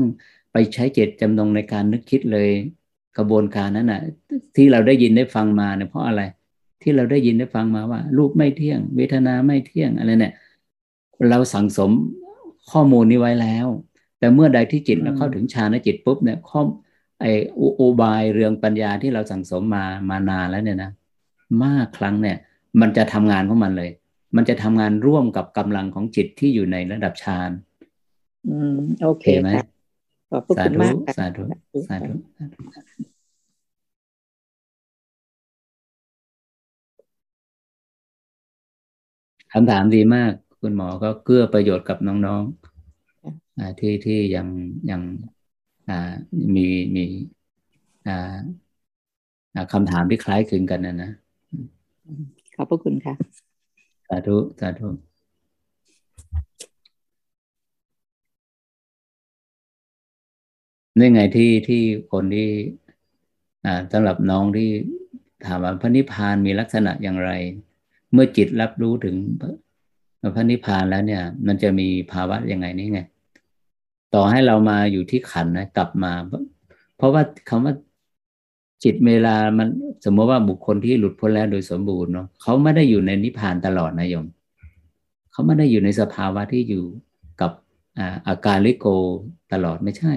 ไปใช้เจตจำนงในการนึกคิดเลยกระบวนการนั้นน่ะ ที่เราได้ยินได้ฟังมาเนี่ยเพราะอะไร ที่เราได้ยินได้ฟังมาว่า รูปไม่เที่ยง เวทนาไม่เที่ยงอะไรเนี่ย เราสั่งสมข้อมูลนี้ไว้แล้ว แต่เมื่อใดที่จิตเราเข้าถึงฌานจิตปุ๊บเนี่ยข้อไออุบายเรื่องปัญญาที่เราสั่งสมมามานานแล้วเนี่ยนะมากครั้งเนี่ย มันจะทำงานของมันเลย มันจะทำงานร่วมกับกำลังของจิตที่อยู่ในระดับฌานอืมโอเคไหมขอบคุณมากสาธุสาธุคำถามดีมาก คุณหมอก็เกื้อประโยชน์กับน้องๆอที่ที่ยังยังมีมีคำถามที่คล้ายคลึงกันนะนะขอบพระคุณค่ะ สาธุ สาธุนี่ไงที่ที่คนที่อ่าสำหรับน้องที่ถามว่าพระนิพพานมีลักษณะอย่างไร เมื่อจิตรับรู้ถึง พระนิพพานแล้วเนี่ย มันจะมีภาวะยังไงนี่ไง ต่อให้เรามาอยู่ที่ขันนะกลับมา เพราะว่าคำว่าจิตเวลามันสมมติว่าบุคคลที่หลุดพ้นแล้วโดยสมบูรณ์เนาะเขาไม่ได้อยู่ในนิพพานตลอดนะโยมเขาไม่ได้อยู่ในสภาวะที่อยู่กับอาการลิโกตลอดไม่ใช่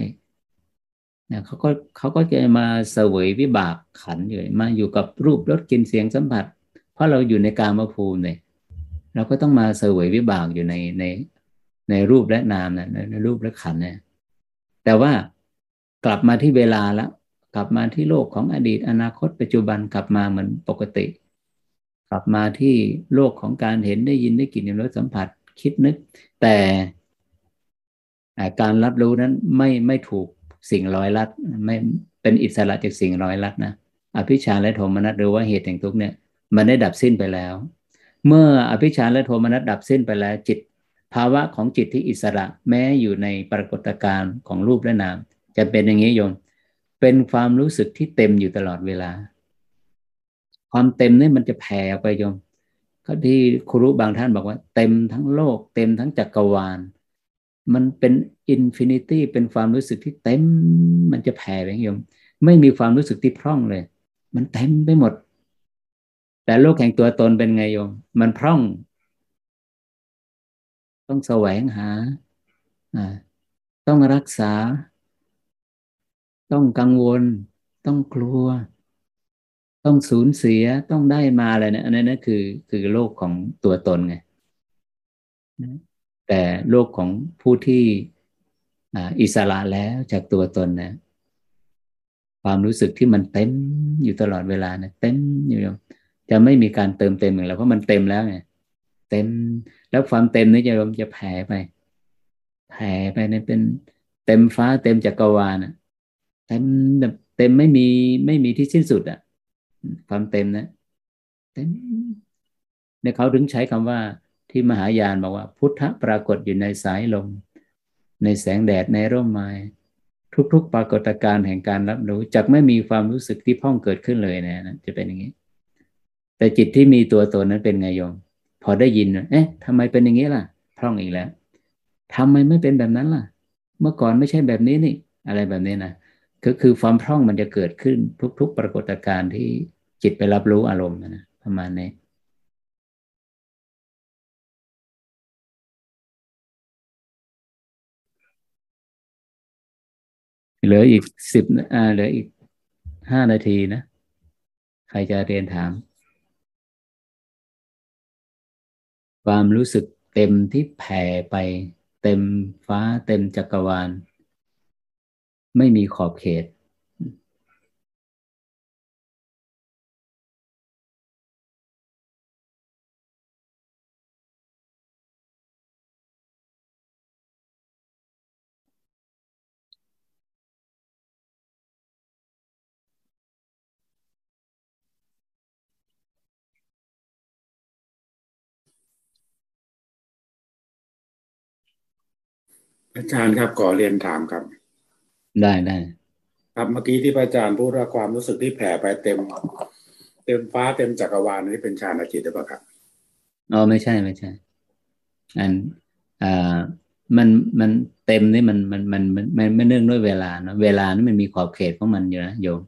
นะเขาก็เขาก็จะมาเสวยวิบากขันอยู่มาอยู่กับรูปรสกลิ่นเสียงสัมผัส เพราะเราอยู่ในกามภูมิเนี่ย เราก็ต้องมาเสวยวิบากอยู่ในในในรูปและนามนะในรูปและขันเนี่ยแต่ว่ากลับมาที่เวลาแล้วกลับมาที่โลกของอดีต อนาคต ปัจจุบันกลับมาเหมือนปกติ กลับมาที่โลกของการเห็นได้ยินได้กลิ่นได้รสสัมผัสคิดนึก แต่การรับรู้นั้นไม่ไม่ถูกสิ่งร้อยลัดไม่เป็นอิสระจากสิ่งร้อยลัดนะอภิชาและโทมนัสหรือว่าเหตุแห่งทุกเนี่ย มันได้ดับสิ้นไปแล้ว เมื่ออภิชาและโทมนัสดับสิ้นไปแล้วจิต ภาวะของจิตที่อิสระแม้อยู่ในปรากฏการณ์ของรูปและนาม จะเป็นอย่างนี้โยม เป็นความรู้สึกที่เต็มอยู่ตลอดเวลา ความเต็มนี่มันจะแผ่ไปโยมก็ที่ครูบางท่านบอกว่า เต็มทั้งโลก เต็มทั้งจักรวาล มันเป็น infinity เป็นความรู้สึกที่เต็ม มันจะแผ่ไปโยม ไม่มีความรู้สึกที่พร่องเลย มันเต็มไปหมด แต่โลกแห่งตัวตนเป็นไงโยม มันพร่อง ต้องแสวงหา ต้องรักษา ต้องกังวล ต้องกลัว ต้องสูญเสียต้องได้มาอะไรเนะอันนั้นนะคือ คือโลกของตัวตนไงแต่โลกของผู้ที่อิสระแล้วจากตัวตนนะความรู้สึกที่มันเต็มอยู่ตลอดเวลานะเต็มอยู่ จะไม่มีการเติมเต็มอย่างไรเพราะมันเต็มแล้วไงเต็มแล้วความเต็มนี้จะจะแผ่ไป แผ่ไปเนี่ยเป็นเต็มฟ้าเต็มจักรวาลอะเต็มแบบเต็มไม่มีไม่มีที่สิ้นสุดอะ ความเต็มนะเต็มเนี่ยเขาถึงใช้คำว่าที่มหายานบอกว่า พุทธปรากฏอยู่ในสายลม ในแสงแดดในร่มไม้ทุกๆ ปรากฏการณ์แห่งการรับรู้จักไม่มีความรู้สึกที่พ่องเกิดขึ้นเลยนะจะเป็นอย่างนี้ แต่จิตที่มีตัวตนนั้นเป็นไงโยม พอได้ยิน เอ๊ะทำไมเป็นอย่างนี้ล่ะ พร่องอีกแล้วทำไมไม่เป็นแบบนั้นล่ะ เมื่อก่อนไม่ใช่แบบนี้นี่ อะไรแบบนี้นะคือคือความพร่องมันจะเกิดขึ้นทุก ๆ ปรากฏการณ์ที่จิตไปรับรู้อารมณ์นะประมาณนี้เหลืออีกสิบอ่าเหลืออีกห้านาทีนะ ใครจะเรียนถาม ความรู้สึกเต็มที่แผ่ไปเต็มฟ้าเต็มจักรวาล ไม่มีขอบเขต อาจารย์ครับขอเรียนถามครับ ได้ได้ครับเมื่อกี้ที่พระอาจารย์พูดว่าความรู้สึกที่แผ่ไปเต็ม เต็มฟ้าเต็มจักรวาลนี่เป็นฌานจิตหรือเปล่าครับอ๋อไม่ใช่ไม่ใช่อันอ่ามันมันเต็มนี่มันมันมันมันมันไม่เนื่องด้วยเวลาเนาะเวลานี่มันมีขอบเขตของมันอยู่นะโยม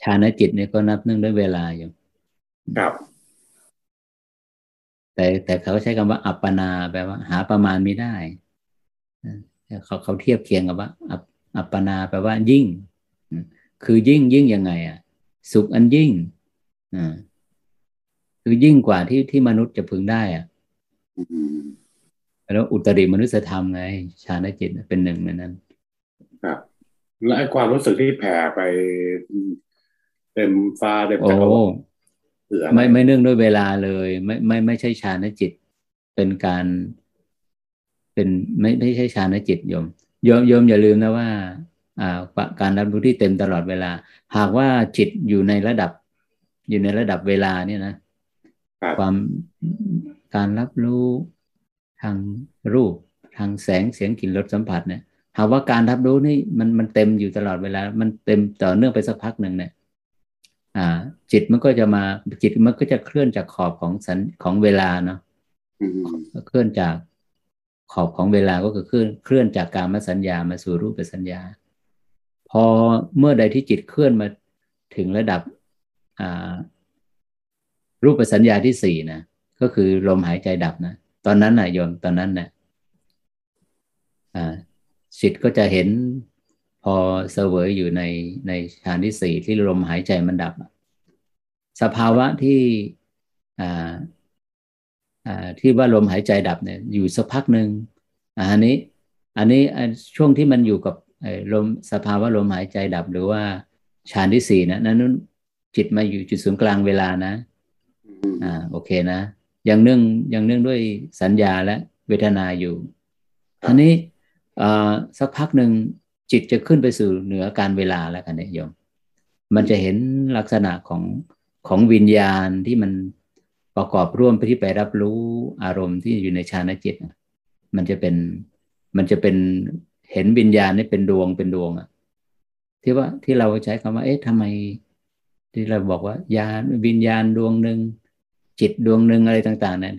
ฌานจิตเนี่ยก็นับเนื่องด้วยเวลาอยู่ครับ แต่แต่เขาใช้คำว่าอัปปนาแปลว่า หาประมาณไม่ได้ เขาเขาเทียบเคียงกับว่า อัปปนาแปลว่ายิ่ง คือยิ่งยิ่งยังไงอะ สุขอันยิ่งอ่าคือยิ่งกว่าที่ที่มนุษย์จะพึงได้อะแล้วอุตริมนุษยธรรมไงชาณจิตเป็นหนึ่งในนั้น ครับ และไอ้ความรู้สึกที่แผ่ไปเต็มฟ้าเต็มจักรวาลไม่ไม่เนื่องด้วยเวลาเลย ไม่ไม่ไม่ใช่ชาณจิต เป็นการ เป็นไม่ไม่ใช่ฌานจิตโยมโยมโยมอย่าลืมนะว่าอ่าการรับรู้ที่เต็มตลอดเวลา หากว่าจิตอยู่ในระดับ อยู่ในระดับเวลาเนี่ยนะความการรับรู้ทางรูป ทางแสงเสียงกลิ่นรสสัมผัสเนี่ยหากว่าการรับรู้นี่มันมันเต็มอยู่ตลอดเวลา มันเต็มต่อเนื่องไปสักพักหนึ่งเนี่ยอ่าจิตมันก็จะมาจิตมันก็จะเคลื่อนจากขอบของสันของเวลาเนาะเคลื่อนจาก ขอบของเวลาก็คือเคลื่อนเคลื่อนจากการมาสัญญามาสู่รูปสัญญา พอเมื่อใดที่จิตเคลื่อนมาถึงระดับรูปสัญญาที่สี่นะก็คือลมหายใจดับนะตอนนั้นนะโยมตอนนั้นนะจิตก็จะเห็นพอเสวยอยู่ในในฌานที่สี่ที่ลมหายใจมันดับ สภาวะที่ ที่ว่าลมหายใจดับเนี่ยอยู่สักพักหนึ่งอันนี้อันนี้ช่วงที่มันอยู่กับลมสภาวะลมหายใจดับหรือว่าฌานที่สี่นะนั้นจิตมาอยู่จุดศูนย์กลางเวลานะอ่าโอเคนะยังเนื่องยังเนื่องด้วยสัญญาและเวทนาอยู่อันนี้สักพักหนึ่งจิตจะขึ้นไปสู่เหนือการเวลาแล้วกันเนี่ยโยม มันจะเห็นลักษณะของของวิญญาณที่มัน ประกอบร่วมไปที่ไปรับรู้อารมณ์ที่อยู่ในฌานจิตมันจะเป็นมันจะเป็นเห็นวิญญาณนี่เป็นดวงเป็นดวงอะที่ว่าที่เราใช้คำว่า เอ๊ะทำไม ที่เราบอกว่าญาณวิญญาณดวงหนึ่งจิตดวงหนึ่งอะไรต่างๆเนี่ย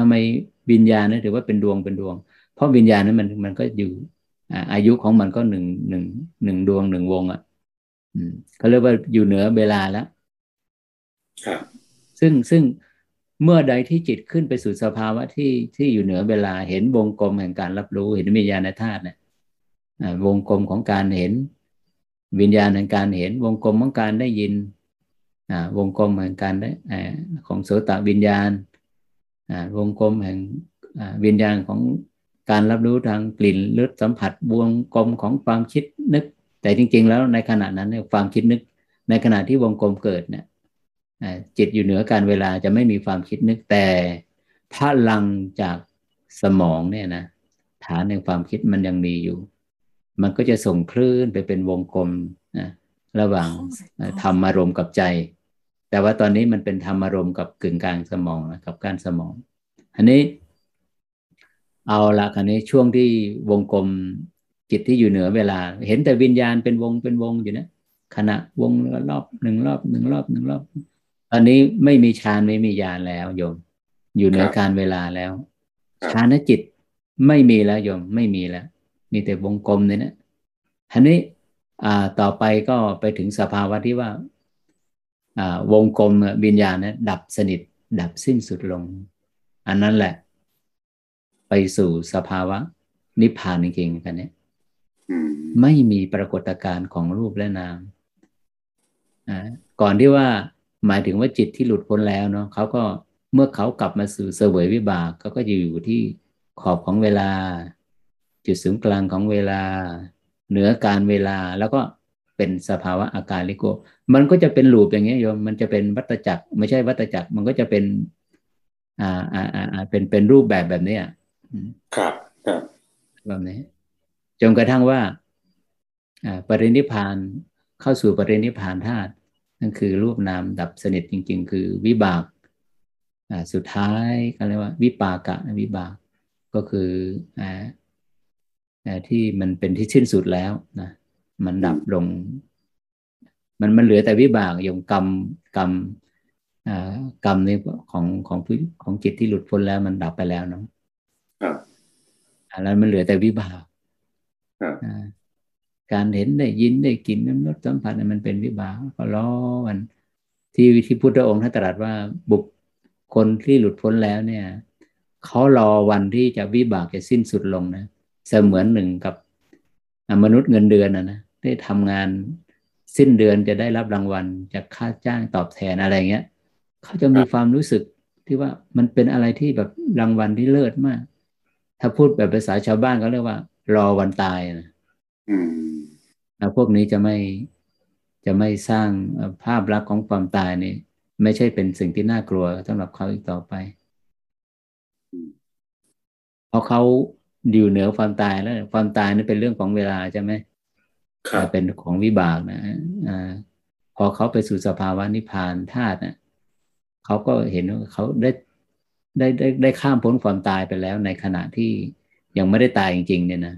ทำไมวิญญาณนี่ถือว่าเป็นดวงเป็นดวง เพราะวิญญาณนั้นมันมันก็อยู่อายุของมันก็หนึ่งหนึ่งหนึ่งดวงหนึ่งวงอะอืมเขาเรียกว่าอยู่เหนือเวลาแล้วครับซึ่งซึ่ง เมื่อใดที่จิตขึ้นไปสู่สภาวะที่ที่อยู่เหนือเวลาเห็นวงกลมแห่งการรับรู้เห็นวิญญาณธาตุเนี่ยวงกลมของการเห็น วิญญาณแห่งการเห็น วงกลมของการได้ยินวงกลมแห่งการได้ของโสตวิญญาณวงกลมแห่งวิญญาณของการรับรู้ทางกลิ่นรสสัมผัสวงกลมของความคิดนึก แต่จริง ๆ แล้วในขณะนั้นเนี่ยความคิดนึก ในขณะที่วงกลมเกิดเนี่ย จิตอยู่เหนือการเวลาจะไม่มีความคิดนึกแต่พลังจากสมองเนี่ยนะฐานในความคิดมันยังมีอยู่ มันก็จะส่งคลื่นไปเป็นวงกลมนะระหว่างธรรมอารมณ์กับใจ แต่ว่าตอนนี้มันเป็นธรรมอารมณ์กับกึ่งกลางสมองนะกับการสมอง อันนี้ เอาละคันนี้ช่วงที่วงกลมจิตที่อยู่เหนือเวลา เห็นแต่วิญญาณเป็นวงเป็นวงอยู่นะขณะวงรอบหนึ่งรอบหนึ่งรอบหนึ่งรอบ อนนี้ไม่มีฌานไม่มีญาณแล้วโยม อยู่เหนือการเวลาแล้วฌานจิตไม่มีแล้วโยมไม่มีแล้ว มีแต่วงกลมเนี่ยนะทีนี้อ่าต่อไปก็ไปถึงสภาวะที่ว่าอ่าวงกลมวิญญาณนะดับสนิท ดับสิ้นสุดลง อันนั้นแหละ ไปสู่สภาวะ นิพพานจริงๆกันเนี่ยไม่มีปรากฏการณ์ของรูปและนามก่อนที่ว่า หมายถึงว่าจิตที่หลุดพ้นแล้วเนาะเขาก็เมื่อเขากลับมาสู่เสวยวิบากเขาก็จะอยู่ที่ขอบของเวลา จุดศูนย์กลางของเวลา เหนือการเวลาแล้วก็เป็นสภาวะอาการลิโก มันก็จะเป็นลูปอย่างเงี้ยโยมมันจะเป็นวัตจักร ไม่ใช่วัตจักร มันก็จะเป็น อ่าอ่าอ่าเป็นเป็นรูปแบบแบบนี้อะครับครับแบบนี้จนกระทั่งว่า อ่าปรินิพานเข้าสู่ปรินิพานธาตุ นั่นคือรูปนามดับสนิทจริง ๆ คือวิบากอ่าสุดท้ายกันเรียกว่า วิปากะวิบากก็คืออ่าที่มันเป็นที่สิ้นสุดแล้วนะมันดับลง มันมันเหลือแต่วิบากอย่างกรรมกรรมกรรมนี่ของของของจิตที่หลุดพ้นแล้วมันดับไปแล้วเนาะแล้วมันเหลือแต่วิบาก การเห็นได้ยินได้กินน้ำรสสัมผัสมันเป็นวิบากก็ล้อมันที่ที่พุทธองค์ท่านตรัสว่าบุคคลที่หลุดพ้นแล้วเนี่ยเขารอวันที่จะวิบากจะสิ้นสุดลงนะเสมือนหนึ่งกับมนุษย์เงินเดือนนะนะได้ทำงานสิ้นเดือนจะได้รับรางวัลจากค่าจ้างตอบแทนอะไรเงี้ยเขาจะมีความรู้สึกที่ว่ามันเป็นอะไรที่แบบรางวัลที่เลิศมาก ถ้าพูดแบบภาษาชาวบ้านเขาเรียกว่า รอวันตายนะ แล้วพวกนี้จะไม่จะไม่สร้างภาพลักษณ์ของความตายนี่ไม่ใช่เป็นสิ่งที่น่ากลัวสำหรับเขาอีกต่อไป เพราะเขาอยู่เหนือความตายแล้ว ความตายนี่เป็นเรื่องของเวลาใช่ไหมเป็นของวิบากนะอ่าพอเขาไปสู่สภาวะนิพพานธาตุนะเขาก็เห็นว่าเขาได้ได้ได้ได้ข้ามพ้นความตายไปแล้วในขณะที่ยังไม่ได้ตายจริงๆเนี่ยนะ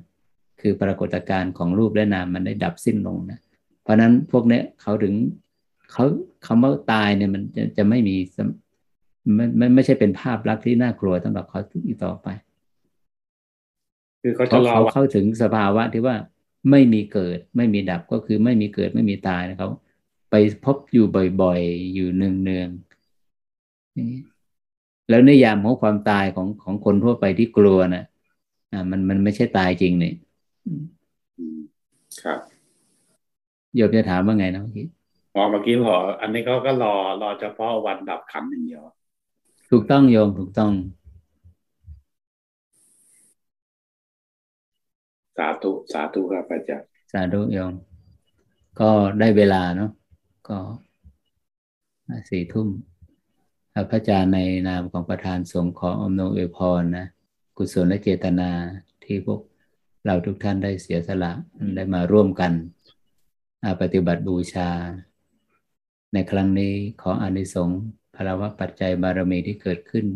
คือปรากฏการณ์ของรูปและนามมันได้ดับสิ้นลงนะเพราะนั้นพวกเนี้ยเขาถึงเขาคำว่าตายเนี่ยมันจะจะไม่มีไม่ไม่ไม่ใช่เป็นภาพลักษณ์ที่น่ากลัวสำหรับเขาอีกต่อไป คือเขาจะรอเขาเข้าถึงสภาวะที่ว่าไม่มีเกิดไม่มีดับก็คือไม่มีเกิดไม่มีตายนะครับ ไปพบอยู่บ่อยๆ อยู่เนืองๆแล้วในยามของความตายของของคนทั่วไปที่กลัวนะอ่ามันมันไม่ใช่ตายจริงเนี่ย ครับโยมจะถามว่าไงนะเมื่อกี้อ๋อเมื่อกี้พออันนี้เขาก็รอรอเฉพาะวันดับขันอย่างเดียว ถูกต้องโยมถูกต้อง สาธุสาธุครับอาจารย์สาธุโยม ก็ได้เวลาเนาะก็สี่ทุ่มพระอาจารย์ในนามของประธานสงฆ์ขออมนวยพรนะ กุศลและเจตนาที่พวก เราทุกท่านได้เสียสละได้มาร่วมกันปฏิบัติบูชา ในครั้งนี้ขออานิสงส์พระวะปัจจัยบารมีที่เกิดขึ้น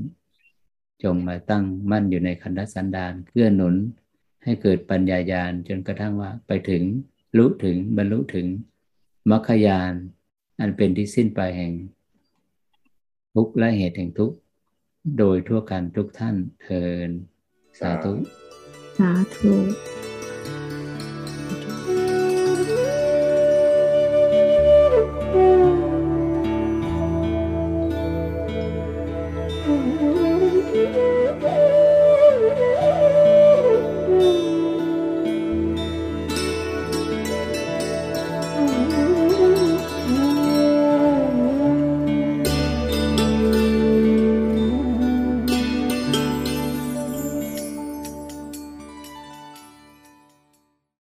จงมาตั้งมั่นอยู่ในคันธสันดานเกื้อหนุนให้เกิดปัญญายาณจนกระทั่งว่าไปถึงรู้ถึงบรรลุถึงมรรคยาน อันเป็นที่สิ้นปลายแห่งทุกและเหตุแห่งทุกโดยทั่วกันทุกท่านเทินสาธุ สาธุ